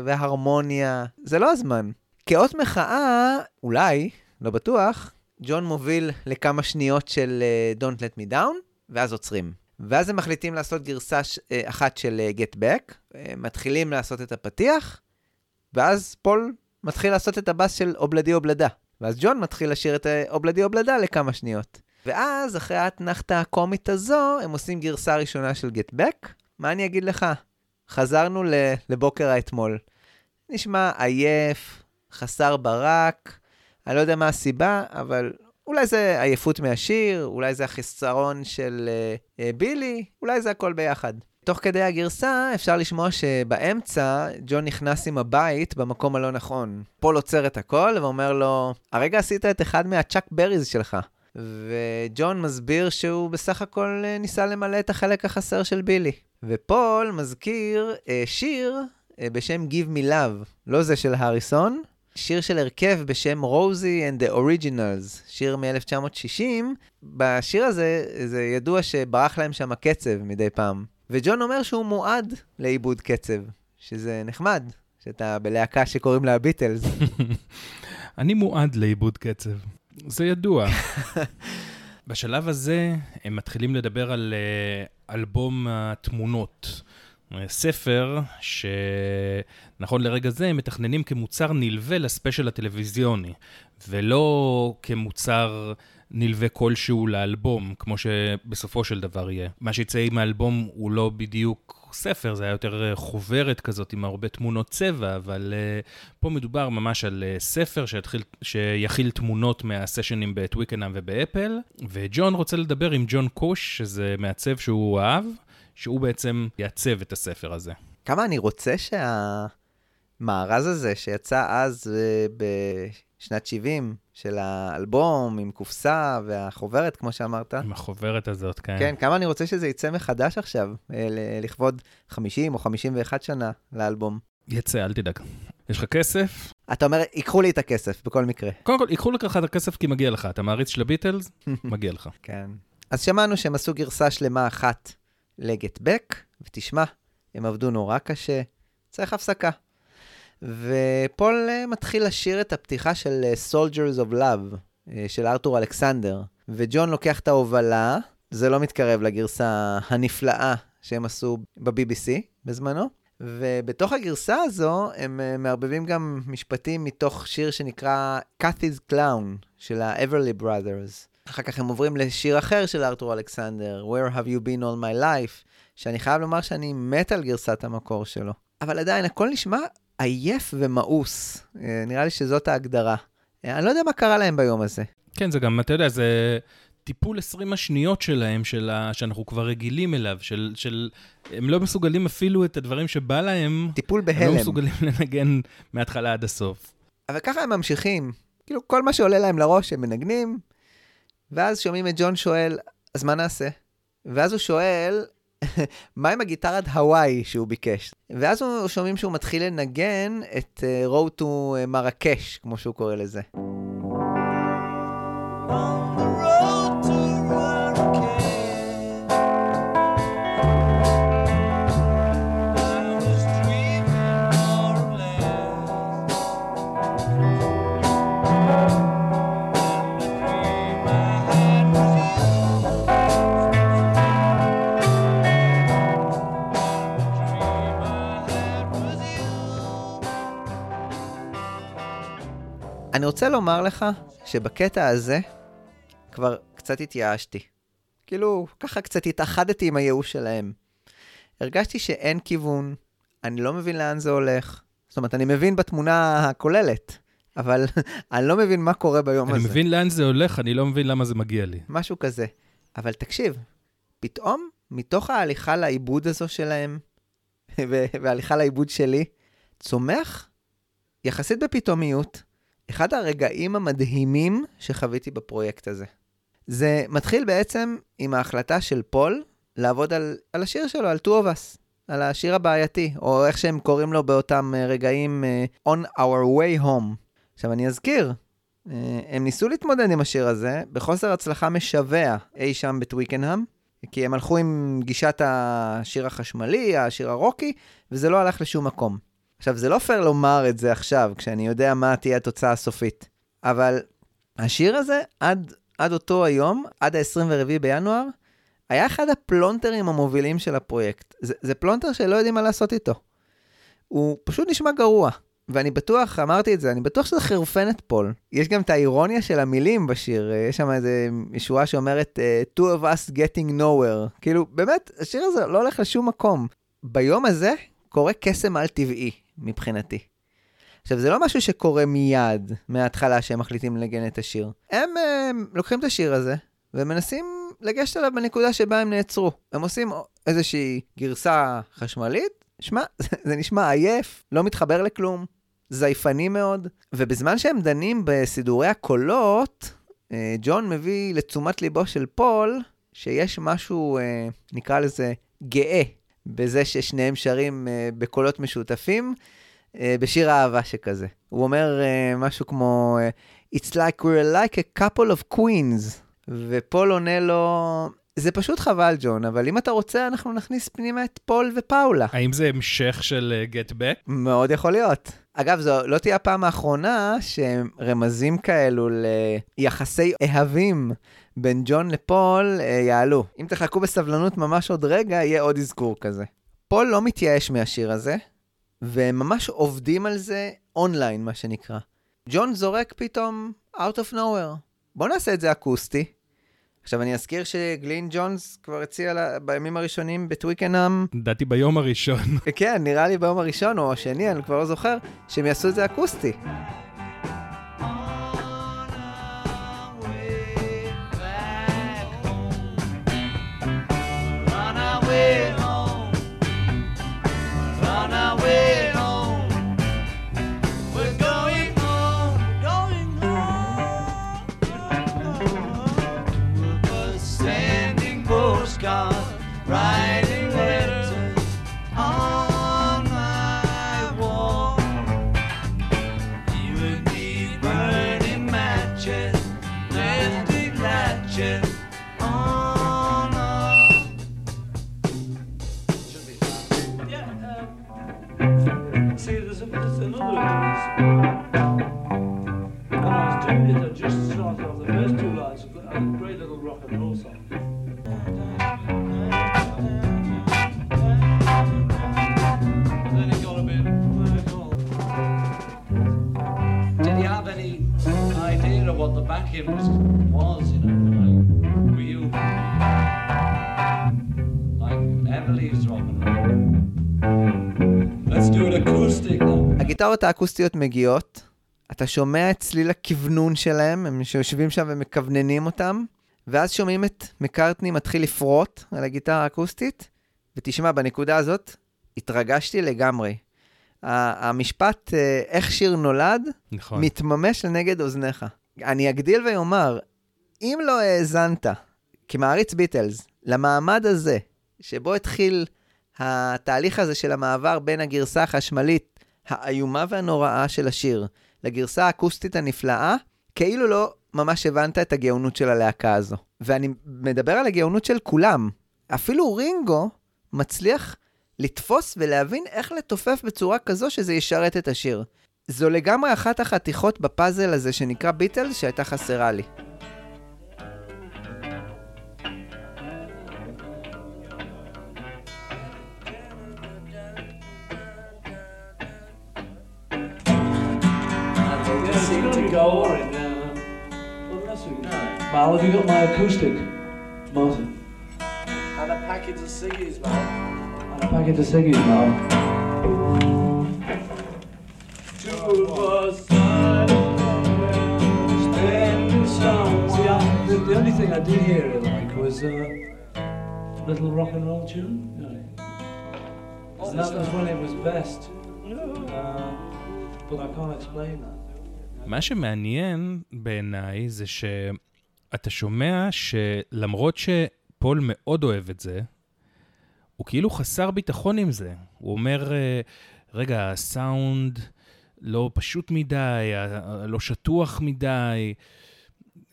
והרמוניה, זה לא הזמן. כאות מחאה, אולי, לא בטוח, ג'ון מוביל לכמה שניות של uh, Don't Let Me Down, ואז עוצרים. ואז הם מחליטים לעשות גרסה ש... אחת של Get Back, מתחילים לעשות את הפתיח, ואז פול מתחיל לעשות את הבאס של אובלדי אובלדה. ואז ג'ון מתחיל לשיר את אובלדי אובלדה לכמה שניות. ואז, אחרי האתנחתה הקומית הזו, הם עושים גרסה ראשונה של Get Back. מה אני אגיד לך? חזרנו לבוקר האתמול. נשמע עייף, חסר ברק, אני לא יודע מה הסיבה, אבל אולי זה עייפות מהשיר, אולי זה החיסרון של uh, uh, בילי, אולי זה הכל ביחד. תוך כדי הגרסה אפשר לשמוע שבאמצע ג'ון נכנס עם הבית במקום הלא נכון. פול עוצר את הכל ואומר לו, הרגע עשית את אחד מהצ'אק בריז שלך. וג'ון מסביר שהוא בסך הכל אה, ניסה למלא את החלק החסר של בילי. ופול מזכיר אה, שיר אה, בשם Give Me Love, לא זה של הריסון, שיר של הרכב בשם רוזי and the Originals, שיר מ-1960. בשיר הזה, זה ידוע שברח להם שם הקצב מדי פעם. וג'ון אומר שהוא מועד לעיבוד קצב, שזה נחמד, שאתה בלהקה שקוראים לה ביטלס. אני מועד לעיבוד קצב, זה ידוע. בשלב הזה הם מתחילים לדבר על uh, אלבום התמונות. ספר שנכון לרגע זה הם מתכננים כמוצר נלווה לספיישל הטלוויזיוני, ולא כמוצר נלווה כלשהו לאלבום, כמו שבסופו של דבר יהיה. מה שיצא עם האלבום הוא לא בדיוק ספר, זה היה יותר חוברת כזאת עם הרבה תמונות צבע, אבל uh, פה מדובר ממש על uh, ספר שיתחיל, שיכיל תמונות מהסשנים בטוויקנאם ובאפל, וג'ון רוצה לדבר עם ג'ון קוש, שזה מעצב שהוא אהב. שהוא בעצם יעצב את הספר הזה. כמה אני רוצה שהמארז הזה שיצא אז אה, בשנת 70, של האלבום עם קופסה והחוברת, כמו שאמרת. עם החוברת הזאת, כן. כן, כמה אני רוצה שזה יצא מחדש עכשיו, אה, לכבוד 50 או 51 שנה לאלבום. יצא, אל תדאג. יש לך כסף? אתה אומר, ייקחו לי את הכסף, בכל מקרה. קודם כל, ייקחו לך את הכסף כי מגיע לך. אתה מעריץ של הביטלס? מגיע לך. כן. אז שמענו שהם עשו גרסה שלמה אחת לגט בק, ותשמע, הם עבדו נורא קשה, צריך הפסקה. ופול אה, מתחיל לשיר את הפתיחה של אה, Soldiers of Love, אה, של ארתור אלכסנדר, וג'ון לוקח את ההובלה, זה לא מתקרב לגרסה הנפלאה שהם עשו ב-BBC בזמנו. ובתוך הגרסה הזו הם מערבבים גם משפטים מתוך שיר שנקרא Cathy's Clown של ה-Everly Brothers. אחר כך הם עוברים לשיר אחר של ארתור אלכסנדר, Where have you been all my life, שאני חייב לומר שאני מת על גרסת המקור שלו. אבל עדיין, הכל נשמע עייף ומאוס. אה, נראה לי שזאת ההגדרה. אה, אני לא יודע מה קרה להם ביום הזה. כן, זה גם, אתה יודע, זה טיפול 20 השניות שלהם, של ה... שאנחנו כבר רגילים אליו, של, של... הם לא מסוגלים אפילו את הדברים שבא להם... טיפול בהלם. הם לא מסוגלים לנגן מההתחלה עד הסוף. אבל ככה הם ממשיכים. כאילו, כל מה שעולה להם לראש הם מנגנים, ואז שומעים את ג'ון שואל, אז מה נעשה? ואז הוא שואל, מה עם הגיטרת הוואי שהוא ביקש? ואז שומעים שהוא מתחיל לנגן את uh, Road to מרקש, כמו שהוא קורא לזה. אני רוצה לומר לך שבקטע הזה כבר קצת התייאשתי. כאילו, ככה קצת התאחדתי עם הייאוש שלהם. הרגשתי שאין כיוון, אני לא מבין לאן זה הולך. זאת אומרת, אני מבין בתמונה הכוללת, אבל אני לא מבין מה קורה ביום אני הזה. אני מבין לאן זה הולך, אני לא מבין למה זה מגיע לי. משהו כזה. אבל תקשיב, פתאום, מתוך ההליכה לעיבוד הזו שלהם, וההליכה לעיבוד שלי, צומח, יחסית בפתאומיות, אחד הרגעים המדהימים שחוויתי בפרויקט הזה. זה מתחיל בעצם עם ההחלטה של פול לעבוד על, על השיר שלו, על Two of Us, על השיר הבעייתי, או איך שהם קוראים לו באותם אה, רגעים, uh, On Our Way Home. עכשיו אני אזכיר, uh, הם ניסו להתמודד עם השיר הזה בחוסר הצלחה משווע אי שם בטוויקנהאם, כי הם הלכו עם גישת השיר החשמלי, השיר הרוקי, וזה לא הלך לשום מקום. עכשיו, זה לא פייר לומר את זה עכשיו, כשאני יודע מה תהיה התוצאה הסופית, אבל השיר הזה, עד, עד אותו היום, עד ה-24 בינואר, היה אחד הפלונטרים המובילים של הפרויקט. זה, זה פלונטר שלא יודעים מה לעשות איתו. הוא פשוט נשמע גרוע. ואני בטוח, אמרתי את זה, אני בטוח שזה חירפן את פול. יש גם את האירוניה של המילים בשיר, יש שם איזו שורה שאומרת, two of us getting nowhere. כאילו, באמת, השיר הזה לא הולך לשום מקום. ביום הזה קורה קסם על-טבעי, מבחינתי. עכשיו, זה לא משהו שקורה מיד, מההתחלה שהם מחליטים לנגן את השיר. הם, הם לוקחים את השיר הזה, ומנסים לגשת אליו בנקודה שבה הם נעצרו. הם עושים איזושהי גרסה חשמלית, שמע, זה נשמע עייף, לא מתחבר לכלום, זייפני מאוד, ובזמן שהם דנים בסידורי הקולות, אה, ג'ון מביא לתשומת ליבו של פול שיש משהו, אה, נקרא לזה, גאה, בזה ששניהם שרים אה, בקולות משותפים, בשיר אהבה שכזה. הוא אומר משהו כמו, It's like we're like a couple of queens. ופול עונה לו, זה פשוט חבל, ג'ון, אבל אם אתה רוצה, אנחנו נכניס פנימה את פול ופאולה. האם זה המשך של אה, Get Back? מאוד יכול להיות. אגב, זו לא תהיה הפעם האחרונה שרמזים כאלו ליחסי אהבים בין ג'ון לפול uh, יעלו. אם תחכו בסבלנות ממש עוד רגע, יהיה עוד אזכור כזה. פול לא מתייאש מהשיר הזה, והם ממש עובדים על זה אונליין, מה שנקרא. ג'ון זורק פתאום out of nowhere. בוא נעשה את זה אקוסטי. עכשיו, אני אזכיר שגלין ג'ונס כבר הציע לה, בימים הראשונים בטוויקנאם... לדעתי ביום הראשון. כן, נראה לי ביום הראשון או השני, אני כבר לא זוכר, שהם יעשו את זה אקוסטי. Right. riding. הגיטרות האקוסטיות מגיעות, אתה שומע את צליל הכוונון שלהם, הם שיושבים שם ומכווננים אותם, ואז שומעים את מקארטני מתחיל לפרוט על הגיטרה האקוסטית, ותשמע, בנקודה הזאת התרגשתי לגמרי. המשפט, אה, איך שיר נולד, נכון. מתממש לנגד אוזניך. אני אגדיל ואומר, אם לא האזנת, כמעריץ ביטלס, למעמד הזה, שבו התחיל התהליך הזה של המעבר בין הגרסה החשמלית האיומה והנוראה של השיר לגרסה האקוסטית הנפלאה, כאילו לא ממש הבנת את הגאונות של הלהקה הזו. ואני מדבר על הגאונות של כולם. אפילו רינגו מצליח לתפוס ולהבין איך לתופף בצורה כזו שזה ישרת את השיר. זו לגמרי אחת החתיכות בפאזל הזה שנקרא ביטלס שהייתה חסרה לי. uh, Mal, have you got my acoustic? Martin. And a packet of ciggies, Mal. And a packet of ciggies, Mal. Uh. Uh. מה שמעניין בעיניי זה שאתה שומע שלמרות שפול מאוד אוהב את זה, הוא כאילו חסר ביטחון עם זה. הוא אומר, אה, רגע, הסאונד לא פשוט מדי, לא שטוח מדי,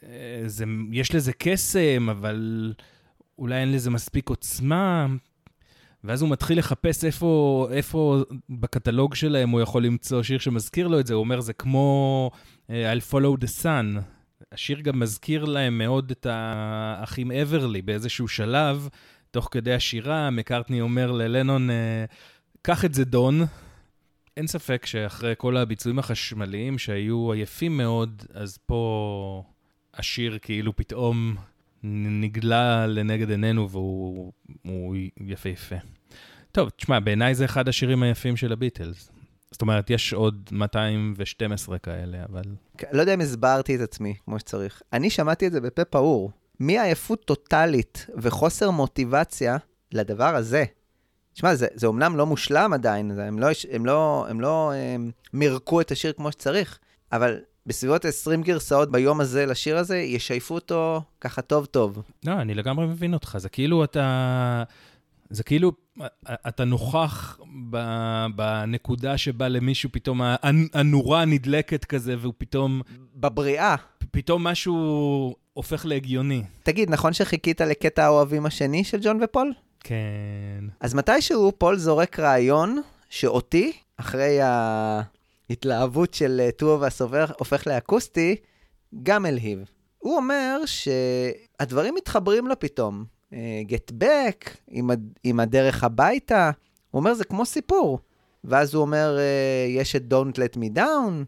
אה, זה, יש לזה קסם, אבל אולי אין לזה מספיק עוצמה. ואז הוא מתחיל לחפש איפה, איפה בקטלוג שלהם הוא יכול למצוא שיר שמזכיר לו את זה, הוא אומר, זה כמו uh, I'll follow the sun. השיר גם מזכיר להם מאוד את האחים אברלי באיזשהו שלב, תוך כדי השירה, מקארטני אומר ללנון, uh, קח את זה דון, אין ספק שאחרי כל הביצועים החשמליים שהיו עייפים מאוד, אז פה השיר כאילו פתאום נגלה לנגד עינינו והוא יפהפה. טוב, תשמע, בעיניי זה אחד השירים היפים של הביטלס. זאת אומרת, יש עוד 212 כאלה, אבל... לא יודע אם הסברתי את עצמי כמו שצריך. אני שמעתי את זה בפה פעור. מעייפות טוטאלית וחוסר מוטיבציה לדבר הזה. תשמע, זה, זה אומנם לא מושלם עדיין, זה, הם לא, הם לא, הם לא הם, מירקו את השיר כמו שצריך, אבל בסביבות 20 גרסאות ביום הזה לשיר הזה, ישייפו אותו ככה טוב-טוב. לא, אני לגמרי מבין אותך. זה כאילו אתה... זה כאילו, אתה נוכח בנקודה שבה למישהו פתאום הנורה נדלקת כזה, והוא פתאום... בבריאה. פתאום משהו הופך להגיוני. תגיד, נכון שחיכית לקטע האוהבים השני של ג'ון ופול? כן. אז מתישהו פול זורק רעיון שאותי, אחרי ההתלהבות של טוו והסובר, הופך לאקוסטי, גם אלהיב. הוא אומר שהדברים מתחברים לו פתאום. uh, Get Back, עם, עם הדרך הביתה. הוא אומר, זה כמו סיפור. ואז הוא אומר, uh, יש את Don't Let Me Down,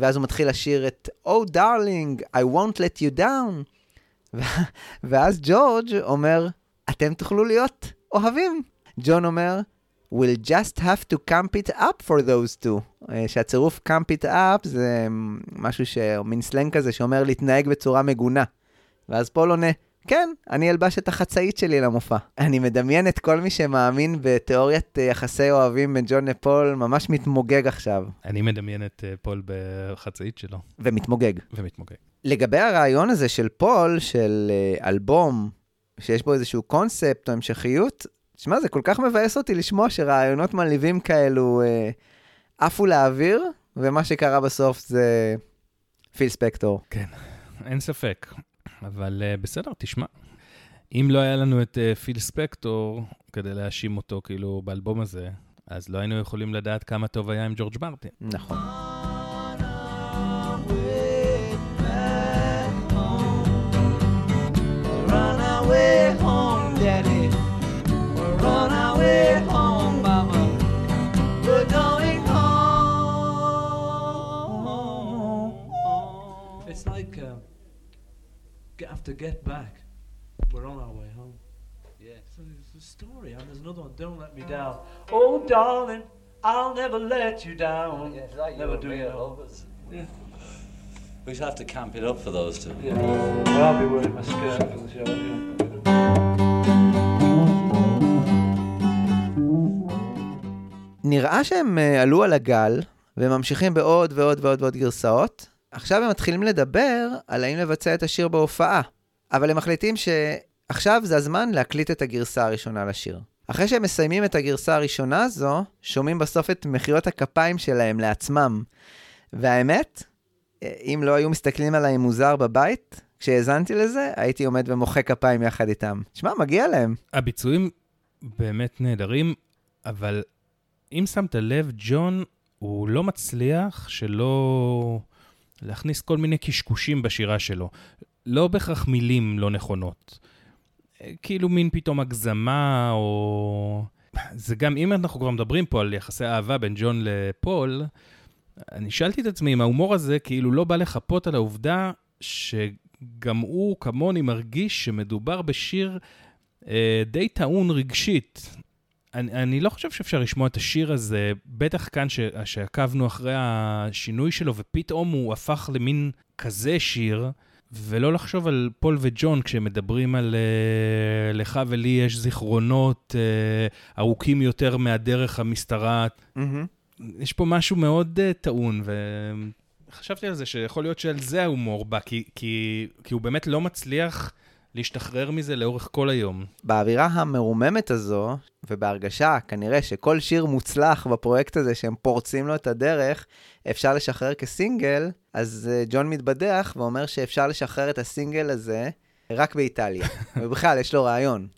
ואז הוא מתחיל לשיר את Oh darling, I won't let you down. ואז ג'ורג' אומר, אתם תוכלו להיות אוהבים. ג'ון אומר, we'll just have to camp it up for those two. Uh, שהצירוף camp it up זה משהו ש... מין סלנג כזה שאומר להתנהג בצורה מגונה. ואז פול עונה, כן, אני אלבש את החצאית שלי למופע. אני מדמיין את כל מי שמאמין בתיאוריית אה, יחסי אוהבים בין ג'ון לפול, ממש מתמוגג עכשיו. אני מדמיין את אה, פול בחצאית שלו. ומתמוגג. ומתמוגג. לגבי הרעיון הזה של פול, של אה, אלבום, שיש בו איזשהו קונספט או המשכיות, תשמע, זה כל כך מבאס אותי לשמוע שרעיונות מלהיבים כאלו עפו לאוויר, ומה שקרה בסוף זה פיל ספקטור. כן, אין ספק. אבל uh, בסדר, תשמע. אם לא היה לנו את uh, פיל ספקטור כדי להאשים אותו כאילו באלבום הזה, אז לא היינו יכולים לדעת כמה טוב היה עם ג'ורג' מרטין. נכון. Have to get back. We're on our way home. Yeah. So there's a story, and there's another one. Don't let me down. Oh, darling, I'll never let you down. Yeah, like never do you lovers. Yeah. We should have to camp it up for those two. Yeah. Well, I'll be wearing my skirt for the show. Yeah. נראה שהם עלו על הגל וממשיכים בעוד ועוד ועוד ועוד גרסאות, עכשיו הם מתחילים לדבר על האם לבצע את השיר בהופעה, אבל הם מחליטים שעכשיו זה הזמן להקליט את הגרסה הראשונה לשיר. אחרי שהם מסיימים את הגרסה הראשונה הזו, שומעים בסוף את מחיאות הכפיים שלהם לעצמם. והאמת, אם לא היו מסתכלים עליי מוזר בבית, כשהאזנתי לזה, הייתי עומד ומוחא כפיים יחד איתם. תשמע, מגיע להם. הביצועים באמת נהדרים, אבל אם שמת לב, ג'ון, הוא לא מצליח שלא להכניס כל מיני קשקושים בשירה שלו. לא בהכרח מילים לא נכונות. כאילו מין פתאום הגזמה, או... זה גם, אם אנחנו כבר מדברים פה על יחסי אהבה בין ג'ון לפול, אני שאלתי את עצמי אם ההומור הזה כאילו לא בא לחפות על העובדה שגם הוא, כמוני, מרגיש שמדובר בשיר אה, די טעון רגשית. אני, אני לא חושב שאפשר לשמוע את השיר הזה, בטח כאן ש, שעקבנו אחרי השינוי שלו, ופתאום הוא הפך למין כזה שיר, ולא לחשוב על פול וג'ון כשהם מדברים על uh, לך ולי יש זיכרונות uh, ארוכים יותר מהדרך המשתרעת. Mm-hmm. יש פה משהו מאוד uh, טעון, וחשבתי על זה שיכול להיות שעל זה ההומור בא, כי, כי, כי הוא באמת לא מצליח... להשתחרר מזה לאורך כל היום. באווירה המרוממת הזו, ובהרגשה כנראה שכל שיר מוצלח בפרויקט הזה שהם פורצים לו את הדרך, אפשר לשחרר כסינגל, אז אה, ג'ון מתבדח ואומר שאפשר לשחרר את הסינגל הזה רק באיטליה. ובכלל, יש לו רעיון.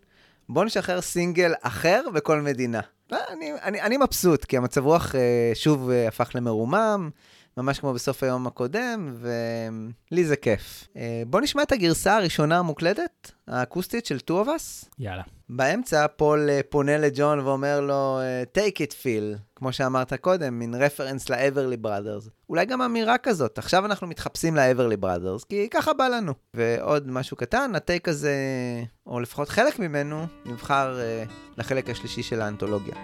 בואו נשחרר סינגל אחר בכל מדינה. אה, אני, אני, אני מבסוט, כי המצב רוח אה, שוב הפך למרומם, ממש כמו בסוף היום הקודם, ולי זה כיף. אה, בוא נשמע את הגרסה הראשונה המוקלטת, האקוסטית של Two of Us. יאללה. באמצע פול אה, פונה לג'ון ואומר לו, אה, take it Phil, כמו שאמרת קודם, מין רפרנס ל-Everly Brothers. אולי גם אמירה כזאת, עכשיו אנחנו מתחפשים ל-Everly Brothers, כי ככה בא לנו. ועוד משהו קטן, הטייק הזה, או לפחות חלק ממנו, נבחר לחלק השלישי של האנתולוגיה.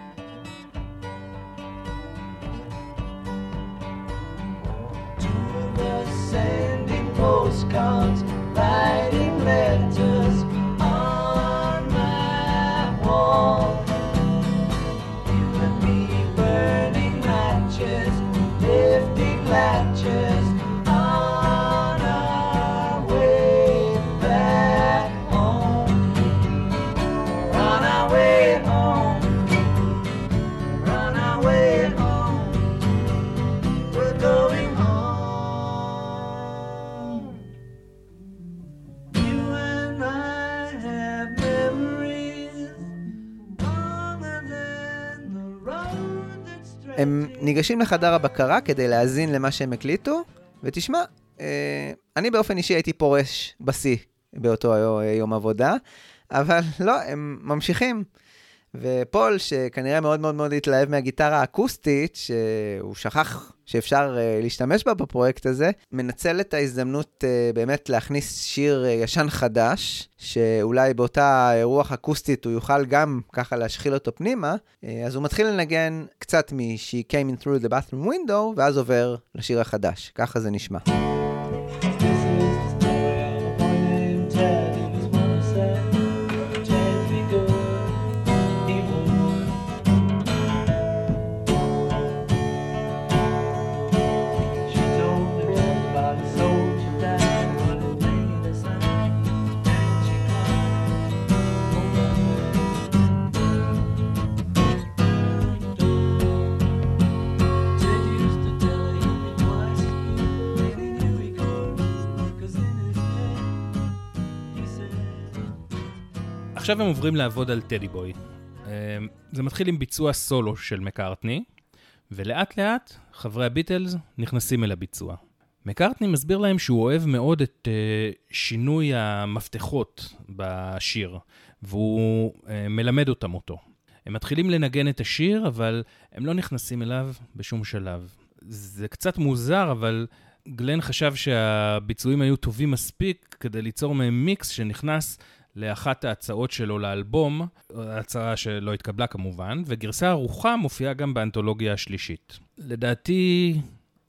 postcards, writing letters. הם ניגשים לחדר הבקרה כדי להאזין למה שהם הקליטו, ותשמע, אה, אני באופן אישי הייתי פורש בשיא באותו יום עבודה, אבל לא, הם ממשיכים. ופול, שכנראה מאוד מאוד מאוד התלהב מהגיטרה האקוסטית, שהוא שכח שאפשר uh, להשתמש בה בפרויקט הזה, מנצל את ההזדמנות uh, באמת להכניס שיר uh, ישן חדש, שאולי באותה רוח אקוסטית הוא יוכל גם ככה להשחיל אותו פנימה, uh, אז הוא מתחיל לנגן קצת מ-She came in through the bathroom window, ואז עובר לשיר החדש. ככה זה נשמע. עכשיו הם עוברים לעבוד על טדי בוי. אמ, זה מתחיל עם ביצוע סולו של מקארטני, ולאט לאט חברי הביטלס נכנסים אל הביצוע. מקארטני מסביר להם שהוא אוהב מאוד את uh, שינוי המפתחות בשיר, והוא uh, מלמד אותם אותו. הם מתחילים לנגן את השיר, אבל הם לא נכנסים אליו בשום שלב. זה קצת מוזר, אבל גלן חשב שהביצועים היו טובים מספיק כדי ליצור מהם מיקס שנכנס לאחת ההצעות שלו לאלבום, הצעה שלא התקבלה כמובן, וגרסה ערוכה מופיעה גם באנתולוגיה השלישית. לדעתי,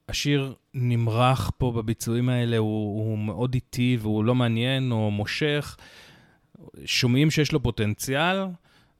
השיר נמרח פה בביצועים האלה, הוא, הוא מאוד איטי והוא לא מעניין או מושך. שומעים שיש לו פוטנציאל,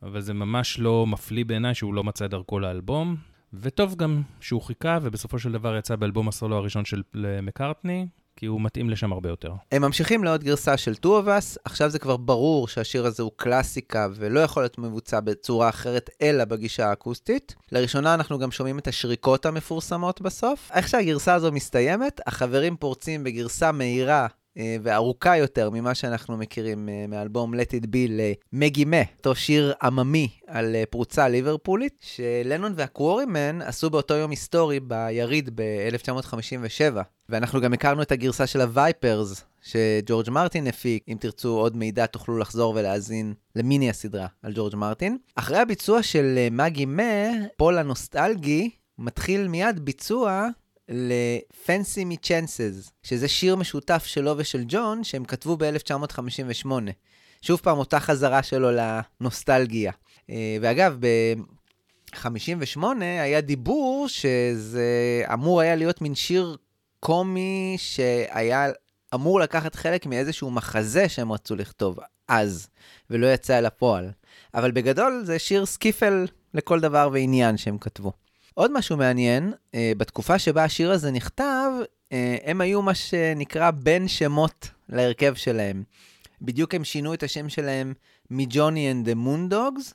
אבל זה ממש לא מפליא בעיניי שהוא לא מצא דרכו לאלבום. וטוב גם שהוא חיכה, ובסופו של דבר יצא באלבום הסולו הראשון של מקארטני, כי הוא מתאים לשם הרבה יותר. הם ממשיכים לעוד גרסה של Two of Us, עכשיו זה כבר ברור שהשיר הזה הוא קלאסיקה ולא יכול להיות מבוצע בצורה אחרת אלא בגישה האקוסטית. לראשונה אנחנו גם שומעים את השריקות המפורסמות בסוף. איך שהגרסה הזו מסתיימת, החברים פורצים בגרסה מהירה וארוכה יותר ממה שאנחנו מכירים אה, מאלבום Let It Be למגי מה, אותו שיר עממי על אה, פרוצה ליברפולית, שלנון והקוורימן עשו באותו יום היסטורי ביריד ב-1957. ואנחנו גם הכרנו את הגרסה של ה-Vipers, שג'ורג' מרטין הפיק. אם תרצו עוד מידע, תוכלו לחזור ולהאזין למיני הסדרה על ג'ורג' מרטין. אחרי הביצוע של Maggie Mae, פול הנוסטלגי מתחיל מיד ביצוע ל-Fancy Me Chances, שזה שיר משותף שלו ושל ג'ון, שהם כתבו ב-1958. שוב פעם, אותה חזרה שלו לנוסטלגיה. אה, ואגב, ב-58 היה דיבור שזה אמור היה להיות מין שיר קומי שהיה אמור לקחת חלק מאיזשהו מחזה שהם רצו לכתוב אז, ולא יצא אל הפועל. אבל בגדול זה שיר סקיפל לכל דבר ועניין שהם כתבו. עוד משהו מעניין, אה, בתקופה שבה השיר הזה נכתב, אה, הם היו מה שנקרא בין שמות להרכב שלהם. בדיוק הם שינו את השם שלהם מג'וני and the Moondogs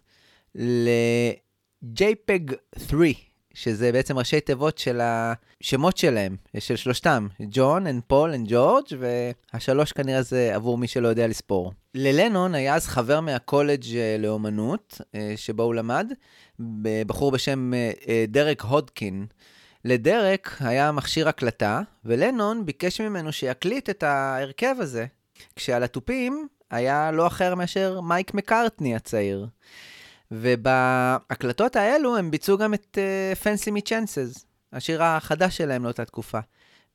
ל-JPEG 3, שזה בעצם ראשי תיבות של השמות שלהם, של שלושתם, ג'ון, and פול, and ג'ורג', והשלוש כנראה זה עבור מי שלא יודע לספור. ללנון היה אז חבר מהקולג' אה, לאומנות, שבו הוא למד, בחור בשם אה, אה, דרק הודקין. לדרק היה מכשיר הקלטה, ולנון ביקש ממנו שיקליט את ההרכב הזה, כשעל התופים היה לא אחר מאשר מייק מקארטני הצעיר. ובהקלטות האלו הם ביצעו גם את uh, Fancy Me Chances, השיר החדש שלהם לאותה תקופה.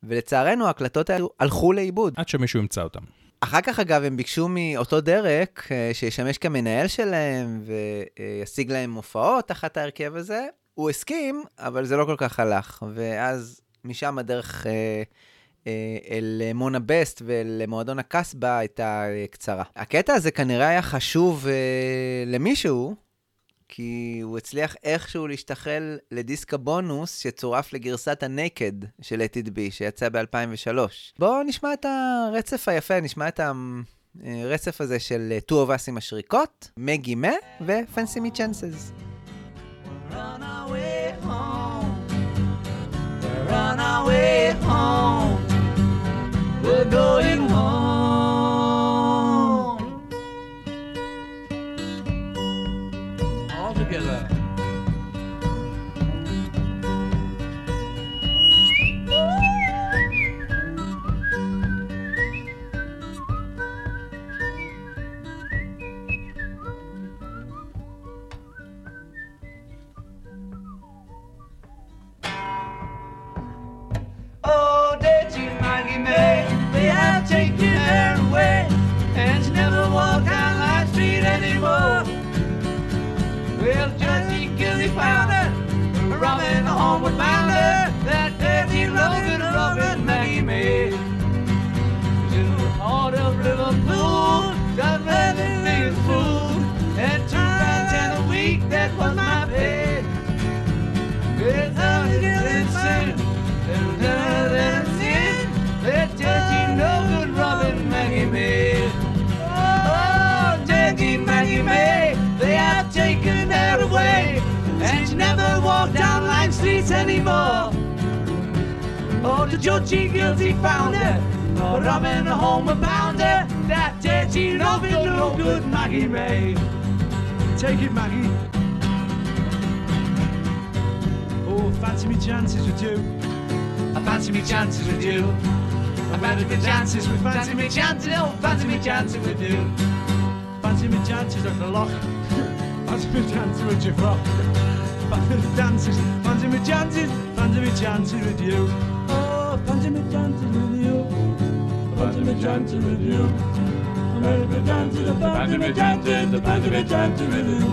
ולצערנו, ההקלטות האלו הלכו לאיבוד. עד שמישהו ימצא אותם. אחר כך, אגב, הם ביקשו מאותו דרק uh, שישמש כמנהל שלהם וישיג להם הופעות תחת ההרכב הזה. הוא הסכים, אבל זה לא כל כך הלך. ואז משם הדרך... Uh, אל מונה בסט ולמועדון הקסבה הייתה קצרה. הקטע הזה כנראה היה חשוב למישהו, כי הוא הצליח איכשהו להשתחל לדיסק הבונוס שצורף לגרסת הנקד של Let It שיצא ב-2003. בואו נשמע את הרצף היפה, נשמע את הרצף הזה של Two of Us עם השריקות, מגי מה Me run away home, we're going home. They have taken her away, and she never walked down street anymore. Well, found a homeward bounder, that dirty Logan Maggie. In the heart of Liverpool, and two pounds a week, that was my pay. Without it, sin, that dirty, no good Robin Maggie May. Oh, dirty Maggie May, they have taken her away. And she never walked down Lime Street anymore. Oh, the Georgie guilty founder. No Robin, a home pounder. That dirty Robin, no good Maggie May. Take it, Maggie. Oh, fancy me chances with you. I fancy me chances with you. I fancy me chances with fancy me chances. Oh, fancy me chances with you. Fancy me chances at the lock. fancy me chances with your frock dances, fancy me chances, fancy me chances with you. Oh, fancy me chances with you. Fancy me chances with you. Fancy me chances, fancy me chances, fancy me chances with you.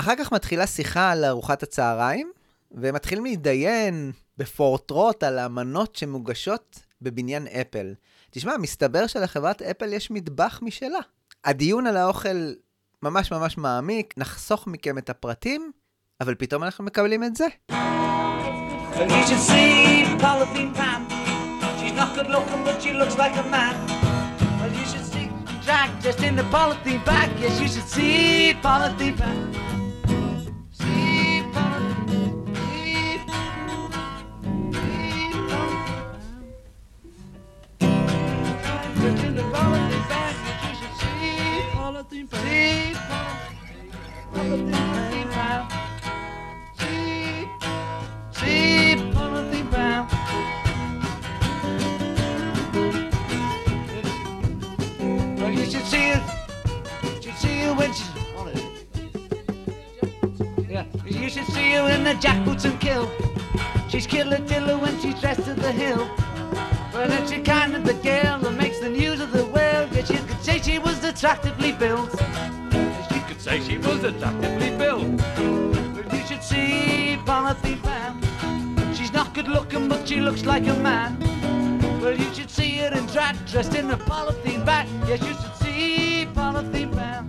אחר כך מתחילה שיחה על ארוחת הצהריים, ומתחילים להתדיין בפורטרוט על המנות שמוגשות בבניין אפל. תשמע, מסתבר שלחברת אפל יש מטבח משלה. הדיון על האוכל ממש ממש מעמיק, נחסוך מכם את הפרטים, אבל פתאום אנחנו מקבלים את זה. just in the polythene bag. Yes, you should see polythene bag. Hill. But it's the kind of the girl that makes the news of the world. She was attractively built. You could say she was attractively built. But you should see Bonothy Fan. She's not good looking, but she looks like a man. Well, you should see her in drag, dressed in a polythene bag. Yes, you should see polythene fan.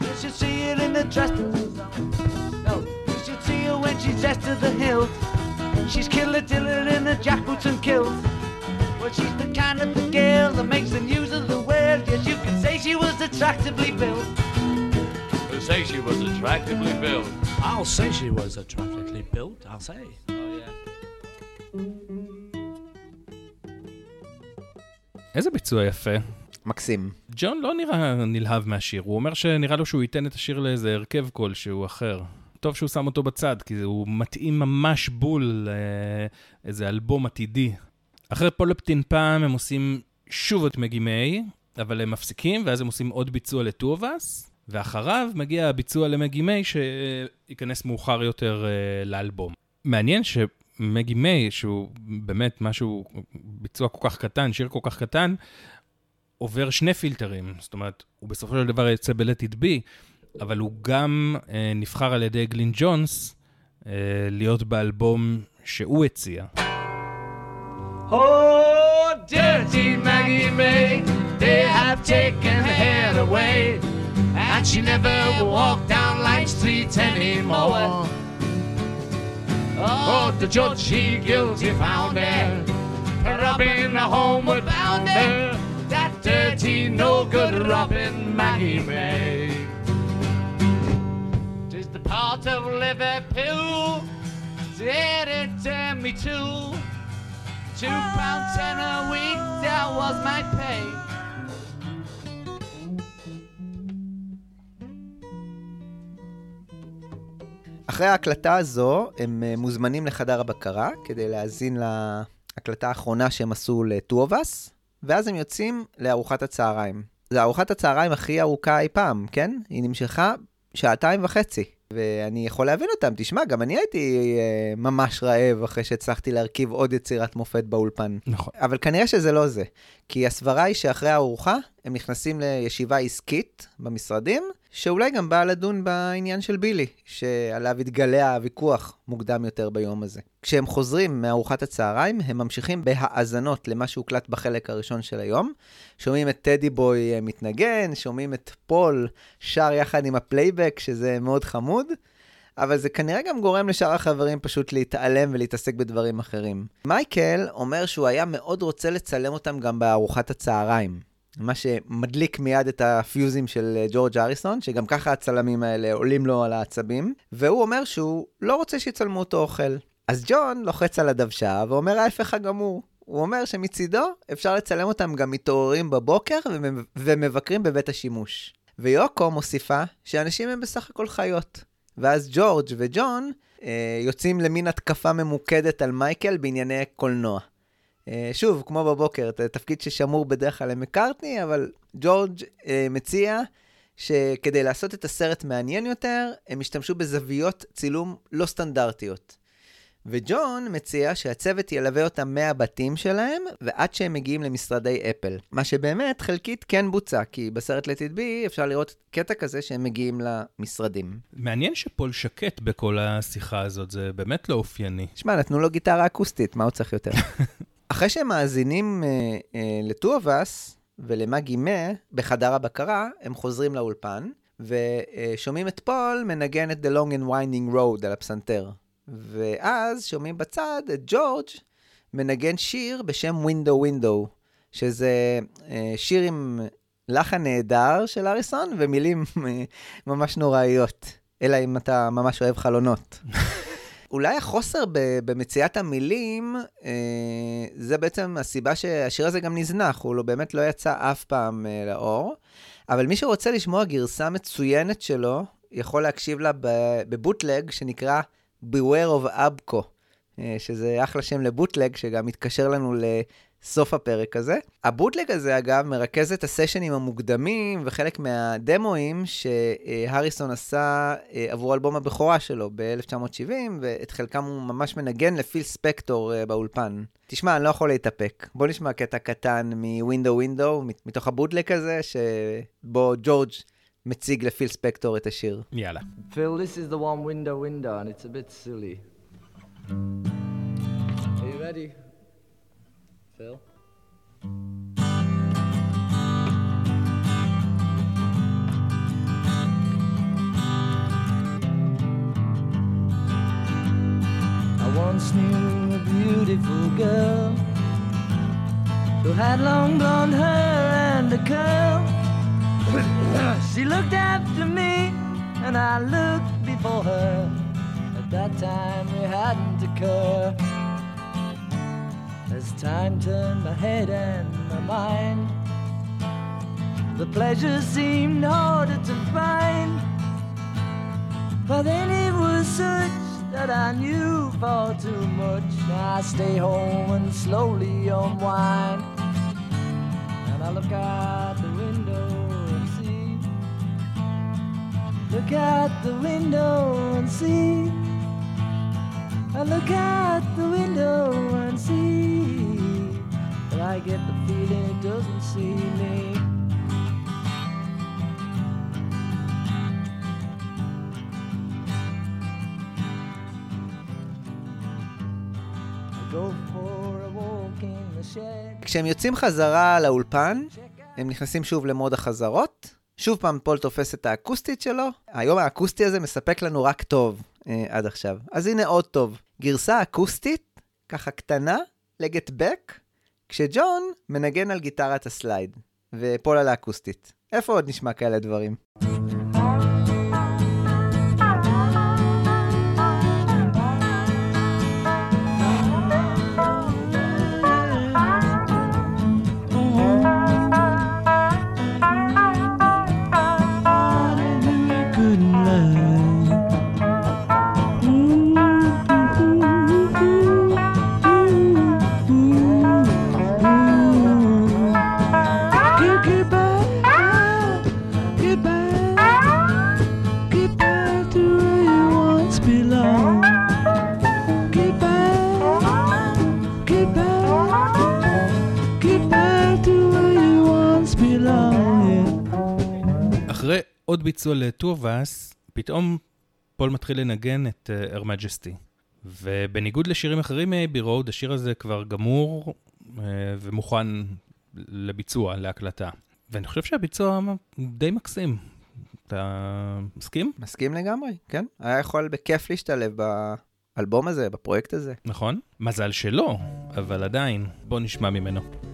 You should see her in the dress. No, you should see her when she's dressed to the hilt. She's killer diller in the jackboots and kilt. Well, she's the kind of the girl that makes the news of the world. Yes, you can say she was attractively built. Who say she was attractively built? I'll say she was attractively built. I'll say. Oh yeah. איזה ביצוע יפה. מקסים. ג'ון לא נראה נלהב מהשיר, הוא אומר שנראה לו שהוא ייתן את השיר לאיזה הרכב כלשהו אחר. טוב שהוא שם אותו בצד, כי הוא מתאים ממש בול לאיזה אלבום עתידי. אחרי פולפטין פעם הם עושים שוב את מגי מיי, אבל הם מפסיקים, ואז הם עושים עוד ביצוע לטובאס, ואחריו מגיע הביצוע למגי מיי, שייכנס מאוחר יותר uh, לאלבום. מעניין שמגי מיי, שהוא באמת משהו, ביצוע כל כך קטן, שיר כל כך קטן, עובר שני פילטרים. זאת אומרת, הוא בסופו של דבר יוצא ב-Let It Be, אבל הוא גם uh, נבחר על ידי גלין ג'ונס uh, להיות באלבום שהוא הציע. Oh, dirty Maggie May, they have taken her away, and she never will walk down Line Street anymore. Oh, the judge, he guilty found her, in the homeward bound her, that dirty, no good Robin Maggie May. Tis the part of Liverpool. Did it turn me to two pounds ten a week? That was my pay. אחרי ההקלטה הזו, הם מוזמנים לחדר הבקרה כדי להאזין להקלטה האחרונה שהם עשו ל-2 of Us, ואז הם יוצאים לארוחת הצהריים. זו ארוחת הצהריים הכי ארוכה אי פעם, כן? היא נמשכה שעתיים וחצי. ואני יכול להבין אותם, תשמע, גם אני הייתי uh, ממש רעב אחרי שהצלחתי להרכיב עוד יצירת מופת באולפן. נכון. אבל כנראה שזה לא זה. כי הסברה היא שאחרי הארוחה, הם נכנסים לישיבה עסקית במשרדים, שאולי גם באה לדון בעניין של בילי, שעליו התגלע הוויכוח מוקדם יותר ביום הזה. כשהם חוזרים מארוחת הצהריים, הם ממשיכים בהאזנות למה שהוקלט בחלק הראשון של היום. שומעים את Teddy Boy מתנגן, שומעים את פול שר יחד עם הפלייבק, שזה מאוד חמוד. אבל זה כנראה גם גורם לשאר החברים פשוט להתעלם ולהתעסק בדברים אחרים. מייקל אומר שהוא היה מאוד רוצה לצלם אותם גם בארוחת הצהריים. מה שמדליק מיד את הפיוזים של אה, ג'ורג' הריסון, שגם ככה הצלמים האלה עולים לו על העצבים, והוא אומר שהוא לא רוצה שיצלמו אותו אוכל. אז ג'ון לוחץ על הדוושה ואומר ההפך הגמור. הוא אומר שמצידו אפשר לצלם אותם גם מתעוררים בבוקר ומבקרים בבית השימוש. ויוקו מוסיפה שאנשים הם בסך הכל חיות. ואז ג'ורג' וג'ון אה, יוצאים למין התקפה ממוקדת על מייקל בענייני קולנוע. אה, שוב, כמו בבוקר, תפקיד ששמור בדרך כלל למקארטני, אבל ג'ורג' אה, מציע שכדי לעשות את הסרט מעניין יותר, הם השתמשו בזוויות צילום לא סטנדרטיות. וג'ון מציע שהצוות ילווה אותם מהבתים שלהם ועד שהם מגיעים למשרדי אפל. מה שבאמת חלקית כן בוצע, כי בסרט Let It Be אפשר לראות קטע כזה שהם מגיעים למשרדים. מעניין שפול שקט בכל השיחה הזאת, זה באמת לא אופייני. שמע, נתנו לו גיטרה אקוסטית, מה הוא צריך יותר? אחרי שהם מאזינים אה, אה, לטובס ולמגי מה בחדר הבקרה, הם חוזרים לאולפן, ושומעים את פול מנגן את The Long and Winding Road על הפסנתר. ואז שומעים בצד את ג'ורג' מנגן שיר בשם Window Window, שזה אה, שיר עם לחן נהדר של אריסון ומילים אה, ממש נוראיות, אלא אם אתה ממש אוהב חלונות. אולי החוסר במציאת המילים, אה, זה בעצם הסיבה שהשיר הזה גם נזנח, הוא לא, באמת לא יצא אף פעם אה, לאור. אבל מי שרוצה לשמוע גרסה מצוינת שלו, יכול להקשיב לה בבוטלג שנקרא Beware of Abco, אה, שזה אחלה שם לבוטלג, שגם מתקשר לנו סוף הפרק הזה. הבוטלג הזה, אגב, מרכז את הסשנים המוקדמים וחלק מהדמואים שהריסון עשה אה, עבור אלבום הבכורה שלו ב-1970, ואת חלקם הוא ממש מנגן לפיל ספקטור אה, באולפן. תשמע, אני לא יכול להתאפק. בוא נשמע קטע קטן מווינדו ווינדו, מתוך הבוטלג הזה, שבו ג'ורג' מציג לפיל ספקטור את השיר. יאללה. Phil, this is the one window window and it's a bit silly. Are you ready? Phil? I once knew a beautiful girl who had long blonde hair and a curl. she looked after me, and I looked before her. At that time, we hadn't occurred. As time turned my head and my mind The pleasure seemed harder to find. But then it was such that I knew far too much. I stay home and slowly unwind. And I look out the window and see. Look out the window and see. I look out the window and see. I get the feeling it doesn't see me. כשהם יוצאים חזרה לאולפן, הם נכנסים שוב למוד החזרות. שוב פעם פול תופס את האקוסטית שלו. היום האקוסטי הזה מספק לנו רק טוב אה, עד עכשיו. אז הנה עוד טוב. גרסה אקוסטית, ככה קטנה, ל-Get Back, כשג'ון מנגן על גיטרת ה-slide, ופול על האקוסטית. איפה עוד נשמע כאלה דברים? עוד ביצוע לטובאס, פתאום פול מתחיל לנגן את. Uh, ובניגוד לשירים אחרים מאבי רוד, השיר הזה כבר גמור uh, ומוכן לביצוע, להקלטה. ואני חושב שהביצוע די מקסים. אתה מסכים? מסכים לגמרי, כן. היה יכול בכיף להשתלב באלבום הזה, בפרויקט הזה. נכון. מזל שלא, אבל עדיין, בוא נשמע ממנו.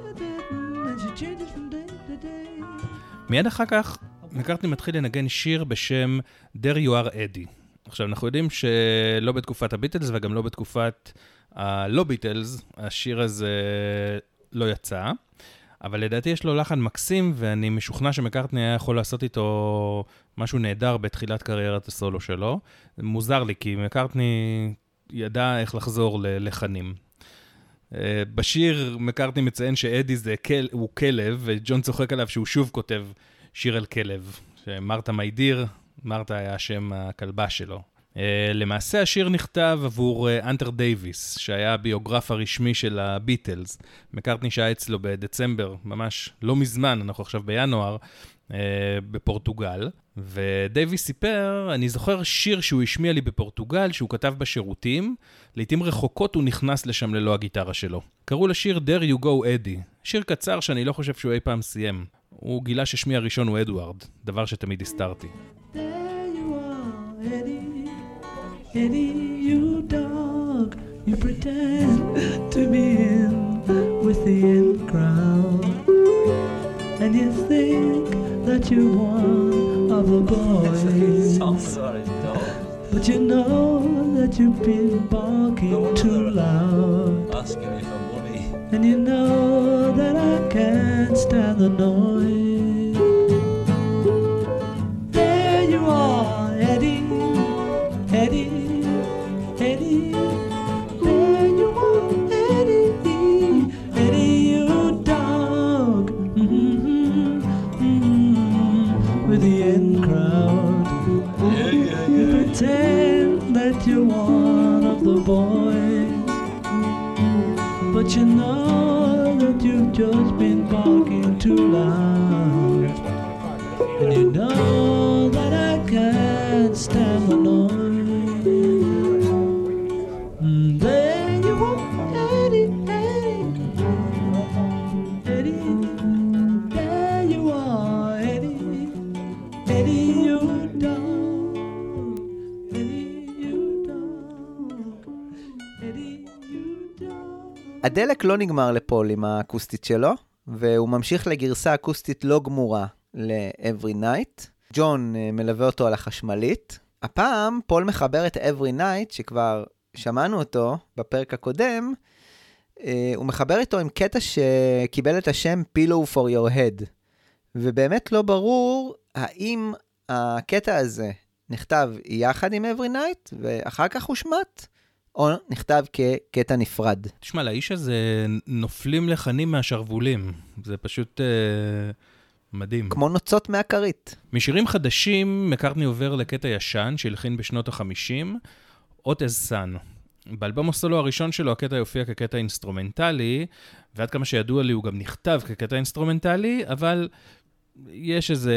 מיד אחר כך מקארטני מתחיל לנגן שיר בשם There You Are Eddie. עכשיו, אנחנו יודעים שלא בתקופת הביטלס וגם לא בתקופת הלא ביטלס, השיר הזה לא יצא, אבל לדעתי יש לו לחן מקסים, ואני משוכנע שמקארטני היה יכול לעשות איתו משהו נהדר בתחילת קריירת הסולו שלו. מוזר לי, כי מקארטני ידע איך לחזור ללחנים. אה, בשיר מקארטני מציין שאדי זה כל, הוא כלב, וג'ון צוחק עליו שהוא שוב כותב שיר על כלב. ש-Martha My Dear, מרתה היה שם הכלבה שלו. אה, למעשה השיר נכתב עבור אה, האנטר דייוויס, שהיה הביוגרף הרשמי של הביטלס. מקארטני שהיה אצלו בדצמבר, ממש לא מזמן, אנחנו עכשיו בינואר, בפורטוגל. ודייוויס סיפר, אני זוכר שיר שהוא השמיע לי בפורטוגל, שהוא כתב בשירותים, לעתים רחוקות הוא נכנס לשם ללא הגיטרה שלו. קראו לשיר There You Go Eddie, שיר קצר שאני לא חושב שהוא אי פעם סיים. הוא גילה ששמי הראשון הוא אדוארד, דבר שתמיד הסתרתי. You you you that you're one of the boys. But you know that you've been barking too loud. Asking if I'm money. And you know that I can't stand the noise. Boys, but you know that you've just been barking too loud. And you know הדלק לא נגמר לפול עם האקוסטית שלו, והוא ממשיך לגרסה אקוסטית לא גמורה ל-Every Night. ג'ון אה, מלווה אותו על החשמלית. הפעם פול מחבר את Every Night, שכבר שמענו אותו בפרק הקודם, אה, הוא מחבר איתו עם קטע שקיבל את השם Pillow for your head. ובאמת לא ברור האם הקטע הזה נכתב יחד עם Every Night ואחר כך הושמט, או נכתב כקטע נפרד. תשמע, לאיש הזה נופלים לחנים מהשרוולים. זה פשוט... אה... מדהים. כמו נוצות מהכרית. משירים חדשים, מקארטני עובר לקטע ישן שהלחין בשנות ה-50, Hot as Sun. באלבום הסולו הראשון שלו הקטע יופיע כקטע אינסטרומנטלי, ועד כמה שידוע לי הוא גם נכתב כקטע אינסטרומנטלי, אבל יש איזה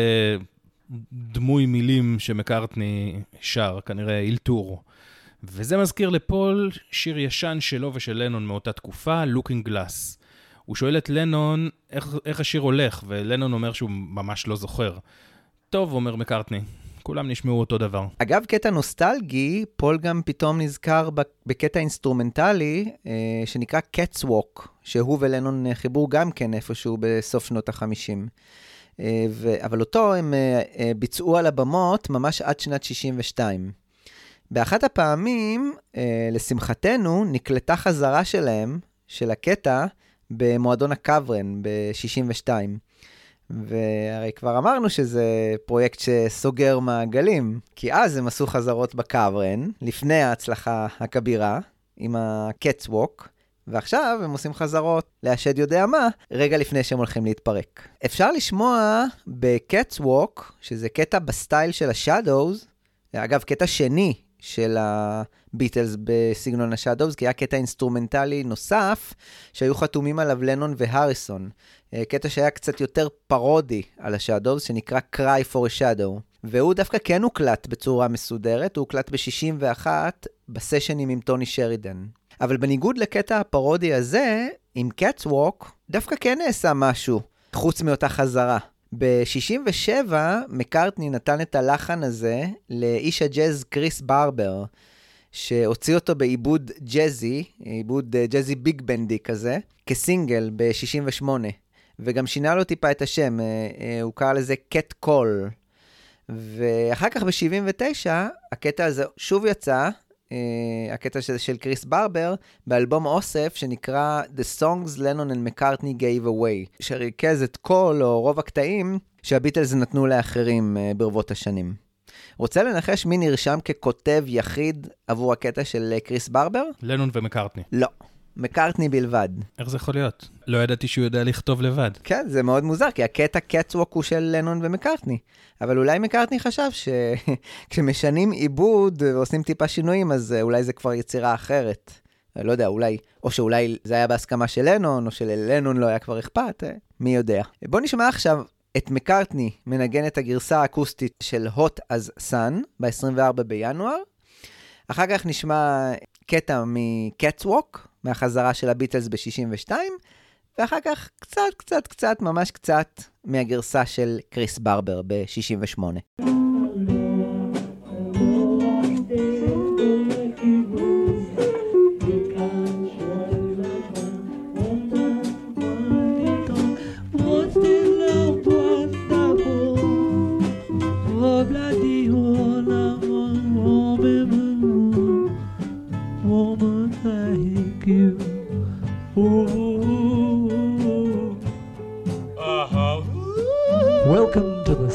דמוי מילים שמקארטני שר, כנראה אילתור. וזה מזכיר לפול שיר ישן שלו ושל לנון מאותה תקופה, Looking Glass. הוא שואל את לנון איך, איך השיר הולך, ולנון אומר שהוא ממש לא זוכר. טוב, אומר מקארטני, כולם נשמעו אותו דבר. אגב, קטע נוסטלגי, פול גם פתאום נזכר בקטע אינסטרומנטלי אה, שנקרא Cats Walk, שהוא ולנון חיברו גם כן איפשהו בסוף שנות ה-50. אה. אבל אותו הם אה, אה, ביצעו על הבמות ממש עד שנת 62. באחת הפעמים, אה, לשמחתנו, נקלטה חזרה שלהם, של הקטע, במועדון הקוורן ב-62. והרי כבר אמרנו שזה פרויקט שסוגר מעגלים, כי אז הם עשו חזרות בקוורן, לפני ההצלחה הכבירה, עם ה-Cat's ועכשיו הם עושים חזרות להשד יודע מה, רגע לפני שהם הולכים להתפרק. אפשר לשמוע ב-Cat's שזה קטע בסטייל של ה Shadows, אגב, קטע שני של הביטלס בסגנון ה Shadows, כי היה קטע אינסטרומנטלי נוסף שהיו חתומים עליו לנון והריסון. אה, קטע שהיה קצת יותר פרודי על ה Shadows, שנקרא Cry for a Shadow. והוא דווקא כן הוקלט בצורה מסודרת, הוא הוקלט ב-61 בסשנים עם טוני שרידן. אבל בניגוד לקטע הפרודי הזה, עם Catswalk, דווקא כן נעשה משהו, חוץ מאותה חזרה. ב-67 מקארטני נתן את הלחן הזה לאיש הג'אז קריס ברבר, שהוציא אותו בעיבוד ג'אזי, עיבוד אה, ג'אזי ביג בנדי כזה, כסינגל ב-68. וגם שינה לו טיפה את השם, אה, אה, הוא קרא לזה Cat Call. ואחר כך ב-79, הקטע הזה שוב יצא, אה, הקטע של, של קריס ברבר, באלבום אוסף שנקרא The Songs Lennon and McCartney Gave Away, שריכז את כל או רוב הקטעים שהביטלס נתנו לאחרים uh, ברבות השנים. רוצה לנחש מי נרשם ככותב יחיד עבור הקטע של קריס ברבר? לנון ומקארטני. לא. מקארטני בלבד. איך זה יכול להיות? לא ידעתי שהוא יודע לכתוב לבד. כן, זה מאוד מוזר, כי הקטע קטסווק הוא של לנון ומקארטני. אבל אולי מקארטני חשב שכשמשנים עיבוד ועושים טיפה שינויים, אז אה, אולי זה כבר יצירה אחרת. לא יודע, אולי, או שאולי זה היה בהסכמה של לנון, או שללנון לא היה כבר אכפת, אה, מי יודע. בוא נשמע עכשיו את מקארטני מנגן את הגרסה האקוסטית של Hot as Sun ב-24 בינואר. אחר כך נשמע קטע מקטסווק, מהחזרה של הביטלס ב-62, ואחר כך קצת, קצת, קצת, ממש קצת, מהגרסה של קריס ברבר ב-68.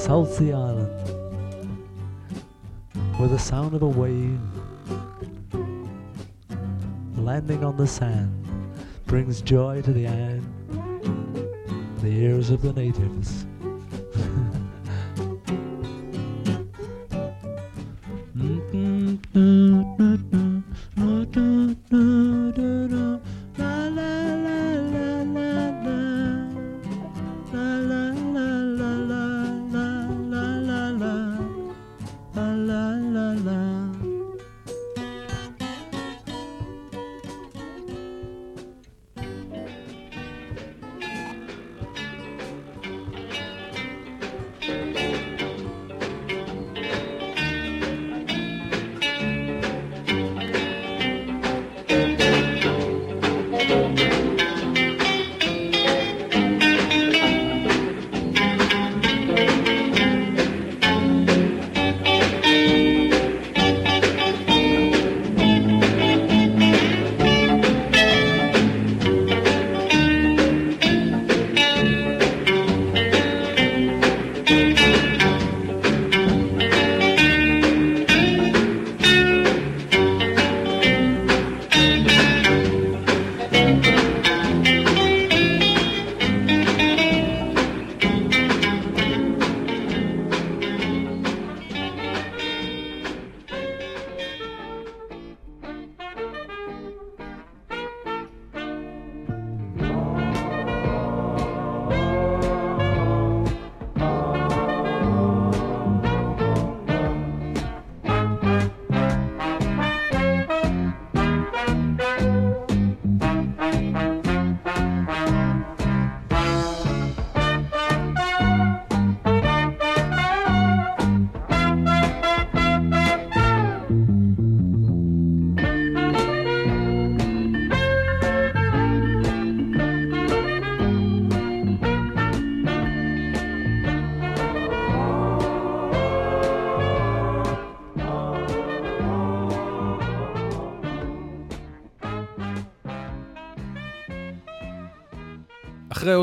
South Sea Island, where the sound of a wave landing on the sand brings joy to the eye, the ears of the natives. You.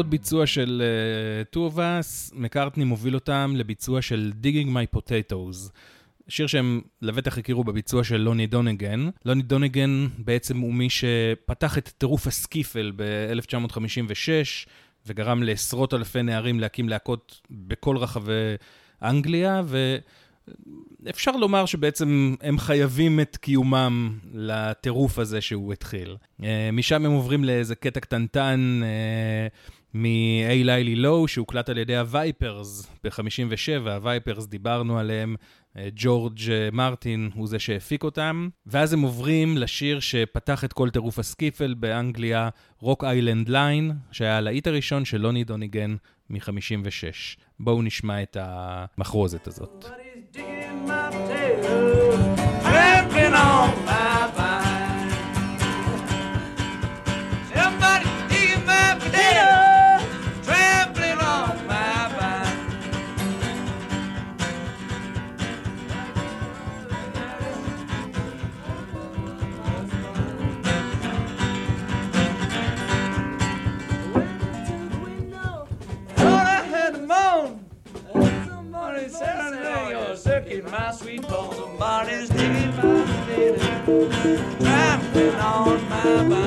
עוד ביצוע של uh, מקארטני מוביל אותם לביצוע של Digging My Potatoes. שיר שהם לבטח הכירו בביצוע של לוני דונגן. לוני דונגן בעצם הוא מי שפתח את טירוף הסקיפל ב-1956, וגרם לעשרות אלפי נערים להקים להקות בכל רחבי אנגליה, ואפשר לומר שבעצם הם חייבים את קיומם לטירוף הזה שהוא התחיל. אה, משם הם עוברים לאיזה קטע קטנטן אה, מ-A לילי לואו, שהוקלט על ידי ה Vipers ב-57, ה Vipers, דיברנו עליהם, אה, ג'ורג' מרטין הוא זה שהפיק אותם, ואז הם עוברים לשיר שפתח את כל טירוף ה skiffle באנגליה, Rock Island Line, שהיה הלהיט הראשון של לוני דוניגן מ-56. בואו נשמע את המחרוזת הזאת. my bye.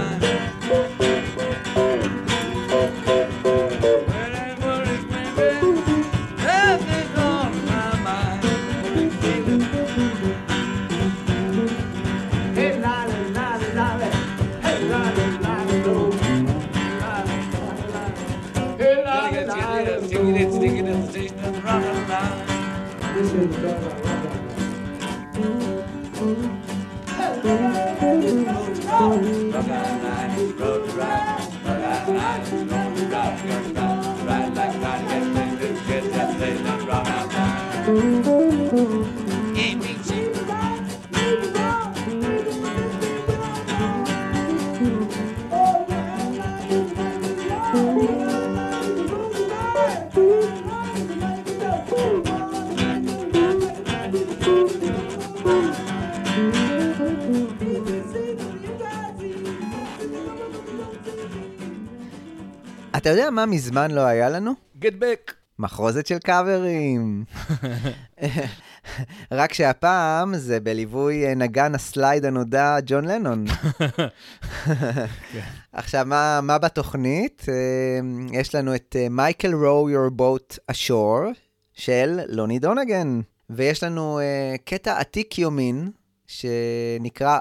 מה מזמן לא היה לנו? Get back. מחרוזת של קאברים. רק שהפעם זה בליווי אה, נגן הסלייד הנודע ג'ון לנון. עכשיו, מה, מה בתוכנית? אה, יש לנו את מייקל רו your boat ashore של לוני דונגן, ויש לנו uh, קטע עתיק יומין שנקרא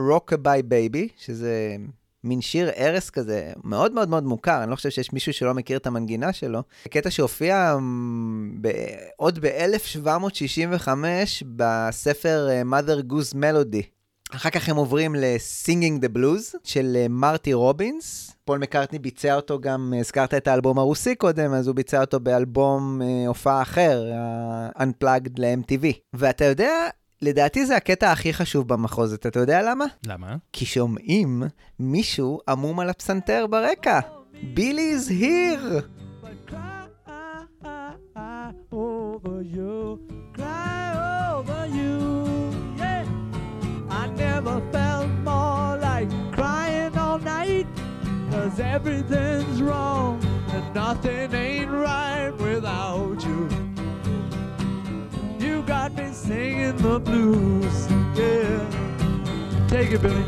Rockabye Baby, שזה מין שיר ערש כזה, מאוד מאוד מאוד מוכר, אני לא חושב שיש מישהו שלא מכיר את המנגינה שלו. קטע שהופיע ב- עוד ב-1765 בספר אה, Mother Goose Melody. אחר כך הם עוברים ל-Singing the Blues של אה, מרטי רובינס. פול מקארטני ביצע אותו גם, הזכרת את האלבום הרוסי קודם, אז הוא ביצע אותו באלבום אה, הופעה אחר, Unplugged ל-MTV. ואתה יודע, לדעתי זה הקטע הכי חשוב במחוזת, אתה יודע למה? למה? כי שומעים מישהו עמום על הפסנתר ברקע. בילי is here! Cause everything's wrong and nothing ain't right without you. Got me singing the blues, yeah. Take it, Billy.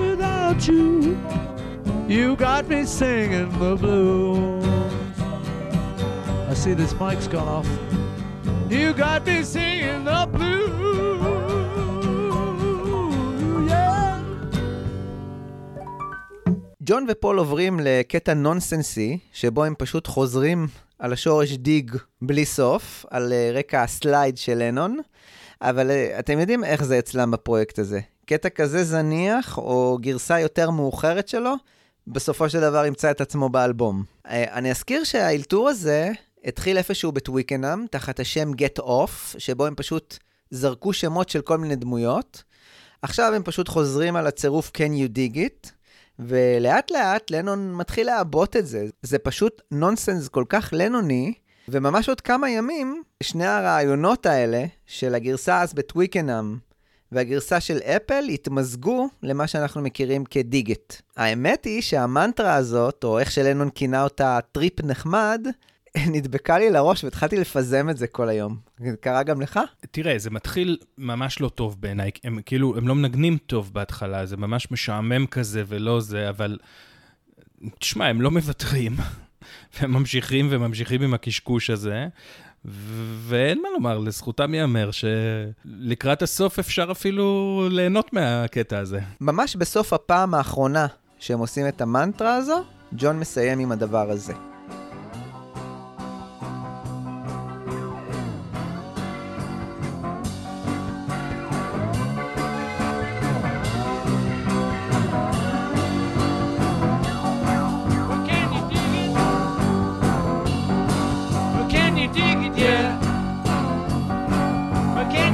without you, you got me singing the blues. I see this mic's gone off. You got me singing the blues. ג'ון ופול עוברים לקטע נונסנסי, שבו הם פשוט חוזרים על השורש דיג בלי סוף, על אה, רקע הסלייד של לנון, אבל אה, אתם יודעים איך זה אצלם בפרויקט הזה. קטע כזה זניח, או גרסה יותר מאוחרת שלו, בסופו של דבר ימצא את עצמו באלבום. אה, אני אזכיר שהאלתור הזה התחיל איפשהו בטוויקנאם, תחת השם Get Off, שבו הם פשוט זרקו שמות של כל מיני דמויות. עכשיו הם פשוט חוזרים על הצירוף Can You Dig It, ולאט לאט לנון מתחיל לעבות את זה. זה פשוט נונסנס כל כך לנוני, וממש עוד כמה ימים, שני הרעיונות האלה, של הגרסה אז בטוויקנאם והגרסה של אפל, התמזגו למה שאנחנו מכירים כ Dig It. האמת היא שהמנטרה הזאת, או איך שלנון כינה אותה טריפ נחמד, נדבקה לי לראש והתחלתי לפזם את זה כל היום. קרה גם לך? תראה, זה מתחיל ממש לא טוב בעיניי. הם כאילו, הם לא מנגנים טוב בהתחלה, זה ממש משעמם כזה ולא זה, אבל... תשמע, הם לא מוותרים. והם ממשיכים וממשיכים עם הקשקוש הזה. ואין מה לומר, לזכותם ייאמר שלקראת הסוף אפשר אפילו ליהנות מהקטע הזה. ממש בסוף הפעם האחרונה שהם עושים את המנטרה הזו, ג'ון מסיים עם הדבר הזה.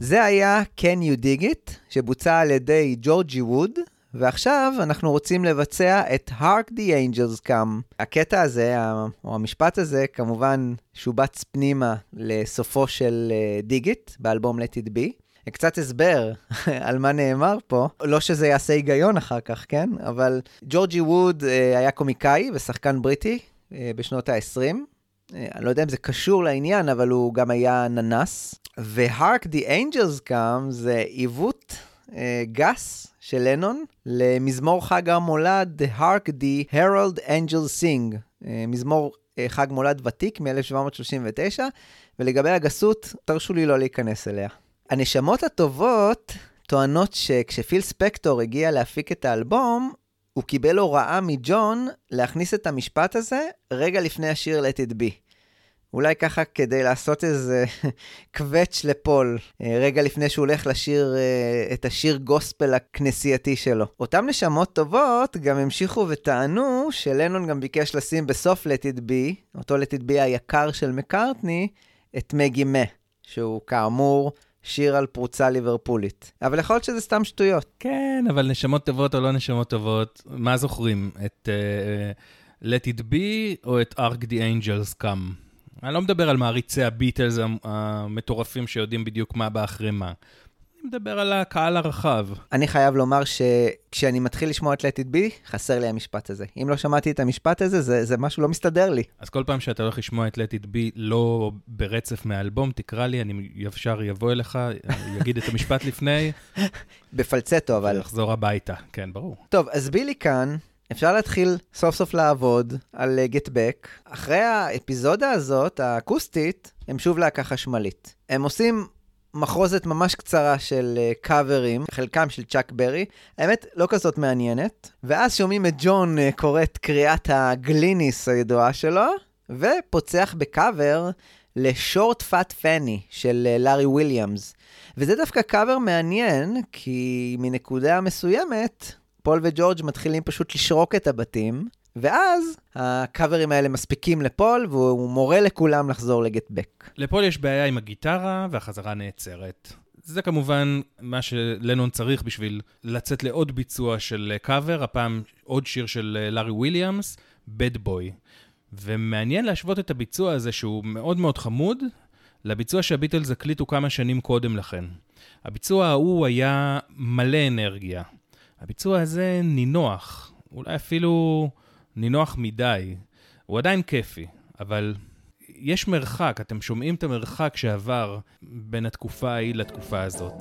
זה היה Can You Dig It, שבוצע על ידי ג'ורג'י ווד, ועכשיו אנחנו רוצים לבצע את Hark the Angels Come. הקטע הזה, או המשפט הזה, כמובן שובץ פנימה לסופו של דיגיט, uh, באלבום Let It Be. קצת הסבר על מה נאמר פה, לא שזה יעשה היגיון אחר כך, כן? אבל ג'ורג'י ווד uh, היה קומיקאי ושחקן בריטי uh, בשנות ה-20. אני לא יודע אם זה קשור לעניין, אבל הוא גם היה ננס. ו-Hark the Come זה עיוות uh, גס של לנון למזמור חג המולד Hark the Herald Angels Sing, uh, מזמור uh, חג מולד ותיק מ-1739, ולגבי הגסות, תרשו לי לא להיכנס אליה. הנשמות הטובות טוענות שכשפיל ספקטור הגיע להפיק את האלבום, הוא קיבל הוראה מג'ון להכניס את המשפט הזה רגע לפני השיר Let It Be. אולי ככה כדי לעשות איזה קווץ' לפול, אה, רגע לפני שהוא הולך לשיר אה, את השיר גוספל הכנסייתי שלו. אותם נשמות טובות גם המשיכו וטענו שלנון גם ביקש לשים בסוף Let It Be, אותו Let It Be היקר של מקארטני, את מגי מה, שהוא כאמור שיר על פרוצה ליברפולית. אבל יכול להיות שזה סתם שטויות. כן, אבל נשמות טובות או לא נשמות טובות, מה זוכרים? את uh, Let It Be או את Arc the Angels Come? אני לא מדבר על מעריצי הביטלס המטורפים שיודעים בדיוק מה בא אחרי מה. מדבר על הקהל הרחב. אני חייב לומר שכשאני מתחיל לשמוע את Let It Be, חסר לי המשפט הזה. אם לא שמעתי את המשפט הזה, זה, זה משהו לא מסתדר לי. אז כל פעם שאתה הולך לשמוע את Let It Be לא ברצף מהאלבום, תקרא לי, אני ישר יבוא אליך, יגיד את המשפט לפני. בפלצטו, אבל... ולחזור הביתה, כן, ברור. טוב, אז בילי כאן אפשר להתחיל סוף סוף לעבוד על גט uh, בק. אחרי האפיזודה הזאת, האקוסטית, הם שוב להקה חשמלית. הם עושים מחרוזת ממש קצרה של קאברים, uh, חלקם של צ'אק ברי, האמת, לא כזאת מעניינת. ואז שומעים את ג'ון uh, קורא את קריאת הגליניס הידועה שלו, ופוצח בקאבר ל Short Fat Fannie של אה, לארי וויליאמס. וזה דווקא קאבר מעניין, כי מנקודה מסוימת, פול וג'ורג' מתחילים פשוט לשרוק את הבתים, ואז הקאברים האלה מספיקים לפול, והוא מורה לכולם לחזור ל Get Back. לפול יש בעיה עם הגיטרה, והחזרה נעצרת. זה כמובן מה שלנון צריך בשביל לצאת לעוד ביצוע של קאבר, הפעם עוד שיר של לארי וויליאמס, בד בוי. ומעניין להשוות את הביצוע הזה, שהוא מאוד מאוד חמוד, לביצוע שהביטלס הקליטו כמה שנים קודם לכן. הביצוע ההוא היה מלא אנרגיה. הביצוע הזה נינוח, אולי אפילו נינוח מדי. הוא עדיין כיפי, אבל יש מרחק, אתם שומעים את המרחק שעבר בין התקופה ההיא לתקופה הזאת.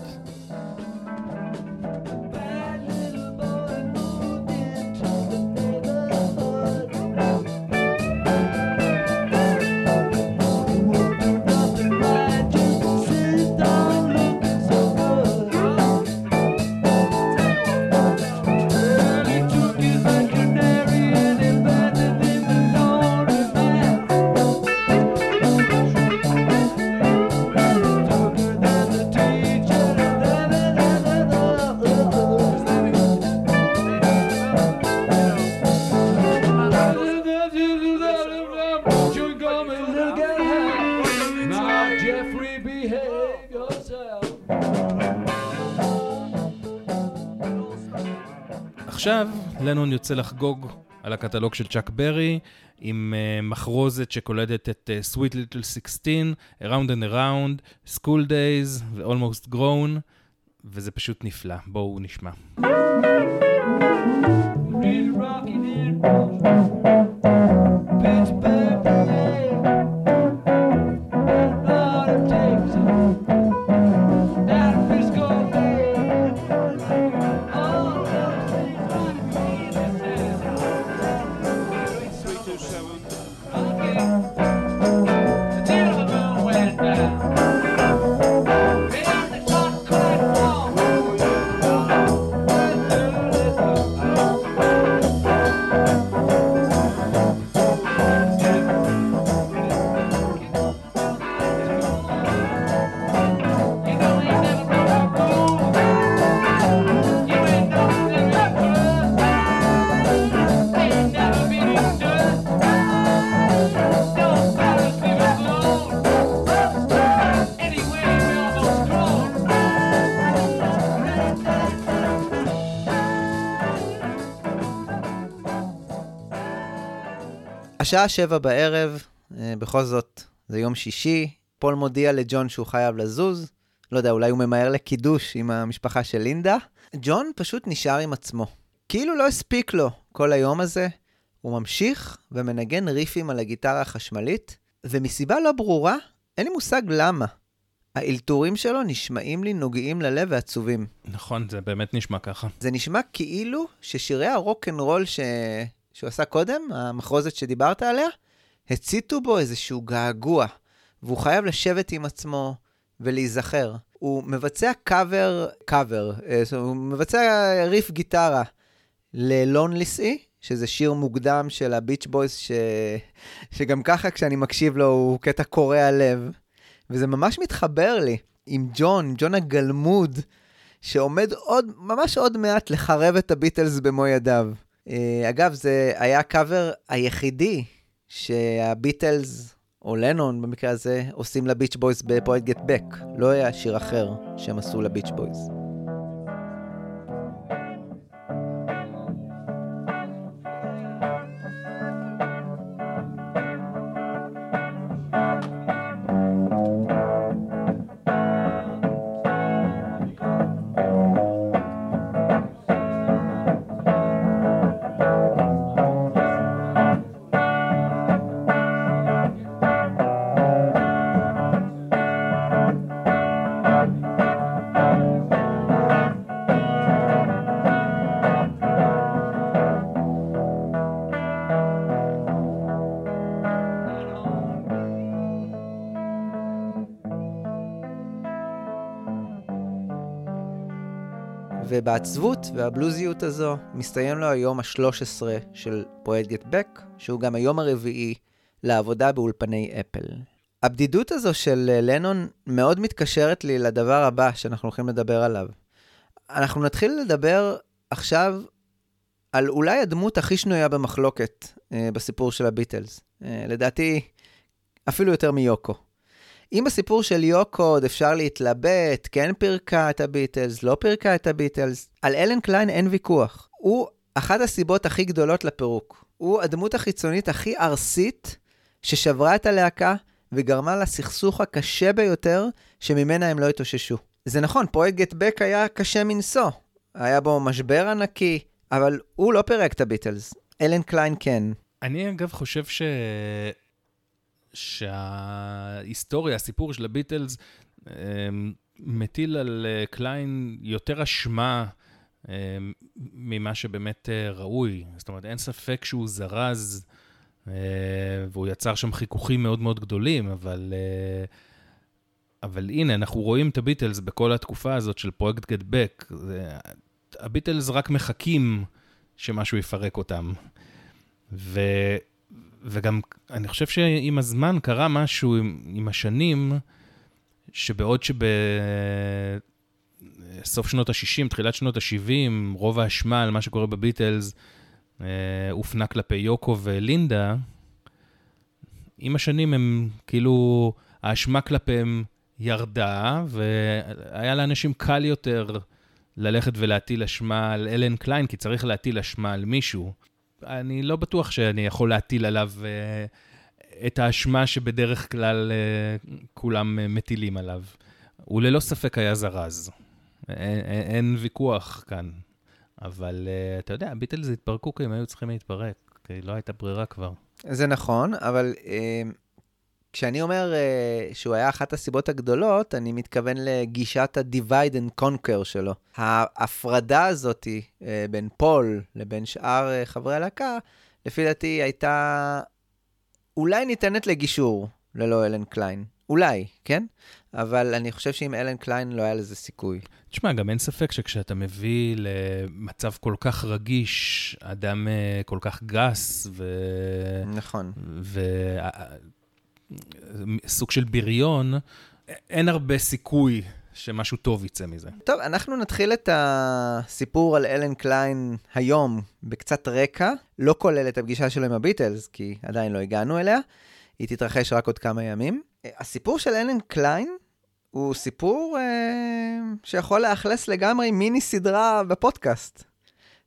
ועכשיו, לנון יוצא לחגוג על הקטלוג של צ'אק ברי, עם uh, מחרוזת שקולטת את uh, Sweet Little 16, Around and Around, School Days ו-Almost Grown, וזה פשוט נפלא. בואו נשמע. השעה שבע בערב, אה, בכל זאת, זה יום שישי, פול מודיע לג'ון שהוא חייב לזוז. לא יודע, אולי הוא ממהר לקידוש עם המשפחה של לינדה. ג'ון פשוט נשאר עם עצמו. כאילו לא הספיק לו כל היום הזה. הוא ממשיך ומנגן ריפים על הגיטרה החשמלית, ומסיבה לא ברורה, אין לי מושג למה. האלתורים שלו נשמעים לי נוגעים ללב ועצובים. נכון, זה באמת נשמע ככה. זה נשמע כאילו ששירי הרוק אנד רול ש... שהוא עשה קודם, המחרוזת שדיברת עליה, הציתו בו איזשהו געגוע, והוא חייב לשבת עם עצמו ולהיזכר. הוא מבצע קאבר, קאבר, אה, הוא מבצע ריף גיטרה ל-Lonely Sea שזה שיר מוקדם של הביץ' בויז, ש... שגם ככה כשאני מקשיב לו הוא קטע קורע לב. וזה ממש מתחבר לי עם ג'ון, ג'ון הגלמוד, שעומד עוד, ממש עוד מעט לחרב את הביטלס במו ידיו. אה, אגב, זה היה הקאבר היחידי שהביטלס, או לנון במקרה הזה, עושים לביץ' בויז בפרויקט Get Back. לא היה שיר אחר שהם עשו לביץ' בויז. ובעצבות והבלוזיות הזו מסתיים לו היום ה-13 של פרויקט Get Back, שהוא גם היום הרביעי לעבודה באולפני אפל. הבדידות הזו של אה, לנון מאוד מתקשרת לי לדבר הבא שאנחנו הולכים לדבר עליו. אנחנו נתחיל לדבר עכשיו על אולי הדמות הכי שנויה במחלוקת אה, בסיפור של הביטלס. אה, לדעתי, אפילו יותר מיוקו. אם בסיפור של יוקו עוד אפשר להתלבט, כן פירקה את הביטלס, לא פירקה את הביטלס, על אלן קליין אין ויכוח. הוא אחת הסיבות הכי גדולות לפירוק. הוא הדמות החיצונית הכי ארסית ששברה את הלהקה וגרמה לסכסוך הקשה ביותר שממנה הם לא התאוששו. זה נכון, פרויקט Get Back היה קשה מנשוא. היה בו משבר ענקי, אבל הוא לא פירק את הביטלס. אלן קליין כן. אני אגב חושב ש... שההיסטוריה, הסיפור של הביטלס, אמ, מטיל על אה, קליין יותר אשמה אמ, ממה שבאמת אה, ראוי. זאת אומרת, אין ספק שהוא זרז, אה, והוא יצר שם חיכוכים מאוד מאוד גדולים, אבל... אבל הנה, אנחנו רואים את הביטלס בכל התקופה הזאת של פרויקט גט בק. הביטלס רק מחכים שמשהו יפרק אותם. ו... וגם, אני חושב שעם הזמן קרה משהו עם, עם השנים, שבעוד שבסוף שנות ה-60, תחילת שנות ה-70, רוב האשמה על מה שקורה בביטלס אה, הופנה כלפי יוקו ולינדה, עם השנים הם, כאילו, האשמה כלפיהם ירדה, והיה לאנשים קל יותר ללכת ולהטיל אשמה על אלן קליין, כי צריך להטיל אשמה על מישהו. אני לא בטוח שאני יכול להטיל עליו אה, את האשמה שבדרך כלל אה, כולם אה, מטילים עליו. הוא ללא ספק היה זרז. אין, אין, ויכוח כאן. אבל uh, אתה יודע, הביטלס התפרקו כי הם היו צריכים להתפרק, כי לא הייתה ברירה כבר. זה נכון, אבל uh, כשאני אומר uh, שהוא היה אחת הסיבות הגדולות, אני מתכוון לגישת ה-divide and conquer שלו. ההפרדה הזאת uh, בין פול לבין שאר uh, חברי הלהקה, לפי דעתי הייתה אולי ניתנת לגישור ללא אלן קליין. אולי, כן? אבל אני חושב שעם אלן קליין לא היה לזה סיכוי. תשמע, גם אין ספק שכשאתה מביא למצב כל כך רגיש, אדם כל כך גס, ו... נכון. וסוג של בריון, אין הרבה סיכוי שמשהו טוב יצא מזה. טוב, אנחנו נתחיל את הסיפור על אלן קליין היום בקצת רקע, לא כולל את הפגישה שלו עם הביטלס, כי עדיין לא הגענו אליה. היא תתרחש רק עוד כמה ימים. הסיפור של אלן קליין הוא סיפור אה, שיכול לאכלס לגמרי מיני סדרה בפודקאסט.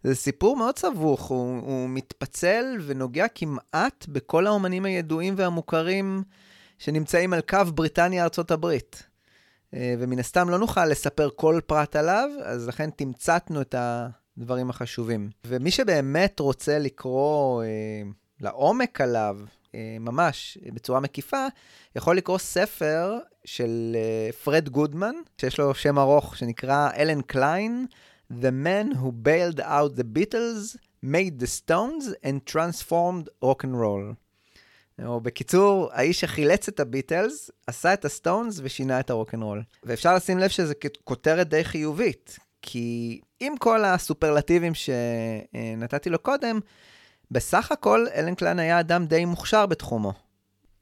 זה סיפור מאוד סבוך, הוא, הוא מתפצל ונוגע כמעט בכל האומנים הידועים והמוכרים שנמצאים על קו בריטניה-ארצות הברית. אה, ומן הסתם לא נוכל לספר כל פרט עליו, אז לכן תמצתנו את הדברים החשובים. ומי שבאמת רוצה לקרוא אה, לעומק עליו, אה, ממש בצורה מקיפה, יכול לקרוא ספר של אה, פרד גודמן, שיש לו שם ארוך שנקרא אלן קליין, The Man Who Bailed Out the Beatles, Made the Stones and Transformed Rock and Roll. או בקיצור, האיש שחילץ את הביטלס, עשה את הסטונס ושינה את הרוקנרול. ואפשר לשים לב שזה כותרת די חיובית, כי עם כל הסופרלטיבים שנתתי לו קודם, בסך הכל אלן קליין היה אדם די מוכשר בתחומו.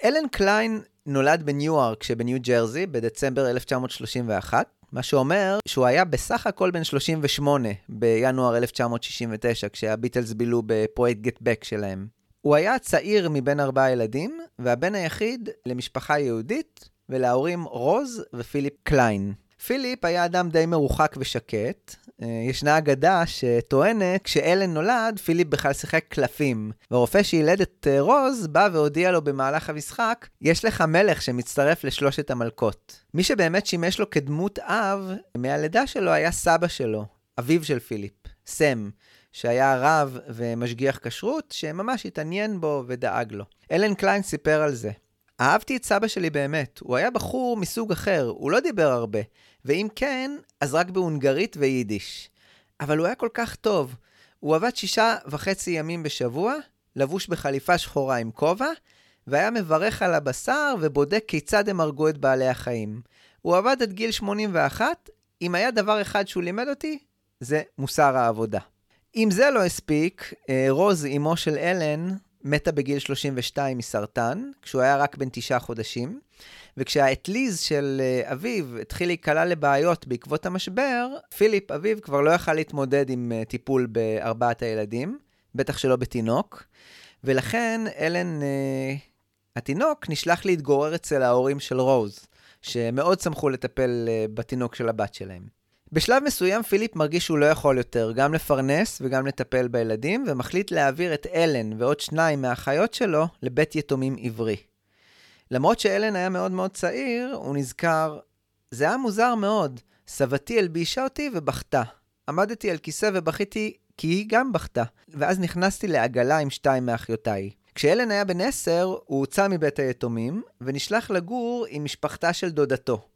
אלן קליין נולד בניו-ארק שבניו ג'רזי בדצמבר 1931, מה שאומר שהוא היה בסך הכל בן 38 בינואר 1969, כשהביטלס בילו בפרויקט גט בק שלהם. הוא היה הצעיר מבין ארבעה ילדים, והבן היחיד למשפחה יהודית ולהורים רוז ופיליפ קליין. פיליפ היה אדם די מרוחק ושקט. אה, ישנה אגדה שטוענת, כשאלן נולד, פיליפ בכלל שיחק קלפים. והרופא שילד את אה, רוז, בא והודיע לו במהלך המשחק, יש לך מלך שמצטרף לשלושת המלכות. מי שבאמת שימש לו כדמות אב מהלידה שלו היה סבא שלו, אביו של פיליפ, סם. שהיה רב ומשגיח כשרות, שממש התעניין בו ודאג לו. אלן קליין סיפר על זה. אהבתי את סבא שלי באמת, הוא היה בחור מסוג אחר, הוא לא דיבר הרבה, ואם כן, אז רק בהונגרית ויידיש. אבל הוא היה כל כך טוב. הוא עבד שישה וחצי ימים בשבוע, לבוש בחליפה שחורה עם כובע, והיה מברך על הבשר ובודק כיצד הם הרגו את בעלי החיים. הוא עבד עד גיל 81, אם היה דבר אחד שהוא לימד אותי, זה מוסר העבודה. אם זה לא הספיק, אה, רוז, אמו של אלן, מתה בגיל 32 מסרטן, כשהוא היה רק בן תשעה חודשים, וכשהאטליז של אה, אביו התחיל להיקלע לבעיות בעקבות המשבר, פיליפ, אביו, כבר לא יכל להתמודד עם אה, טיפול בארבעת הילדים, בטח שלא בתינוק, ולכן אלן, אה, התינוק, נשלח להתגורר אצל ההורים של רוז, שמאוד שמחו לטפל בתינוק של הבת שלהם. בשלב מסוים פיליפ מרגיש שהוא לא יכול יותר גם לפרנס וגם לטפל בילדים, ומחליט להעביר את אלן ועוד שניים מהאחיות שלו לבית יתומים עברי. למרות שאלן היה מאוד מאוד צעיר, הוא נזכר, זה היה מוזר מאוד, סבתי הלבישה אותי ובכתה. עמדתי על כיסא ובכיתי כי היא גם בכתה, ואז נכנסתי לעגלה עם שתיים מאחיותיי. כשאלן היה בן עשר, הוא הוצא מבית היתומים, ונשלח לגור עם משפחתה של דודתו.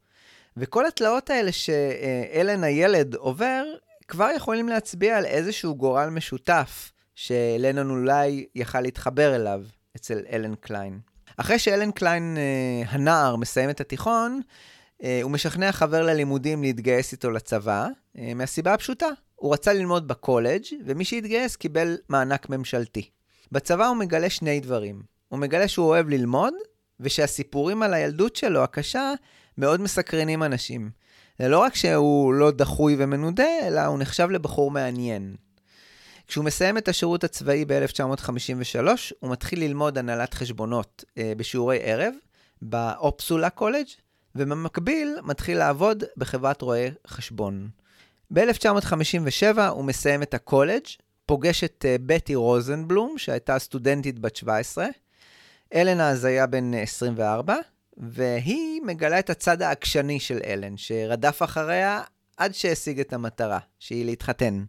וכל התלאות האלה שאלן הילד עובר, כבר יכולים להצביע על איזשהו גורל משותף שלנון אולי יכל להתחבר אליו אצל אלן קליין. אחרי שאלן קליין, אה, הנער, מסיים את התיכון, אה, הוא משכנע חבר ללימודים להתגייס איתו לצבא, אה, מהסיבה הפשוטה, הוא רצה ללמוד בקולג' ומי שהתגייס קיבל מענק ממשלתי. בצבא הוא מגלה שני דברים. הוא מגלה שהוא אוהב ללמוד, ושהסיפורים על הילדות שלו, הקשה, מאוד מסקרנים אנשים. זה לא רק שהוא לא דחוי ומנודה, אלא הוא נחשב לבחור מעניין. כשהוא מסיים את השירות הצבאי ב-1953, הוא מתחיל ללמוד הנהלת חשבונות אה, בשיעורי ערב, באופסולה קולג', ובמקביל מתחיל לעבוד בחברת רואי חשבון. ב-1957 הוא מסיים את הקולג', פוגש את uh, בטי רוזנבלום, שהייתה סטודנטית בת 17. אלן אז היה בן 24, והיא מגלה את הצד העקשני של אלן, שרדף אחריה עד שהשיג את המטרה, שהיא להתחתן.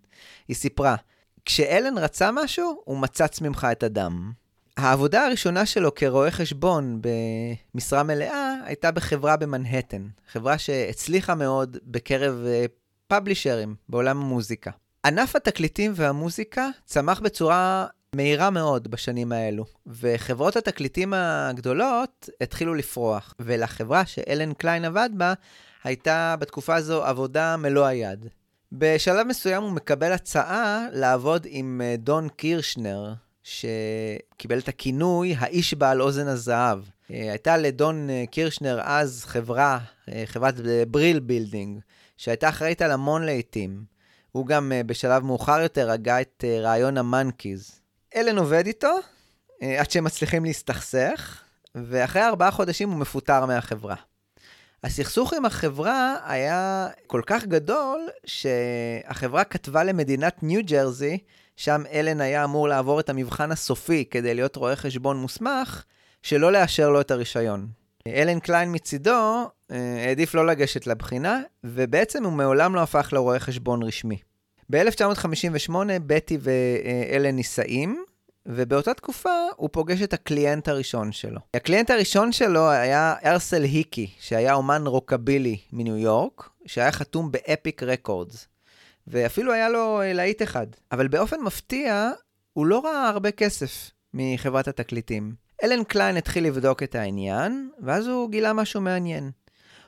היא סיפרה, כשאלן רצה משהו, הוא מצץ ממך את הדם. העבודה הראשונה שלו כרואה חשבון במשרה מלאה הייתה בחברה במנהטן, חברה שהצליחה מאוד בקרב פאבלישרים אה, בעולם המוזיקה. ענף התקליטים והמוזיקה צמח בצורה מהירה מאוד בשנים האלו, וחברות התקליטים הגדולות התחילו לפרוח, ולחברה שאלן קליין עבד בה, הייתה בתקופה הזו עבודה מלוא היד. בשלב מסוים הוא מקבל הצעה לעבוד עם אה, דון קירשנר, שקיבל את הכינוי האיש בעל אוזן הזהב. אה, הייתה לדון אה, קירשנר אז חברה, חברת Brill Building, שהייתה אחראית על המון לעיתים. הוא גם בשלב מאוחר יותר הגה את רעיון המאנקיז. אלן עובד איתו עד שהם מצליחים להסתכסך, ואחרי ארבעה חודשים הוא מפוטר מהחברה. הסכסוך עם החברה היה כל כך גדול, שהחברה כתבה למדינת ניו ג'רזי, שם אלן היה אמור לעבור את המבחן הסופי כדי להיות רואה חשבון מוסמך, שלא לאשר לו את הרישיון. אלן קליין מצידו אה, העדיף לא לגשת לבחינה, ובעצם הוא מעולם לא הפך לרואה חשבון רשמי. ב-1958 בטי ואלן נישאים, ובאותה תקופה הוא פוגש את הקליינט הראשון שלו. הקליינט הראשון שלו היה ארסל היקי, שהיה אומן רוקבילי מניו יורק, שהיה חתום ב Epic Records. ואפילו היה לו להיט אחד. אבל באופן מפתיע, הוא לא ראה הרבה כסף מחברת התקליטים. אלן קליין התחיל לבדוק את העניין, ואז הוא גילה משהו מעניין.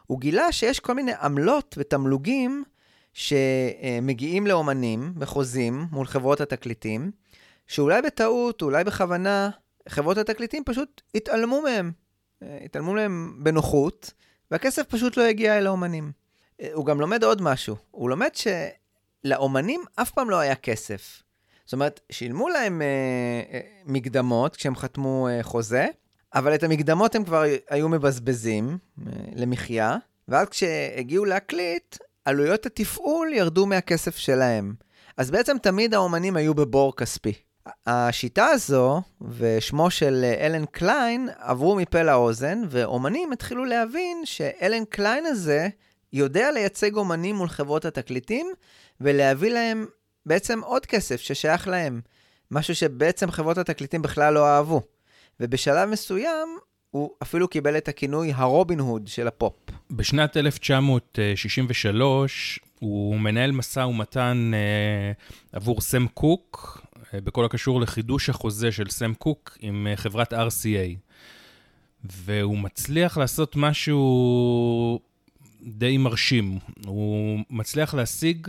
הוא גילה שיש כל מיני עמלות ותמלוגים שמגיעים לאומנים בחוזים מול חברות התקליטים, שאולי בטעות, אולי בכוונה, חברות התקליטים פשוט התעלמו מהם. אה, התעלמו מהם בנוחות, והכסף פשוט לא הגיע אל האומנים. אה, הוא גם לומד עוד משהו. הוא לומד שלאומנים אף פעם לא היה כסף. זאת אומרת, שילמו להם אה, אה, מקדמות כשהם חתמו אה, חוזה, אבל את המקדמות הם כבר היו מבזבזים אה, למחיה, ואז כשהגיעו להקליט, עלויות התפעול ירדו מהכסף שלהם. אז בעצם תמיד האומנים היו בבור כספי. השיטה הזו ושמו של אלן קליין עברו מפה לאוזן, ואומנים התחילו להבין שאלן קליין הזה יודע לייצג אומנים מול חברות התקליטים, ולהביא להם בעצם עוד כסף ששייך להם. משהו שבעצם חברות התקליטים בכלל לא אהבו. ובשלב מסוים, הוא אפילו קיבל את הכינוי הרובין הוד של הפופ. בשנת 1963 הוא מנהל משא ומתן אה, עבור סם קוק, אה, בכל הקשור לחידוש החוזה של סם קוק עם אה, חברת RCA. והוא מצליח לעשות משהו די מרשים. הוא מצליח להשיג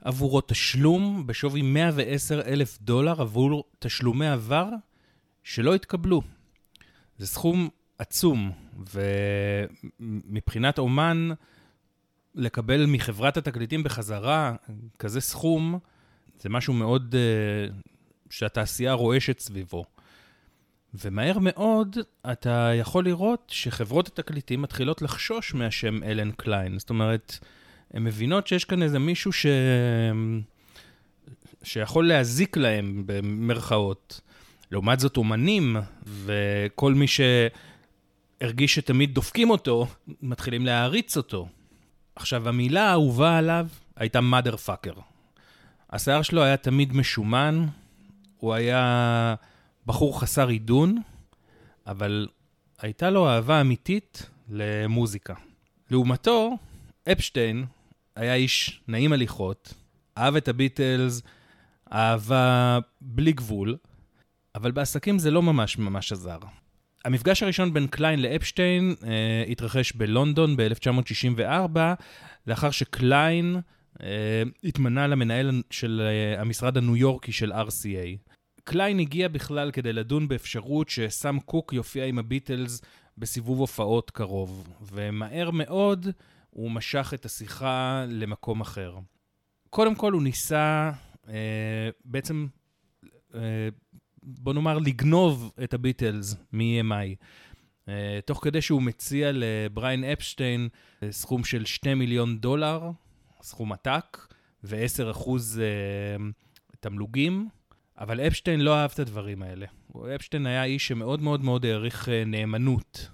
עבורו תשלום בשווי 110 אלף דולר עבור תשלומי עבר שלא התקבלו. זה סכום עצום, ומבחינת אומן, לקבל מחברת התקליטים בחזרה כזה סכום, זה משהו מאוד uh, שהתעשייה רועשת סביבו. ומהר מאוד אתה יכול לראות שחברות התקליטים מתחילות לחשוש מהשם אלן קליין. זאת אומרת, הן מבינות שיש כאן איזה מישהו ש... שיכול להזיק להם במרכאות. לעומת זאת, אומנים וכל מי שהרגיש שתמיד דופקים אותו, מתחילים להעריץ אותו. עכשיו, המילה האהובה עליו הייתה mother fucker. השיער שלו היה תמיד משומן, הוא היה בחור חסר עידון, אבל הייתה לו אהבה אמיתית למוזיקה. לעומתו, אפשטיין היה איש נעים הליכות, אהב את הביטלס, אהבה בלי גבול, אבל בעסקים זה לא ממש ממש עזר. המפגש הראשון בין קליין לאפשטיין אה, התרחש בלונדון ב-1964, לאחר שקליין התמנה למנהל של אה, המשרד הניו יורקי של RCA. קליין הגיע בכלל כדי לדון באפשרות שסאם קוק יופיע עם הביטלס בסיבוב הופעות קרוב, ומהר מאוד הוא משך את השיחה למקום אחר. קודם כל הוא ניסה אה, בעצם, אה, בוא נאמר, לגנוב את הביטלס מ-EMI. אה, תוך כדי שהוא מציע לבריין אפשטיין סכום של 2 מיליון דולר, סכום עתק, ו-10% תמלוגים, אבל אפשטיין לא אהב את הדברים האלה. אפשטיין היה איש שמאוד מאוד מאוד העריך נאמנות.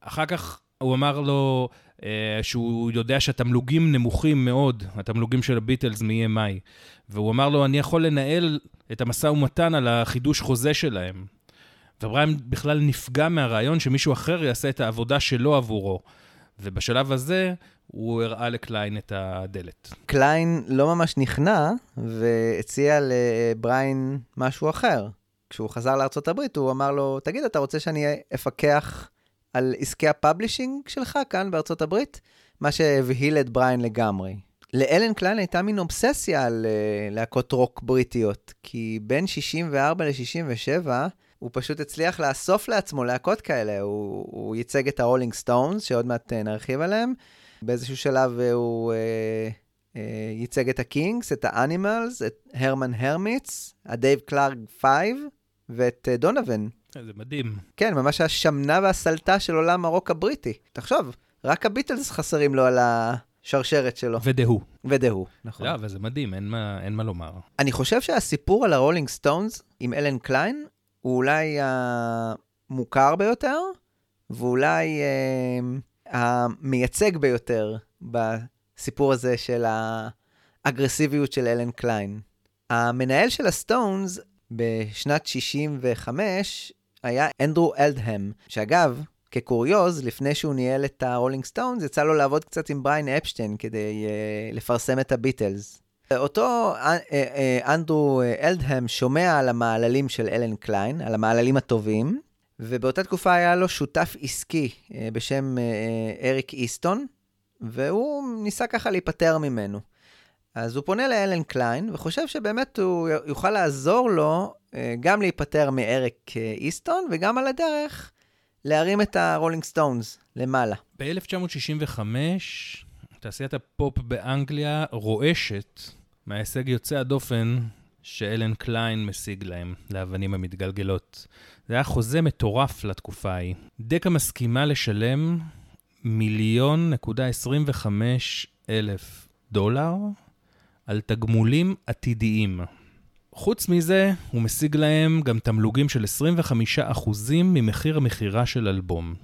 אחר כך הוא אמר לו אה, שהוא יודע שהתמלוגים נמוכים מאוד, התמלוגים של הביטלס מ-EMI. והוא אמר לו, אני יכול לנהל את המשא ומתן על החידוש חוזה שלהם. ובריין בכלל נפגע מהרעיון שמישהו אחר יעשה את העבודה שלו עבורו. ובשלב הזה הוא הראה לקליין את הדלת. קליין לא ממש נכנע והציע לבריין משהו אחר. כשהוא חזר לארה"ב הוא אמר לו, תגיד, אתה רוצה שאני אפקח על עסקי ה publishing שלך כאן הברית? מה שהבהיל את בריין לגמרי. לאלן קליין הייתה מין אובססיה על uh, להקות רוק בריטיות, כי בין 64 ל-67 הוא פשוט הצליח לאסוף לעצמו להקות כאלה. הוא, הוא ייצג את הרולינג סטונס, שעוד מעט uh, נרחיב עליהם. באיזשהו שלב uh, הוא uh, uh, ייצג את הקינקס, את האנימלס, את הרמן הרמיטס, הדייב קלארק 5 ואת דונובן. זה מדהים. כן, ממש השמנה והסלתה של עולם הרוק הבריטי. תחשוב, רק הביטלס חסרים לו על השרשרת שלו. ודה הו. ודה הו, נכון. לא, אבל זה מדהים, אין מה, אין מה לומר. אני חושב שהסיפור על הרולינג סטונס עם אלן קליין הוא אולי המוכר ביותר, ואולי אה, המייצג ביותר בסיפור הזה של האגרסיביות של אלן קליין. המנהל של הסטונס בשנת 65 היה אנדרו אלדהם, שאגב, כקוריוז, לפני שהוא ניהל את הרולינג סטונס, יצא לו לעבוד קצת עם בריין אפשטיין כדי uh, לפרסם את הביטלס. אותו uh, uh, אנדרו אלדהם שומע על המעללים של אלן קליין, על המעללים הטובים, ובאותה תקופה היה לו שותף עסקי uh, בשם uh, אריק איסטון, והוא ניסה ככה להיפטר ממנו. אז הוא פונה לאלן קליין, וחושב שבאמת הוא יוכל לעזור לו אה, גם להיפטר מאריק אה, איסטון, וגם על הדרך להרים את הרולינג סטונס למעלה. ב-1965, תעשיית הפופ באנגליה רועשת מההישג יוצא הדופן שאלן קליין משיג להם, לאבנים המתגלגלות. זה היה חוזה מטורף לתקופה ההיא. דקא מסכימה לשלם מיליון נקודה 25 אלף דולר על תגמולים עתידיים. חוץ מזה, הוא משיג להם גם תמלוגים של 25% ממחיר המכירה של אלבום.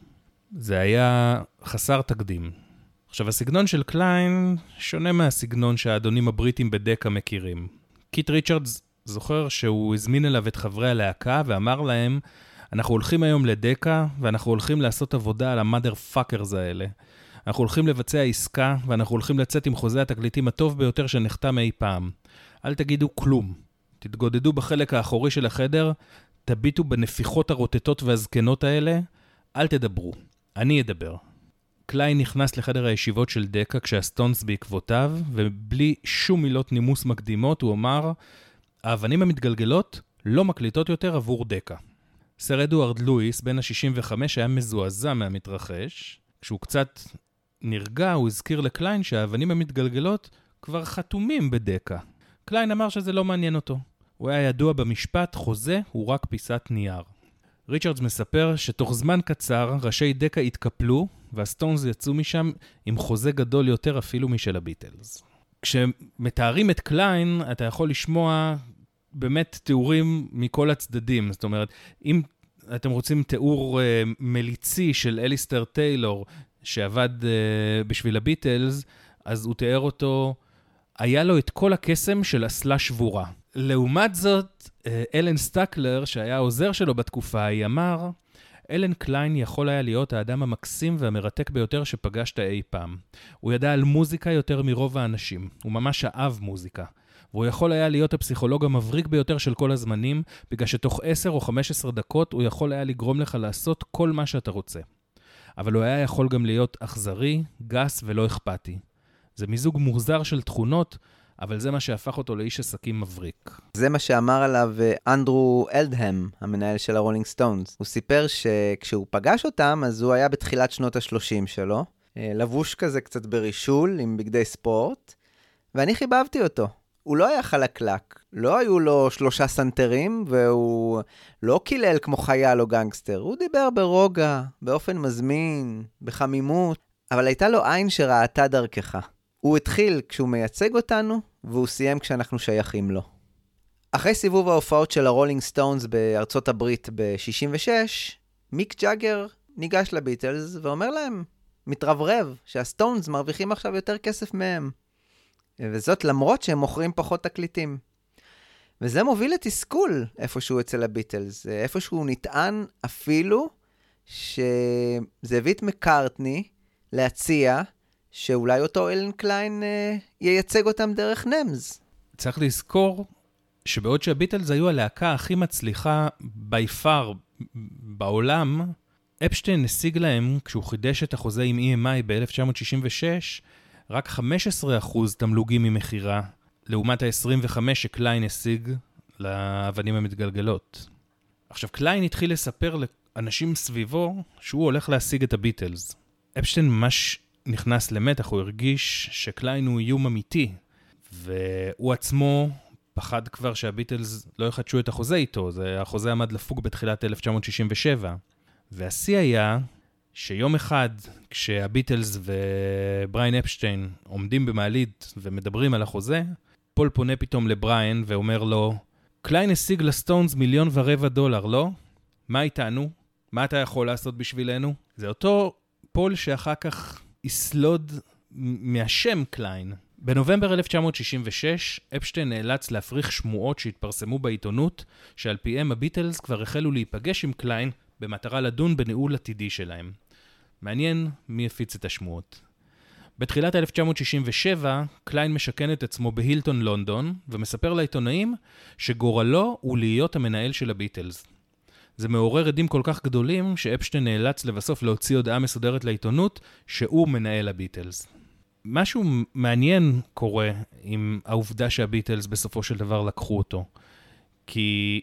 זה היה חסר תקדים. עכשיו, הסגנון של קליין שונה מהסגנון שהאדונים הבריטים בדקה מכירים. קיט ריצ'רדס זוכר שהוא הזמין אליו את חברי הלהקה ואמר להם, אנחנו הולכים היום לדקה ואנחנו הולכים לעשות עבודה על ה motherfuckers האלה. אנחנו הולכים לבצע עסקה ואנחנו הולכים לצאת עם חוזה התקליטים הטוב ביותר שנחתם אי פעם. אל תגידו כלום. תתגודדו בחלק האחורי של החדר, תביטו בנפיחות הרוטטות והזקנות האלה, אל תדברו. אני אדבר. קליין נכנס לחדר הישיבות של דקה כשהסטונס בעקבותיו, ובלי שום מילות נימוס מקדימות הוא אמר, האבנים המתגלגלות לא מקליטות יותר עבור דקה. סר אדוארד לואיס, בן ה-65, היה מזועזע מהמתרחש. כשהוא קצת נרגע, הוא הזכיר לקליין שהאבנים המתגלגלות כבר חתומים בדקה. קליין אמר שזה לא מעניין אותו. הוא היה ידוע במשפט, חוזה הוא רק פיסת נייר. ריצ'רדס מספר שתוך זמן קצר ראשי דקה התקפלו, והסטונס יצאו משם עם חוזה גדול יותר אפילו משל הביטלס. כשמתארים את קליין, אתה יכול לשמוע באמת תיאורים מכל הצדדים. זאת אומרת, אם אתם רוצים תיאור אה, מליצי של אליסטר טיילור, שעבד אה, בשביל הביטלס, אז הוא תיאר אותו, היה לו את כל הקסם של אסלה שבורה. לעומת זאת, אה, אלן סטקלר, שהיה העוזר שלו בתקופה ההיא, אמר, אלן קליין יכול היה להיות האדם המקסים והמרתק ביותר שפגשת אי פעם. הוא ידע על מוזיקה יותר מרוב האנשים. הוא ממש אהב מוזיקה. והוא יכול היה להיות הפסיכולוג המבריק ביותר של כל הזמנים, בגלל שתוך 10 או 15 דקות הוא יכול היה לגרום לך לעשות כל מה שאתה רוצה. אבל הוא היה יכול גם להיות אכזרי, גס ולא אכפתי. זה מיזוג מוזר של תכונות אבל זה מה שהפך אותו לאיש עסקים מבריק. זה מה שאמר עליו אה, אנדרו אלדהם, המנהל של הרולינג סטונס. הוא סיפר שכשהוא פגש אותם, אז הוא היה בתחילת שנות ה-30 שלו, אה, לבוש כזה קצת ברישול, עם בגדי ספורט, ואני חיבבתי אותו. הוא לא היה חלקלק, לא היו לו שלושה סנטרים, והוא לא קילל כמו חייל או גנגסטר, הוא דיבר ברוגע, באופן מזמין, בחמימות, אבל הייתה לו עין שראתה דרכך. הוא התחיל כשהוא מייצג אותנו, והוא סיים כשאנחנו שייכים לו. אחרי סיבוב ההופעות של הרולינג סטונס בארצות הברית ב-66, מיק ג'אגר ניגש לביטלס ואומר להם, מתרברב, שהסטונס מרוויחים עכשיו יותר כסף מהם. וזאת למרות שהם מוכרים פחות תקליטים. וזה מוביל לתסכול איפשהו אצל הביטלס. איפשהו נטען אפילו שזה הביא את מקארטני להציע שאולי אותו אלן קליין אה, ייצג אותם דרך NEMS. צריך לזכור שבעוד שהביטלס היו הלהקה הכי מצליחה by far בעולם, אפשטיין השיג להם, כשהוא חידש את החוזה עם EMI ב-1966, רק 15% תמלוגים ממכירה, לעומת ה-25 שקליין השיג לאבנים המתגלגלות. עכשיו, קליין התחיל לספר לאנשים סביבו שהוא הולך להשיג את הביטלס. אפשטיין ממש נכנס למתח, הוא הרגיש שקליין הוא איום אמיתי, והוא עצמו פחד כבר שהביטלס לא יחדשו את החוזה איתו, זה, החוזה עמד לפוג בתחילת 1967. והשיא היה שיום אחד, כשהביטלס ובריין אפשטיין עומדים במעלית ומדברים על החוזה, פול פונה פתאום לבריין ואומר לו, קליין השיג לסטונס מיליון ורבע דולר, לא? מה איתנו? מה אתה יכול לעשות בשבילנו? זה אותו פול שאחר כך יסלוד מהשם קליין. בנובמבר 1966, אפשטיין נאלץ להפריך שמועות שהתפרסמו בעיתונות, שעל פיהם הביטלס כבר החלו להיפגש עם קליין במטרה לדון בניהול עתידי שלהם. מעניין מי הפיץ את השמועות. בתחילת 1967, קליין משכן את עצמו בהילטון לונדון, ומספר לעיתונאים שגורלו הוא להיות המנהל של הביטלס. זה מעורר הדים כל כך גדולים, שאפשטיין נאלץ לבסוף להוציא הודעה מסודרת לעיתונות שהוא מנהל הביטלס. משהו מעניין קורה עם העובדה שהביטלס בסופו של דבר לקחו אותו. כי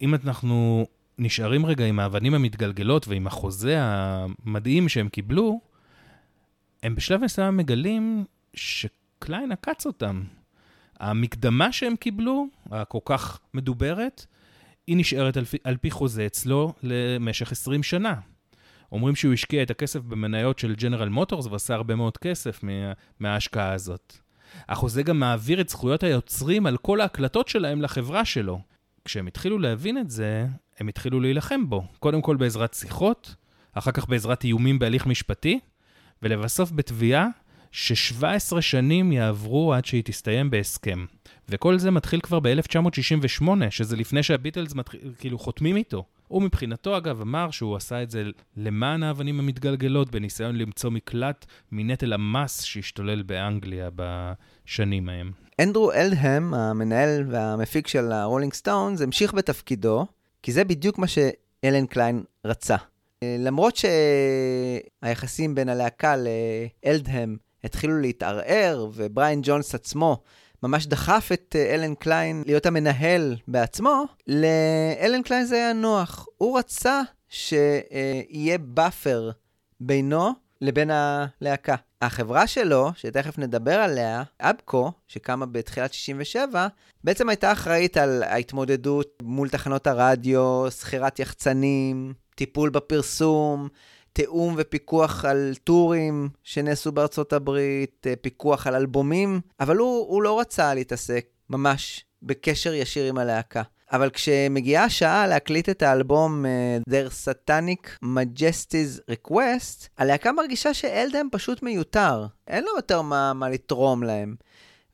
אם אנחנו נשארים רגע עם האבנים המתגלגלות ועם החוזה המדהים שהם קיבלו, הם בשלב מסוים מגלים שקליין עקץ אותם. המקדמה שהם קיבלו, הכל כך מדוברת, היא נשארת על על פי חוזה אצלו למשך 20 שנה. אומרים שהוא השקיע את הכסף במניות של ג'נרל מוטורס ועשה הרבה מאוד כסף מה, מההשקעה הזאת. החוזה גם מעביר את זכויות היוצרים על כל ההקלטות שלהם לחברה שלו. כשהם התחילו להבין את זה, הם התחילו להילחם בו. קודם כל בעזרת שיחות, אחר כך בעזרת איומים בהליך משפטי, ולבסוף בתביעה ש-17 שנים יעברו עד שהיא תסתיים בהסכם. וכל זה מתחיל כבר ב-1968, שזה לפני שהביטלס מתחיל, כאילו חותמים איתו. הוא מבחינתו, אגב, אמר שהוא עשה את זה למען האבנים המתגלגלות, בניסיון למצוא מקלט מנטל המס שהשתולל באנגליה בשנים ההם. אנדרו אלדהם, המנהל והמפיק של הרולינג סטונס, המשיך בתפקידו, כי זה בדיוק מה שאלן קליין רצה. למרות שהיחסים בין הלהקה לאלדהם התחילו להתערער, ובריין ג'ונס עצמו ממש דחף את אה, אלן קליין להיות המנהל בעצמו, לאלן קליין זה היה נוח. הוא רצה שיהיה buffer בינו לבין הלהקה. החברה שלו, שתכף נדבר עליה, ABKCO, שקמה בתחילת 67, בעצם הייתה אחראית על ההתמודדות מול תחנות הרדיו, שכירת יחצנים, טיפול בפרסום, תיאום ופיקוח על טורים שנעשו בארצות הברית, אה, פיקוח על אלבומים, אבל הוא, הוא לא רצה להתעסק ממש בקשר ישיר עם הלהקה. אבל כשמגיעה השעה להקליט את האלבום אה, Their Satanic Majesties Request, הלהקה מרגישה שאלדהם פשוט מיותר. אין לו יותר מה, מה לתרום להם.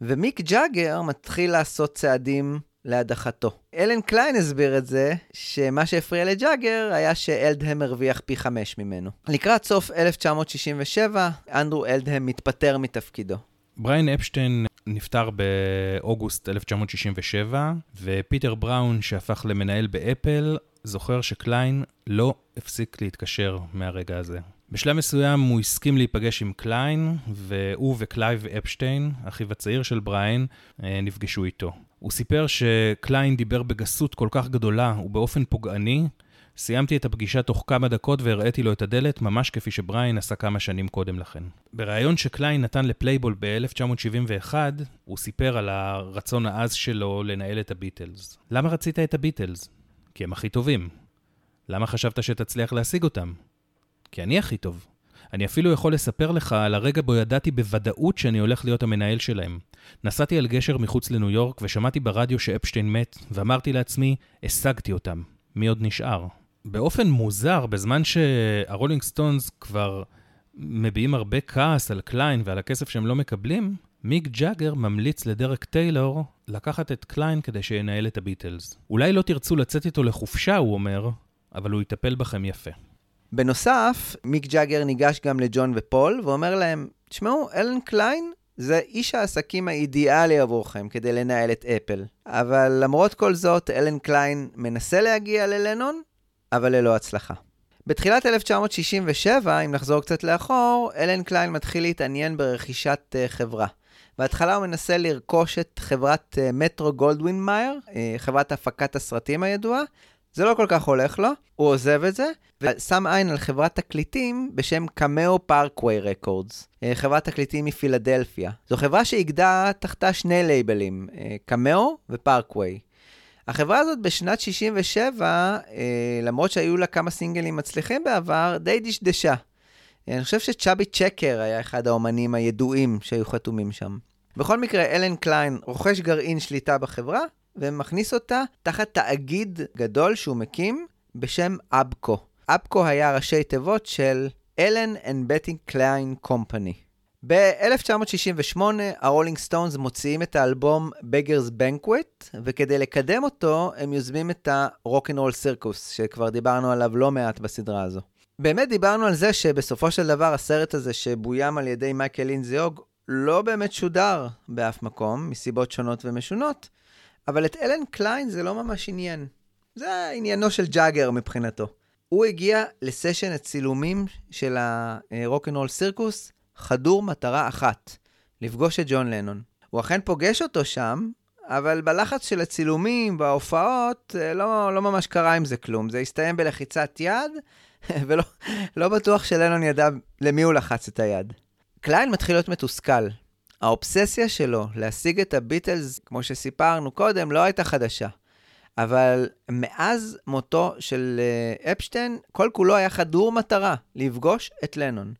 ומיק ג'אגר מתחיל לעשות צעדים להדחתו. אלן קליין הסביר את זה, שמה שהפריע לג'אגר היה שאלדהם הרוויח פי חמש ממנו. לקראת סוף 1967, אנדרו אלדהם מתפטר מתפקידו. בריין אפשטיין נפטר באוגוסט 1967, ופיטר בראון, שהפך למנהל באפל, זוכר שקליין לא הפסיק להתקשר מהרגע הזה. בשלב מסוים הוא הסכים להיפגש עם קליין, והוא וקלייב אפשטיין, אחיו הצעיר של בריין, אה, נפגשו איתו. הוא סיפר שקליין דיבר בגסות כל כך גדולה ובאופן פוגעני, סיימתי את הפגישה תוך כמה דקות והראיתי לו את הדלת, ממש כפי שבריין עשה כמה שנים קודם לכן. בריאיון שקליין נתן לפלייבול ב-1971, הוא סיפר על הרצון העז שלו לנהל את הביטלס. למה רצית את הביטלס? כי הם הכי טובים. למה חשבת שתצליח להשיג אותם? כי אני הכי טוב. אני אפילו יכול לספר לך על הרגע בו ידעתי בוודאות שאני הולך להיות המנהל שלהם. נסעתי על גשר מחוץ לניו יורק ושמעתי ברדיו שאפשטיין מת, ואמרתי לעצמי, השגתי אותם. מי עוד נשאר? באופן מוזר, בזמן שהרולינג סטונס כבר מביעים הרבה כעס על קליין ועל הכסף שהם לא מקבלים, מיק ג'אגר ממליץ לדרק טיילור לקחת את קליין כדי שינהל את הביטלס. אולי לא תרצו לצאת איתו לחופשה, הוא אומר, אבל הוא יטפל בכם יפה. בנוסף, מיק ג'אגר ניגש גם לג'ון ופול ואומר להם, תשמעו, אלן קליין זה איש העסקים האידיאלי עבורכם כדי לנהל את אפל. אבל למרות כל זאת, אלן קליין מנסה להגיע ללנון, אבל ללא הצלחה. בתחילת 1967, אם נחזור קצת לאחור, אלן קליין מתחיל להתעניין ברכישת אה, חברה. בהתחלה הוא מנסה לרכוש את חברת מטרו גולדווין מאייר, חברת הפקת הסרטים הידועה. זה לא כל כך הולך לו, הוא עוזב את זה, ושם עין על חברת תקליטים בשם Cameo Parkway Records, חברת תקליטים מפילדלפיה. זו חברה שאיגדה תחתה שני לייבלים, Cameo ו Parkway. החברה הזאת בשנת 67, אה, למרות שהיו לה כמה סינגלים מצליחים בעבר, די דשדשה. אני חושב שצ'אבי צ'קר היה אחד האומנים הידועים שהיו חתומים שם. בכל מקרה, אלן קליין רוכש גרעין שליטה בחברה, ומכניס אותה תחת תאגיד גדול שהוא מקים בשם ABKCO. ABKCO היה ראשי תיבות של Allen and Betty Klein Company. ב-1968 הרולינג סטונס מוציאים את האלבום Beggars Banquet, וכדי לקדם אותו הם יוזמים את ה Rock and Roll Circus, שכבר דיברנו עליו לא מעט בסדרה הזו. באמת דיברנו על זה שבסופו של דבר הסרט הזה שבוים על ידי מייקל לינדזי-הוג לא באמת שודר באף מקום, מסיבות שונות ומשונות, אבל את אלן קליין זה לא ממש עניין. זה עניינו של ג'אגר מבחינתו. הוא הגיע לסשן הצילומים של הרוקנרול סירקוס, חדור מטרה אחת, לפגוש את ג'ון לנון. הוא אכן פוגש אותו שם, אבל בלחץ של הצילומים, בהופעות, אה, לא, לא ממש קרה עם זה כלום. זה הסתיים בלחיצת יד, ולא לא בטוח שלנון ידע למי הוא לחץ את היד. קליין מתחיל להיות מתוסכל. האובססיה שלו להשיג את הביטלס, כמו שסיפרנו קודם, לא הייתה חדשה. אבל מאז מותו של אה, אפשטיין, כל כולו היה חדור מטרה, לפגוש את לנון.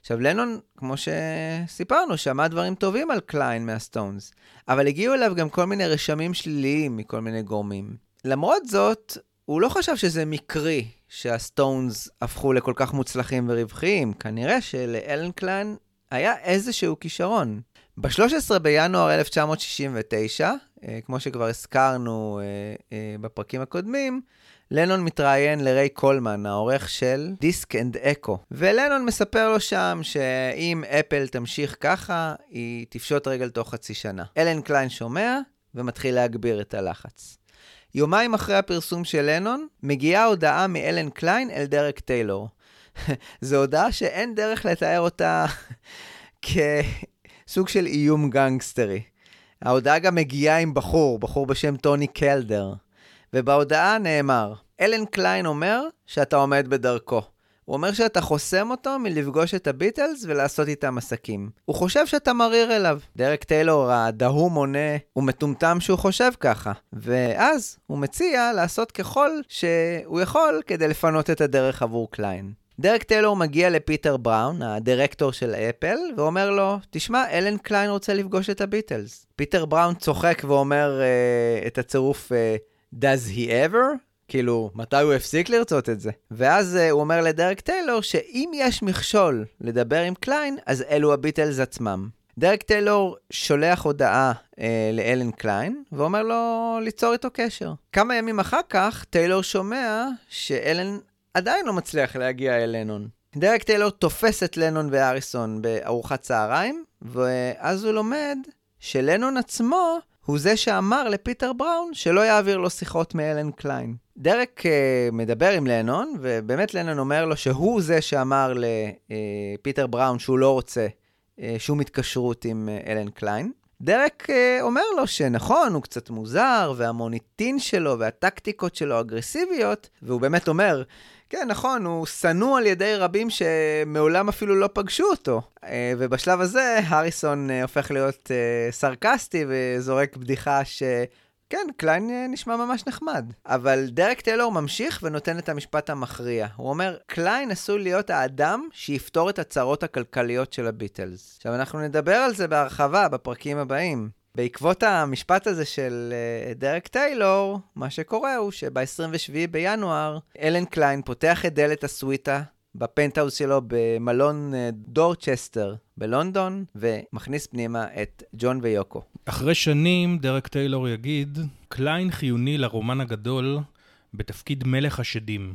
עכשיו, לנון, כמו שסיפרנו, שמע דברים טובים על קליין מהסטונס, אבל הגיעו אליו גם כל מיני רשמים שליליים מכל מיני גורמים. למרות זאת, הוא לא חשב שזה מקרי שהסטונס הפכו לכל כך מוצלחים ורווחיים. כנראה שלאלן קליין היה איזשהו כישרון. ב-13 בינואר 1969, אה, כמו שכבר הזכרנו אה, אה, בפרקים הקודמים, לנון מתראיין לריי קולמן, העורך של Disc and Echo. ולנון מספר לו שם שאם אפל תמשיך ככה, היא תפשוט רגל תוך חצי שנה. אלן קליין שומע ומתחיל להגביר את הלחץ. יומיים אחרי הפרסום של לנון, מגיעה הודעה מאלן קליין אל דרק טיילור. זו הודעה שאין דרך לתאר אותה כסוג של איום גנגסטרי. ההודעה גם מגיעה עם בחור, בחור בשם טוני קלדר. ובהודעה נאמר, אלן קליין אומר שאתה עומד בדרכו. הוא אומר שאתה חוסם אותו מלפגוש את הביטלס ולעשות איתם עסקים. הוא חושב שאתה מריר אליו. דרק טיילור הדהום עונה, הוא מטומטם שהוא חושב ככה. ואז הוא מציע לעשות ככל שהוא יכול כדי לפנות את הדרך עבור קליין. דרק טיילור מגיע לפיטר בראון, הדירקטור של אפל, ואומר לו, תשמע, אלן קליין רוצה לפגוש את הביטלס. פיטר בראון צוחק ואומר אה, את הצירוף... אה, Does he ever? כאילו, מתי הוא הפסיק לרצות את זה? ואז אה, הוא אומר לדרק טיילור שאם יש מכשול לדבר עם קליין, אז אלו הביטלס עצמם. דרק טיילור שולח הודעה אה, לאלן קליין, ואומר לו ליצור איתו קשר. כמה ימים אחר כך, טיילור שומע שאלן עדיין לא מצליח להגיע אל לנון. דרק טיילור תופס את לנון והריסון בארוחת צהריים, ואז הוא לומד שלנון עצמו הוא זה שאמר לפיטר בראון שלא יעביר לו שיחות מאלן קליין. דרק אה, מדבר עם לנון, ובאמת לנון אומר לו שהוא זה שאמר לפיטר בראון שהוא לא רוצה אה, שום התקשרות עם אה, אלן קליין. דרק אה, אומר לו שנכון, הוא קצת מוזר, והמוניטין שלו והטקטיקות שלו אגרסיביות, והוא באמת אומר, כן, נכון, הוא שנוא על ידי רבים שמעולם אפילו לא פגשו אותו. אה, ובשלב הזה, הריסון אה, הופך להיות אה, סרקסטי וזורק בדיחה ש... כן, קליין נשמע ממש נחמד. אבל דרק טיילור ממשיך ונותן את המשפט המכריע. הוא אומר, קליין עשוי להיות האדם שיפתור את הצרות הכלכליות של הביטלס. עכשיו, אנחנו נדבר על זה בהרחבה בפרקים הבאים. בעקבות המשפט הזה של אה, דרק טיילור, מה שקורה הוא שב-27 בינואר, אלן קליין פותח את דלת הסוויטה בפנטהאוס שלו במלון אה, דורצ'סטר בלונדון, ומכניס פנימה את ג'ון ויוקו. אחרי שנים, דרק טיילור יגיד, קליין חיוני לרומן הגדול בתפקיד מלך השדים.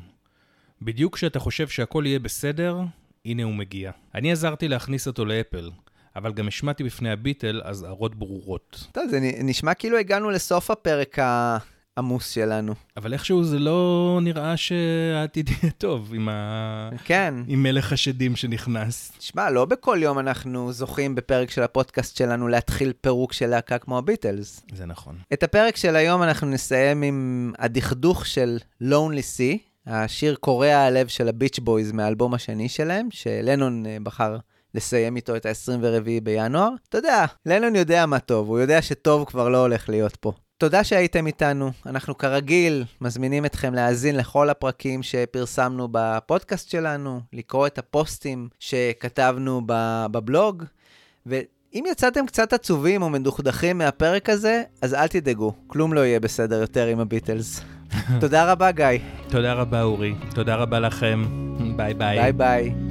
בדיוק כשאתה חושב שהכל יהיה בסדר, הנה הוא מגיע. אני עזרתי להכניס אותו לאפל. אבל גם השמעתי בפני הביטלס אזהרות ברורות. טוב, זה נשמע כאילו הגענו לסוף הפרק העמוס שלנו. אבל איכשהו זה לא נראה שהעתיד יהיה טוב עם, ה... כן. עם מלך השדים שנכנס. תשמע, לא בכל יום אנחנו זוכים בפרק של הפודקאסט שלנו להתחיל פירוק של להקה כמו הביטלס. זה נכון. את הפרק של היום אנחנו נסיים עם הדכדוך של Lonely Sea, השיר קורע הלב של הביץ' בויז מהאלבום השני שלהם, שלנון אה, בחר לסיים איתו את ה-24 בינואר. אתה יודע, לנון יודע מה טוב, הוא יודע שטוב כבר לא הולך להיות פה. תודה שהייתם איתנו. אנחנו כרגיל מזמינים אתכם להאזין לכל הפרקים שפרסמנו בפודקאסט שלנו, לקרוא את הפוסטים שכתבנו בבלוג, ואם יצאתם קצת עצובים או מדוכדכים מהפרק הזה, אז אל תדאגו, כלום לא יהיה בסדר יותר עם הביטלס. תודה רבה, גיא. תודה רבה, אורי. תודה רבה לכם. ביי ביי. ביי ביי.